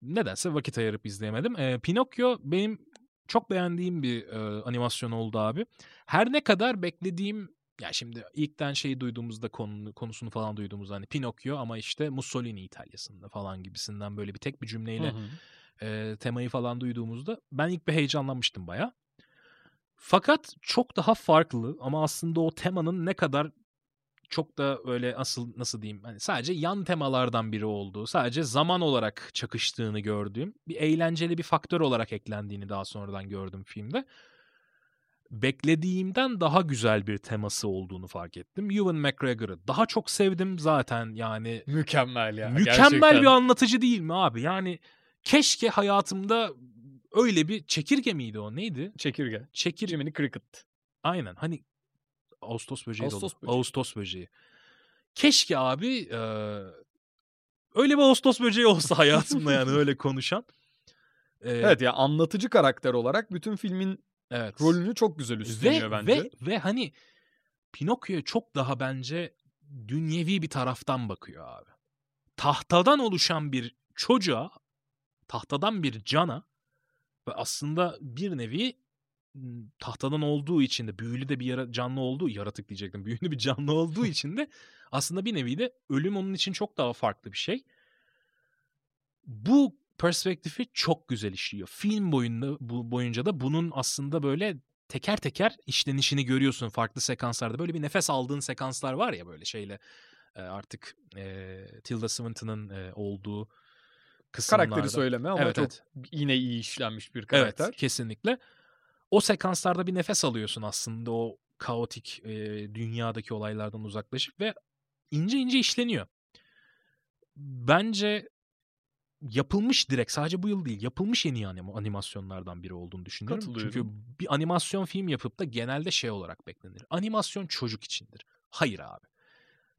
nedense vakit ayırıp izleyemedim. Ee, Pinokyo benim çok beğendiğim bir e, animasyon oldu abi. Her ne kadar beklediğim ya şimdi ilkten şeyi duyduğumuzda konu, konusunu falan duyduğumuzda hani Pinokyo ama işte Mussolini İtalya'sında falan gibisinden böyle bir tek bir cümleyle Hı hı. e, temayı falan duyduğumuzda ben ilk bir heyecanlanmıştım baya. Fakat çok daha farklı ama aslında o temanın ne kadar çok da öyle asıl nasıl diyeyim hani sadece yan temalardan biri olduğu, sadece zaman olarak çakıştığını gördüğüm, bir eğlenceli bir faktör olarak eklendiğini daha sonradan gördüm filmde. Beklediğimden daha güzel bir teması olduğunu fark ettim. Ewan McGregor'ı daha çok sevdim zaten yani Mükemmel ya. Mükemmel gerçekten. bir anlatıcı değil mi abi? Yani keşke hayatımda öyle bir çekirge miydi o? Neydi? Çekirge. Çekirge. Jiminy Cricket. Aynen. Hani Ağustos böceği Ağustos olur. böceği. Ağustos böceği. Keşke abi e, öyle bir Ağustos böceği olsa hayatımda yani öyle konuşan. E, Evet ya anlatıcı karakter olarak bütün filmin evet. rolünü çok güzel üstleniyor ve, bence. Ve, ve hani Pinokyo'ya çok daha bence dünyevi bir taraftan bakıyor abi. Tahtadan oluşan bir çocuğa, tahtadan bir cana ve aslında bir nevi tahtadan olduğu için de büyülü de bir yara, canlı olduğu yaratık diyecektim. Büyülü bir canlı olduğu için de aslında bir nevi de ölüm onun için çok daha farklı bir şey. Bu perspektifi çok güzel işliyor. Film boyunda bu boyunca da bunun aslında böyle teker teker işlenişini görüyorsun farklı sekanslarda. Böyle bir nefes aldığın sekanslar var ya böyle şeyle artık e, Tilda Swinton'ın e, olduğu kısımlarda. Karakteri söyleme ama Evet, çok evet. yine iyi işlenmiş bir karakter. Evet kesinlikle. O sekanslarda bir nefes alıyorsun aslında o kaotik e, dünyadaki olaylardan uzaklaşıp ve ince ince işleniyor. Bence yapılmış direkt sadece bu yıl değil yapılmış en iyi anim- animasyonlardan biri olduğunu düşünüyorum. Çünkü bir animasyon film yapıp da genelde şey olarak beklenir. Animasyon çocuk içindir. Hayır abi.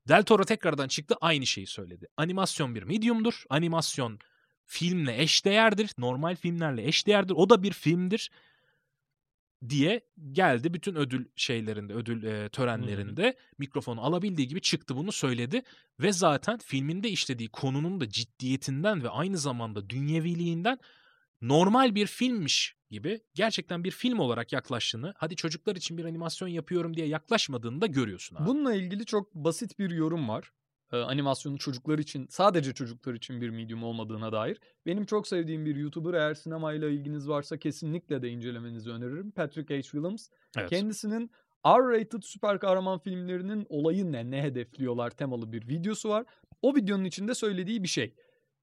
Del Toro tekrardan çıktı aynı şeyi söyledi. Animasyon bir medium'dur. Animasyon filmle eşdeğerdir. Normal filmlerle eşdeğerdir. O da bir filmdir diye geldi bütün ödül şeylerinde, ödül e, törenlerinde mikrofonu alabildiği gibi çıktı bunu söyledi ve zaten filminde işlediği konunun da ciddiyetinden ve aynı zamanda dünyeviliğinden normal bir filmmiş gibi gerçekten bir film olarak yaklaştığını, hadi çocuklar için bir animasyon yapıyorum diye yaklaşmadığını da görüyorsun abi. Bununla ilgili çok basit bir yorum var. Ee, animasyonun çocuklar için, sadece çocuklar için bir medium olmadığına dair. Benim çok sevdiğim bir YouTuber eğer sinemayla ilginiz varsa kesinlikle de incelemenizi öneririm. Patrick H. Willems. evet. Kendisinin R-rated süper kahraman filmlerinin olayı ne, ne hedefliyorlar temalı bir videosu var. O videonun içinde söylediği bir şey.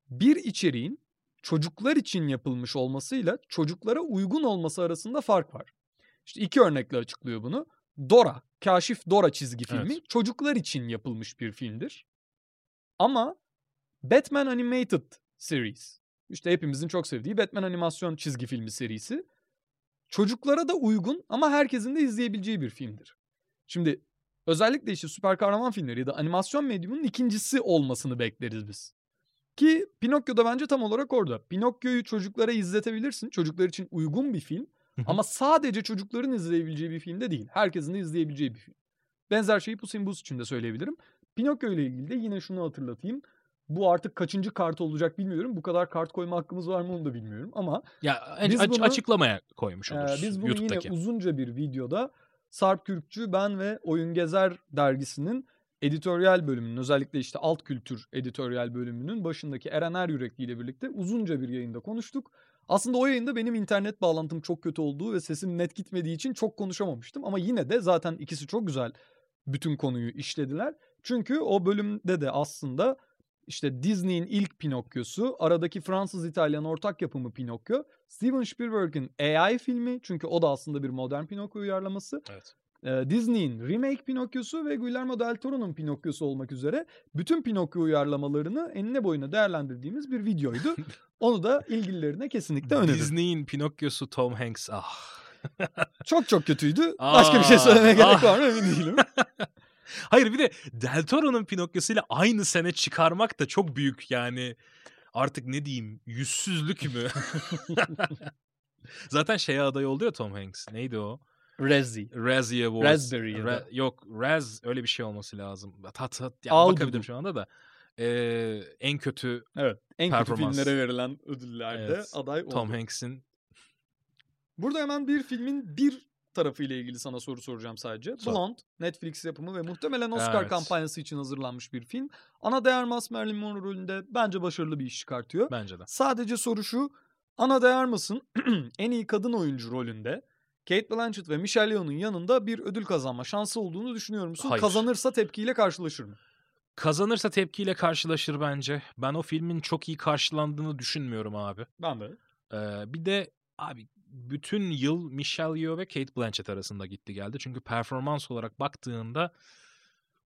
Bir içeriğin çocuklar için yapılmış olmasıyla çocuklara uygun olması arasında fark var. İşte iki örnekle açıklıyor bunu. Dora, Kaşif Dora çizgi filmi Evet. çocuklar için yapılmış bir filmdir. Ama Batman Animated Series, işte hepimizin çok sevdiği Batman animasyon çizgi filmi serisi çocuklara da uygun ama herkesin de izleyebileceği bir filmdir. Şimdi özellikle işte süper kahraman filmleri ya da animasyon medyumunun ikincisi olmasını bekleriz biz. Ki Pinokyo da bence tam olarak orada. Pinokyo'yu çocuklara izletebilirsin. Çocuklar için uygun bir film. ama sadece çocukların izleyebileceği bir film de değil. Herkesin de izleyebileceği bir film. Benzer şeyi Puss in Boots için de söyleyebilirim. Pinokyo ile ilgili de yine şunu hatırlatayım. Bu artık kaçıncı kart olacak bilmiyorum. Bu kadar kart koyma hakkımız var mı onu da bilmiyorum ama Ya Biz aç- bunu- açıklamaya koymuş oluruz biz bunu YouTube'daki. yine uzunca bir videoda Sarp Kürkçü, ben ve Oyun Gezer dergisinin editoryal bölümünün özellikle işte alt kültür editoryal bölümünün başındaki Eren Er Yürekli ile birlikte uzunca bir yayında konuştuk. Aslında o yayında benim internet bağlantım çok kötü olduğu ve sesim net gitmediği için çok konuşamamıştım. Ama yine de zaten ikisi çok güzel bütün konuyu işlediler. Çünkü o bölümde de aslında işte Disney'in ilk Pinokyo'su, aradaki Fransız-İtalyan ortak yapımı Pinokyo, Steven Spielberg'in AI filmi çünkü o da aslında bir modern Pinokyo uyarlaması. Evet. Disney'in remake Pinokyo'su ve Guillermo del Toro'nun Pinokyo'su olmak üzere bütün Pinokyo uyarlamalarını enine boyuna değerlendirdiğimiz bir videoydu. Onu da ilgililerine kesinlikle öneririm. Disney'in Pinokyo'su Tom Hanks. Ah. Çok çok kötüydü. Başka bir şey söylemeye Aa, gerek var mı emin değilim. Hayır bir de Del Toro'nun Pinokyo'suyla aynı sene çıkarmak da çok büyük yani. Artık ne diyeyim yüzsüzlük mü? Zaten şeye aday oldu ya Tom Hanks. Neydi o? Rezzi. Razzie Awards. Raspberry ya. Ra- yok Raz öyle bir şey olması lazım. Tat tat. Ya Audubon. bakabilirim şu anda da. Ee, en kötü Evet. En kötü filmlere verilen ödüllerde Evet, aday oldu. Tom Hanks'in Burada hemen bir filmin bir tarafıyla ilgili sana soru soracağım sadece. Sor. Blonde, Netflix yapımı ve muhtemelen Oscar Evet. kampanyası için hazırlanmış bir film. Ana değer Mas Marilyn Monroe rolünde bence başarılı bir iş çıkartıyor. bence de. Sadece soru şu. Ana değer Mas'ın en iyi kadın oyuncu rolünde Kate Blanchett ve Michelle Yeoh'un yanında bir ödül kazanma şansı olduğunu düşünüyor musun? Hayır. Kazanırsa tepkiyle karşılaşır mı? Kazanırsa tepkiyle karşılaşır bence. Ben o filmin çok iyi karşılandığını düşünmüyorum abi. Ben de. Ee, bir de abi bütün yıl Michelle Yeoh ve Kate Blanchett arasında gitti geldi. Çünkü performans olarak baktığında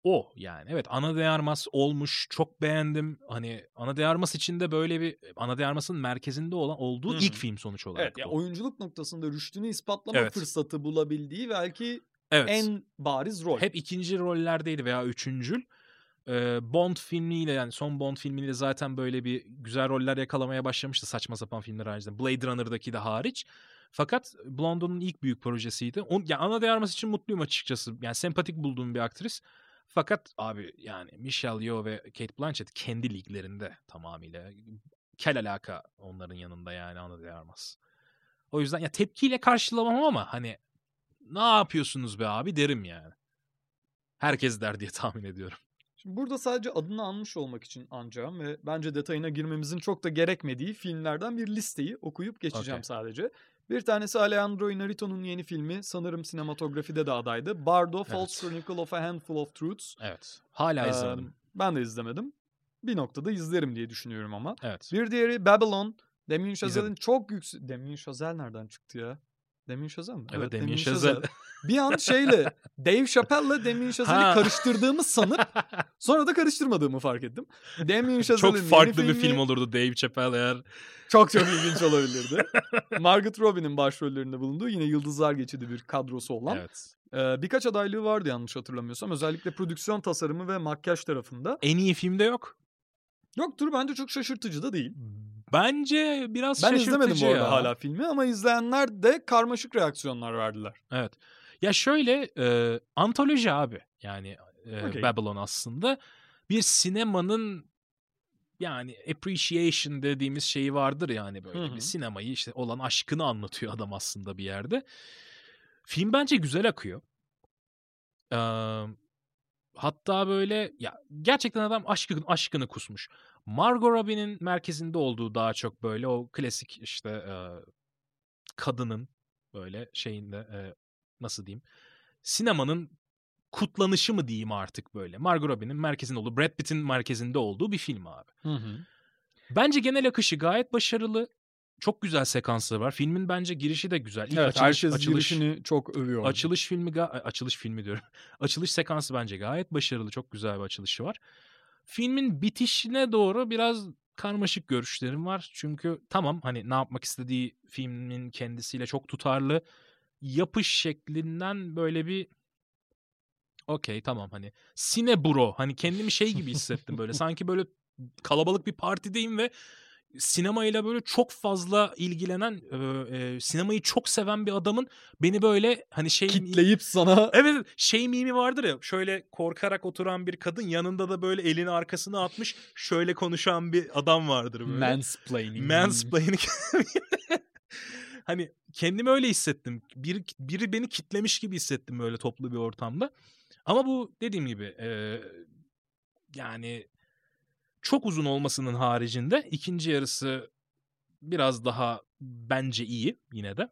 o yani. Evet Ana de Armas olmuş. Çok beğendim. Hani Ana de Armas içinde böyle bir Ana de Armas'ın merkezinde olan olduğu Hı ilk film sonuç olarak. Evet, ya oyunculuk noktasında rüştünü ispatlama Evet. fırsatı bulabildiği belki evet. en bariz rol. Hep ikinci rollerdeydi veya üçüncül. Bond filmiyle yani son Bond filmiyle zaten böyle bir güzel roller yakalamaya başlamıştı saçma sapan filmler haricinde. Blade Runner'daki de hariç. Fakat Blondo'nun ilk büyük projesiydi. On, yani ana de Armas için mutluyum açıkçası. Yani sempatik bulduğum bir aktris. Fakat abi yani Michelle Yeoh ve Kate Blanchett kendi liglerinde tamamıyla. Kel alaka onların yanında yani ana de Armas. O yüzden ya tepkiyle karşılamam ama hani ne yapıyorsunuz be abi derim yani. Herkes der diye tahmin ediyorum. Şimdi burada sadece adını anmış olmak için ancağım ve bence detayına girmemizin çok da gerekmediği filmlerden bir listeyi okuyup geçeceğim Okey. sadece. Bir tanesi Alejandro Inarritu'nun yeni filmi sanırım sinematografide de adaydı. Bardo False Chronicle of a Handful of Truths. Evet. Hala Ee, izlemedim. ben de izlemedim. Bir noktada izlerim diye düşünüyorum ama. Evet. Bir diğeri Babylon. Damien Chazelle'in çok yüksek... Damien Chazelle nereden çıktı ya? Damien Chazelle mi? Evet, Damien Chazelle. Bir an şeyle Dave Chappelle'la Damien Chazelle'i Ha. karıştırdığımı sanıp sonra da karıştırmadığımı fark ettim. Damien Chazelle'in Çok farklı bir filmi film olurdu Dave Chappelle eğer. Çok çok ilginç olabilirdi. Margot Robbie'nin başrollerinde bulunduğu yine Yıldızlar Geçidi bir kadrosu olan. Evet. Ee, birkaç adaylığı vardı yanlış hatırlamıyorsam. Özellikle prodüksiyon tasarımı ve makyaj tarafında. En iyi filmde yok. Yoktur bence çok şaşırtıcı da değil. Bence biraz Ben şaşırtıcı izlemedim bu arada ya. hala filmi ama izleyenler de karmaşık reaksiyonlar verdiler. Evet. Ya şöyle e, antoloji abi. Yani e, Okey. Babylon aslında bir sinemanın yani appreciation dediğimiz şeyi vardır yani böyle Hı hı. bir sinemayı işte olan aşkını anlatıyor adam aslında bir yerde. Film bence güzel akıyor. Ee, hatta böyle ya gerçekten adam aşkını, aşkını kusmuş. Margot Robbie'nin merkezinde olduğu daha çok böyle o klasik işte e, kadının böyle şeyinde e, nasıl diyeyim sinemanın kutlanışı mı diyeyim artık böyle. Margot Robbie'nin merkezinde olduğu, Brad Pitt'in merkezinde olduğu bir film abi. Bence genel akışı gayet başarılı. Çok güzel sekansları var. Filmin bence girişi de güzel. İlk Evet, açılış, herkes açılış, girişini çok övüyor. açılış filmi açılış filmi diyorum. açılış sekansı bence gayet başarılı. Çok güzel bir açılışı var. Filmin bitişine doğru biraz karmaşık görüşlerim var. Çünkü tamam hani ne yapmak istediği filmin kendisiyle çok tutarlı. Yapış şeklinden böyle bir okey tamam hani sine bro hani kendimi şey gibi hissettim böyle sanki böyle kalabalık bir partideyim ve sinemayla böyle çok fazla ilgilenen e, e, sinemayı çok seven bir adamın beni böyle hani şey Kitleyip sana Evet şey mimi vardır ya şöyle korkarak oturan bir kadın yanında da böyle elini arkasına atmış şöyle konuşan bir adam vardır böyle. mansplaining. Mansplaining. hani kendimi öyle hissettim. Bir, biri beni kitlemiş gibi hissettim böyle toplu bir ortamda. Ama bu dediğim gibi e, yani çok uzun olmasının haricinde ikinci yarısı biraz daha bence iyi yine de.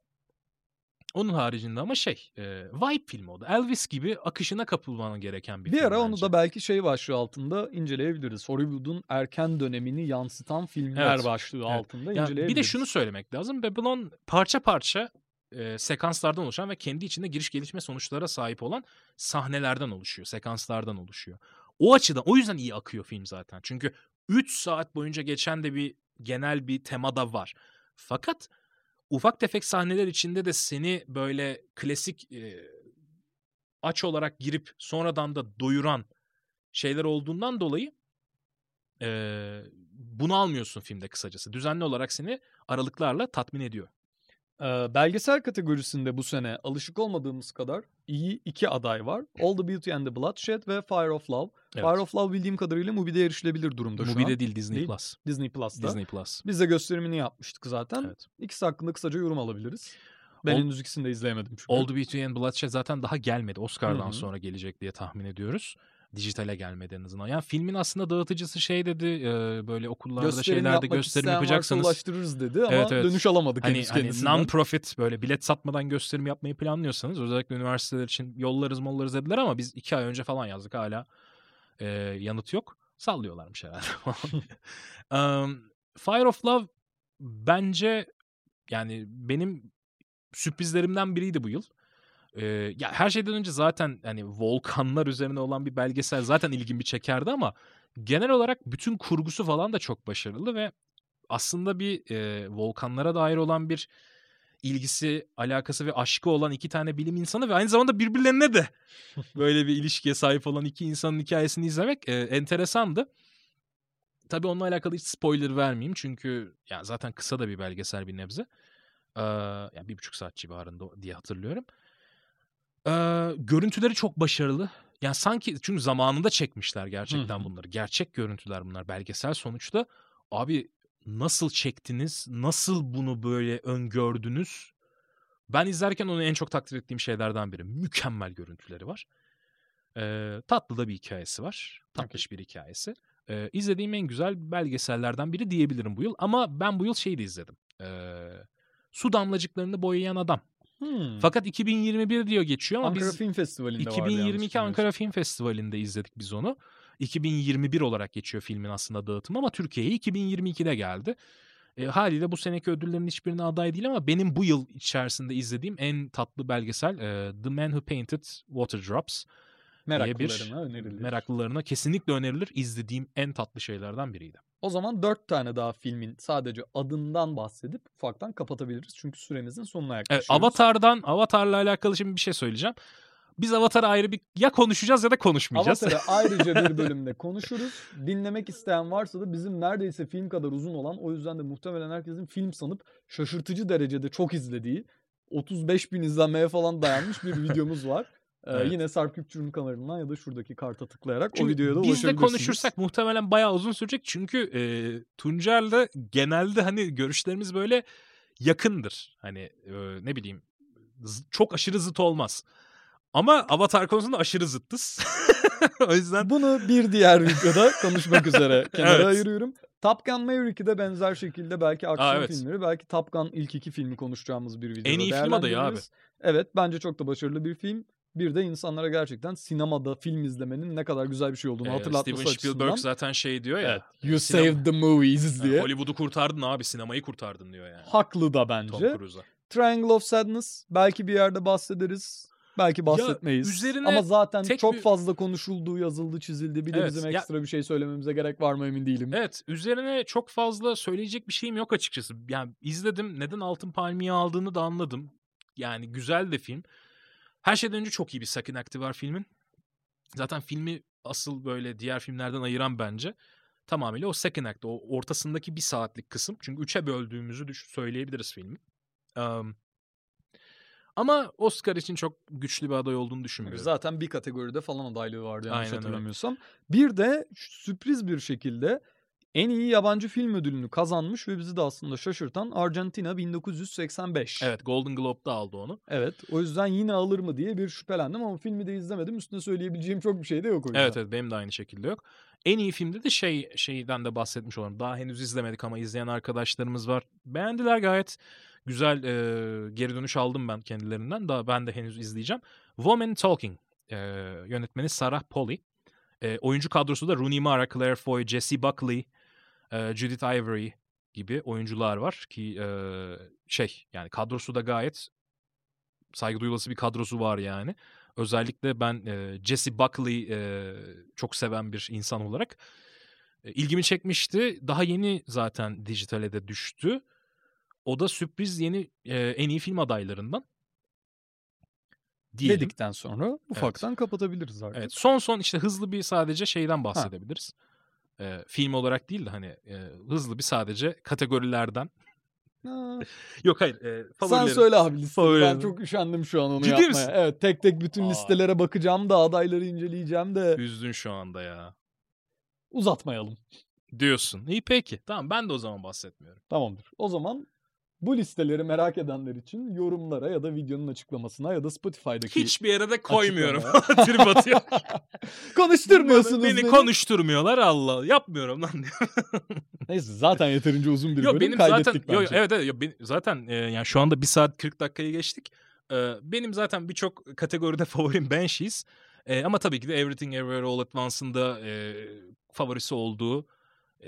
Onun haricinde ama şey e, vibe filmi o da. Elvis gibi akışına kapılman gereken bir, Bir film ara onu bence. da belki şey başlığı altında inceleyebiliriz. Hollywood'un erken dönemini yansıtan filmler Evet. başlığı Evet. altında Ya inceleyebiliriz. bir de şunu söylemek lazım. Babylon parça parça e, sekanslardan oluşan ve kendi içinde giriş gelişme sonuçlara sahip olan sahnelerden oluşuyor. Sekanslardan oluşuyor. O açıdan o yüzden iyi akıyor film zaten. Çünkü 3 saat boyunca geçen de bir genel bir tema da var. Fakat ufak tefek sahneler içinde de seni böyle klasik e, aç olarak girip sonradan da doyuran şeyler olduğundan dolayı e, bunu almıyorsun filmde kısacası. Düzenli olarak seni aralıklarla tatmin ediyor. Belgesel kategorisinde bu sene alışık olmadığımız kadar iyi iki aday var. All the Beauty and the Bloodshed ve Fire of Love. Evet. Fire of Love bildiğim kadarıyla Mubi'de erişilebilir durumda şu Mubi'de an. değil Disney Değil. Plus. Disney Plus'ta. Disney Plus. Biz de gösterimini yapmıştık zaten. Evet. İkisi hakkında kısaca yorum alabiliriz. Ben Ol- henüz ikisini de izleyemedim çünkü. All the Beauty and Bloodshed zaten daha gelmedi. Oscar'dan Hı hı. sonra gelecek diye tahmin ediyoruz. Dijitale gelmedi en azından. Yani filmin aslında dağıtıcısı şey dedi e, böyle okullarda Gösterim şeylerde gösterim yapacaksanız ulaştırırız dedi ama Evet, evet. dönüş alamadık hani, henüz hani kendisinden. non-profit böyle bilet satmadan gösterim yapmayı planlıyorsanız özellikle üniversiteler için yollarız mollarız dediler ama biz iki ay önce falan yazdık hala e, yanıt yok. Sallıyorlarmış herhalde. um, Fire of Love bence yani benim sürprizlerimden biriydi bu yıl. Ee, ya her şeyden önce zaten hani volkanlar üzerine olan bir belgesel zaten ilgimi çekerdi ama genel olarak bütün kurgusu falan da çok başarılı ve aslında bir e, volkanlara dair olan bir ilgisi, alakası ve aşkı olan iki tane bilim insanı ve aynı zamanda birbirlerine de böyle bir ilişkiye sahip olan iki insanın hikayesini izlemek e, enteresandı. Tabii onunla alakalı hiç spoiler vermeyeyim çünkü ya zaten kısa da bir belgesel bir nebze. Ee, yani bir buçuk saat civarında diye hatırlıyorum. Ee, görüntüleri çok başarılı. Yani sanki çünkü zamanında çekmişler gerçekten bunları. Gerçek görüntüler bunlar belgesel sonuçta. Abi nasıl çektiniz? Nasıl bunu böyle öngördünüz? Ben izlerken onu en çok takdir ettiğim şeylerden biri. Mükemmel görüntüleri var. Ee, tatlı da bir hikayesi var. Tatlış bir hikayesi. Ee, izlediğim en güzel belgesellerden biri diyebilirim bu yıl. Ama ben bu yıl şeyi de izledim. Ee, su damlacıklarını boyayan adam. Hmm. Fakat 2021 diyor geçiyor ama Ankara biz Film Festivali'nde vardı yanlış 2022 Ankara. Film Festivali'nde izledik biz onu. 2021 olarak geçiyor filmin aslında dağıtımı ama Türkiye'ye 2022'de geldi. E, haliyle bu seneki ödüllerin hiçbirine aday değil ama benim bu yıl içerisinde izlediğim en tatlı belgesel e, The Man Who Painted Water Drops. diye bir Meraklılarına önerilir. meraklılarına kesinlikle önerilir. İzlediğim en tatlı şeylerden biriydi. O zaman dört tane daha filmin sadece adından bahsedip ufaktan kapatabiliriz. Çünkü süremizin sonuna Evet, yaklaşıyoruz. Avatar'dan, Avatar'la alakalı şimdi bir şey söyleyeceğim. Biz Avatar'ı ayrı bir ya konuşacağız ya da konuşmayacağız. Avatar'ı ayrıca bir bölümde konuşuruz. Dinlemek isteyen varsa da bizim neredeyse film kadar uzun olan o yüzden de muhtemelen herkesin film sanıp şaşırtıcı derecede çok izlediği 35 bin izlenmeye falan dayanmış bir videomuz var. Ee, Evet. Yine Sarp Küpçü'nün kanalından ya da şuradaki karta tıklayarak o Çünkü videoya da biz de ulaşabilirsiniz. konuşursak muhtemelen bayağı uzun sürecek. Çünkü e, Tuncer'le genelde hani görüşlerimiz böyle yakındır. Hani e, ne bileyim çok aşırı zıt olmaz. Ama Avatar konusunda aşırı zıttız. o yüzden Bunu bir diğer videoda konuşmak üzere kenara Evet. ayırıyorum. Top Gun Maverick'i de benzer şekilde belki aksiyon evet. filmleri, belki Top Gun ilk iki filmi konuşacağımız bir videoda En iyi film adayı abi. Evet bence çok da başarılı bir film. Bir de insanlara gerçekten sinemada film izlemenin ne kadar güzel bir şey olduğunu e, hatırlatması Steven açısından. Spielberg zaten şey diyor ya. Evet, you sinema- saved the movies "Ha, diye. Hollywood'u kurtardın abi sinemayı kurtardın diyor yani. Haklı da Tom bence. Cruise'a. Triangle of Sadness belki bir yerde bahsederiz. belki bahsetmeyiz. üzerine Ama zaten tek çok bir- fazla konuşuldu, yazıldı, çizildi. Bir de Evet, bizim ya- ekstra bir şey söylememize gerek var mı emin değilim. Evet üzerine çok fazla söyleyecek bir şeyim yok açıkçası. Yani izledim neden Altın Palmiye aldığını da anladım. Yani güzel de film. Her şeyden önce çok iyi bir second act'i var filmin. Zaten filmi asıl böyle diğer filmlerden ayıran bence tamamıyla o second act, o ortasındaki bir saatlik kısım. Çünkü üçe böldüğümüzü düş- söyleyebiliriz filmi. Um, ama Oscar için çok güçlü bir aday olduğunu düşünmüyorum. Zaten bir kategoride falan adaylığı vardı yanlış Aynen öyle. hatırlamıyorsam. Bir de sürpriz bir şekilde en iyi yabancı film ödülünü kazanmış ve bizi de aslında şaşırtan Argentina 1985. Evet Golden Globe'da aldı onu. Evet. O yüzden yine alır mı diye bir şüphelendim ama filmi de izlemedim. Üstüne söyleyebileceğim çok bir şey de yok o yüzden. Evet evet benim de aynı şekilde yok. En iyi filmde de şey şeyden de bahsetmiş olalım. Daha henüz izlemedik ama izleyen arkadaşlarımız var. Beğendiler gayet. Güzel e, geri dönüş aldım ben kendilerinden. Daha ben de henüz izleyeceğim. Woman Talking e, yönetmeni Sarah Polley. E, oyuncu kadrosu da Rooney Mara, Claire Foy, Jessie Buckley, e, Judith Ivory gibi oyuncular var ki e, şey yani kadrosu da gayet saygı duyulası bir kadrosu var yani. Özellikle ben e, Jesse Buckley e, çok seven bir insan olarak e, ilgimi çekmişti. Daha yeni zaten dijitale de düştü. O da sürpriz yeni e, en iyi film adaylarından. Diyelim. Dedikten sonra ufaktan kapatabiliriz artık. Evet, son son işte hızlı bir sadece şeyden bahsedebiliriz. E, film olarak değil de hani e, hızlı bir sadece kategorilerden. Yok hayır. E, Sen söyle abi listeyi. Ben çok üşendim şu an onu Ciddi yapmaya. misin? Evet tek tek bütün Aa. listelere bakacağım da adayları inceleyeceğim de Üzdün şu anda ya. uzatmayalım. Diyorsun. İyi peki. Tamam ben de o zaman bahsetmiyorum. Tamamdır. O zaman bu listeleri merak edenler için yorumlara ya da videonun açıklamasına ya da Spotify'daki Hiçbir yere de koymuyorum. Trip atıyor. konuşturmuyorsunuz beni, beni. konuşturmuyorlar Allah. Yapmıyorum lan diyor. Neyse zaten yeterince uzun bir Yo, bölüm benim kaydettik zaten yo, bence. evet evet yo, benim- zaten e, yani şu anda 1 saat 40 dakikayı geçtik. E, benim zaten birçok kategoride favorim Banshees. E, ama tabii ki de Everything Everywhere All at Once'ın da e, favorisi olduğu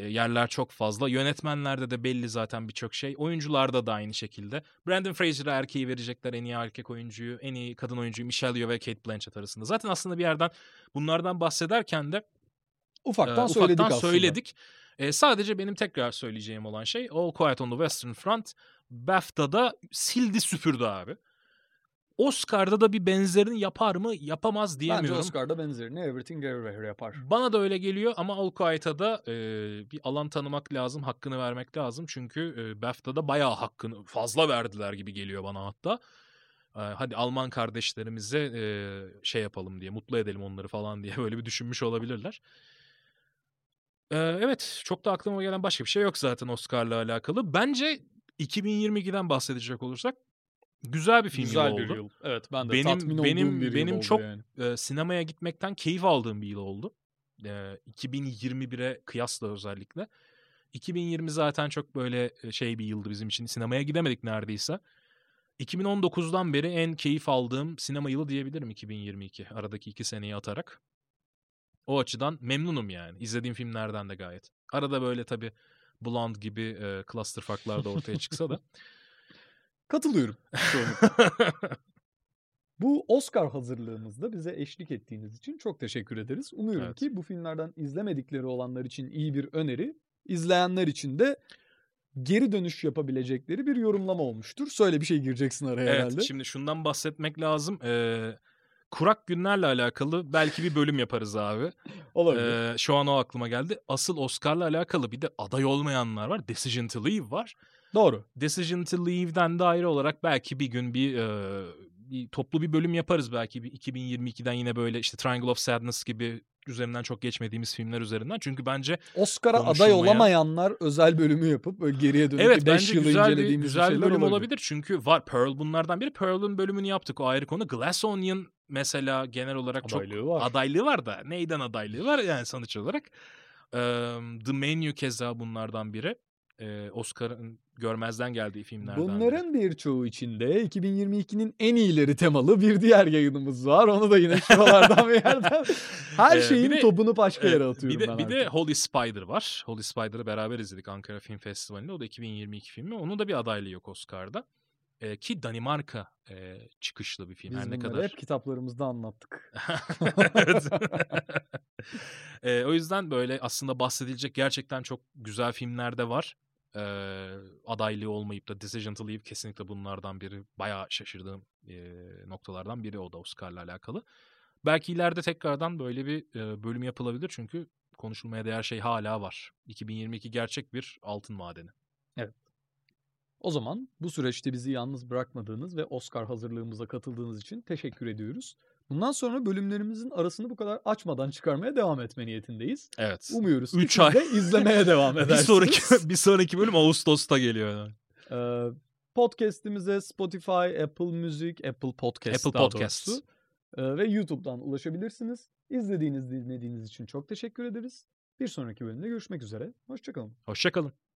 yerler çok fazla. Yönetmenlerde de belli zaten birçok şey. Oyuncularda da aynı şekilde. Brandon Fraser'a erkeği verecekler en iyi erkek oyuncuyu, en iyi kadın oyuncuyu Michelle Yeoh ve Kate Blanchett arasında. Zaten aslında bir yerden bunlardan bahsederken de Ufaktan ee, söyledik ufaktan aslında. söyledik. Ee, sadece benim tekrar söyleyeceğim olan şey All Quiet on the Western Front BAFTA'da sildi süpürdü abi. Oscar'da da bir benzerini yapar mı yapamaz Bence diyemiyorum. Oscar'da benzerini Everything Everywhere yapar. Bana da öyle geliyor ama All Quiet'a da e, bir alan tanımak lazım, hakkını vermek lazım. Çünkü e, BAFTA'da bayağı hakkını fazla verdiler gibi geliyor bana hatta. E, hadi Alman kardeşlerimize e, şey yapalım diye, mutlu edelim onları falan diye böyle bir düşünmüş olabilirler. E, evet, çok da aklıma gelen başka bir şey yok zaten Oscar'la alakalı. Bence 2022'den bahsedecek olursak güzel bir film Güzel yılı bir oldu. yıl. Evet ben de Benim- tatmin benim- olduğum bir benim yıl çok- yani. e, sinemaya gitmekten keyif aldığım bir yıl oldu. E, 2021'e kıyasla özellikle. 2020 zaten çok böyle e, şey bir yıldı bizim için. Sinemaya gidemedik neredeyse. 2019'dan beri en keyif aldığım sinema yılı diyebilirim 2022. Aradaki iki seneyi atarak. O açıdan memnunum yani. İzlediğim filmlerden de gayet. Arada böyle tabii Blonde gibi e, clusterfucklar da ortaya çıksa da. Katılıyorum. Bu Oscar hazırlığımızda bize eşlik ettiğiniz için çok teşekkür ederiz. Umuyorum Evet. ki bu filmlerden izlemedikleri olanlar için iyi bir öneri, izleyenler için de geri dönüş yapabilecekleri bir yorumlama olmuştur. Söyle bir şey gireceksin araya Evet herhalde. şimdi şundan bahsetmek lazım. Ee, kurak günlerle alakalı belki bir bölüm yaparız abi. Olabilir. Ee, şu an o aklıma geldi. Asıl Oscar'la alakalı bir de aday olmayanlar var. Decision to Leave var. Doğru. Decision to Leave'den de ayrı olarak belki bir gün bir, e, bir toplu bir bölüm yaparız belki bir 2022'den yine böyle işte Triangle of Sadness gibi üzerinden çok geçmediğimiz filmler üzerinden. Çünkü bence Oscar'a aday konuşulmayan- olamayanlar özel bölümü yapıp böyle geriye dönüp evet 5 bence yılı güzel bir incelediğimiz güzel bir şeyler bölüm olabilir. olabilir. Çünkü var Pearl bunlardan biri. Pearl'ın bölümünü yaptık o ayrı konu. Glass Onion mesela genel olarak çok Adaylığı var. adaylığı var da neyden adaylığı var yani sonuç olarak. Eee, The Menu keza bunlardan biri. Eee, Oscar'ın görmezden geldiği filmlerden biri. Bunların birçoğu içinde 2022'nin en iyileri temalı bir diğer yayınımız var. Onu da yine şuralardan bir yerden. Her şeyin de- topunu başka yere atıyorum bir de, ben bir de. Holy Spider var. Holy Spider'ı beraber izledik Ankara Film Festivali'nde. O da 2022 filmi. Onun da bir adaylığı yok Oscar'da. E, ki Danimarka e, çıkışlı bir film Biz her ne kadar. hep kitaplarımızda anlattık. E, o yüzden böyle aslında bahsedilecek gerçekten çok güzel filmler de var. E, adaylığı olmayıp da Decision to Leave kesinlikle bunlardan biri. Bayağı şaşırdığım e, noktalardan biri o da Oscar'la alakalı. Belki ileride tekrardan böyle bir e, bölüm yapılabilir çünkü konuşulmaya değer şey hala var. 2022 gerçek bir altın madeni. O zaman bu süreçte bizi yalnız bırakmadığınız ve Oscar hazırlığımıza katıldığınız için teşekkür ediyoruz. Bundan sonra bölümlerimizin arasını bu kadar açmadan çıkarmaya devam etme niyetindeyiz. Evet. Umuyoruz ki Üç siz ay. de izlemeye devam bir edersiniz. sonraki bir sonraki bölüm Ağustos'ta geliyor. Ee, podcast'imize Spotify, Apple Music, Apple Podcast Apple daha Podcasts. doğrusu, e, ve YouTube'dan ulaşabilirsiniz. İzlediğiniz, dinlediğiniz için çok teşekkür ederiz. Bir sonraki bölümde görüşmek üzere. Hoşçakalın. Hoşçakalın.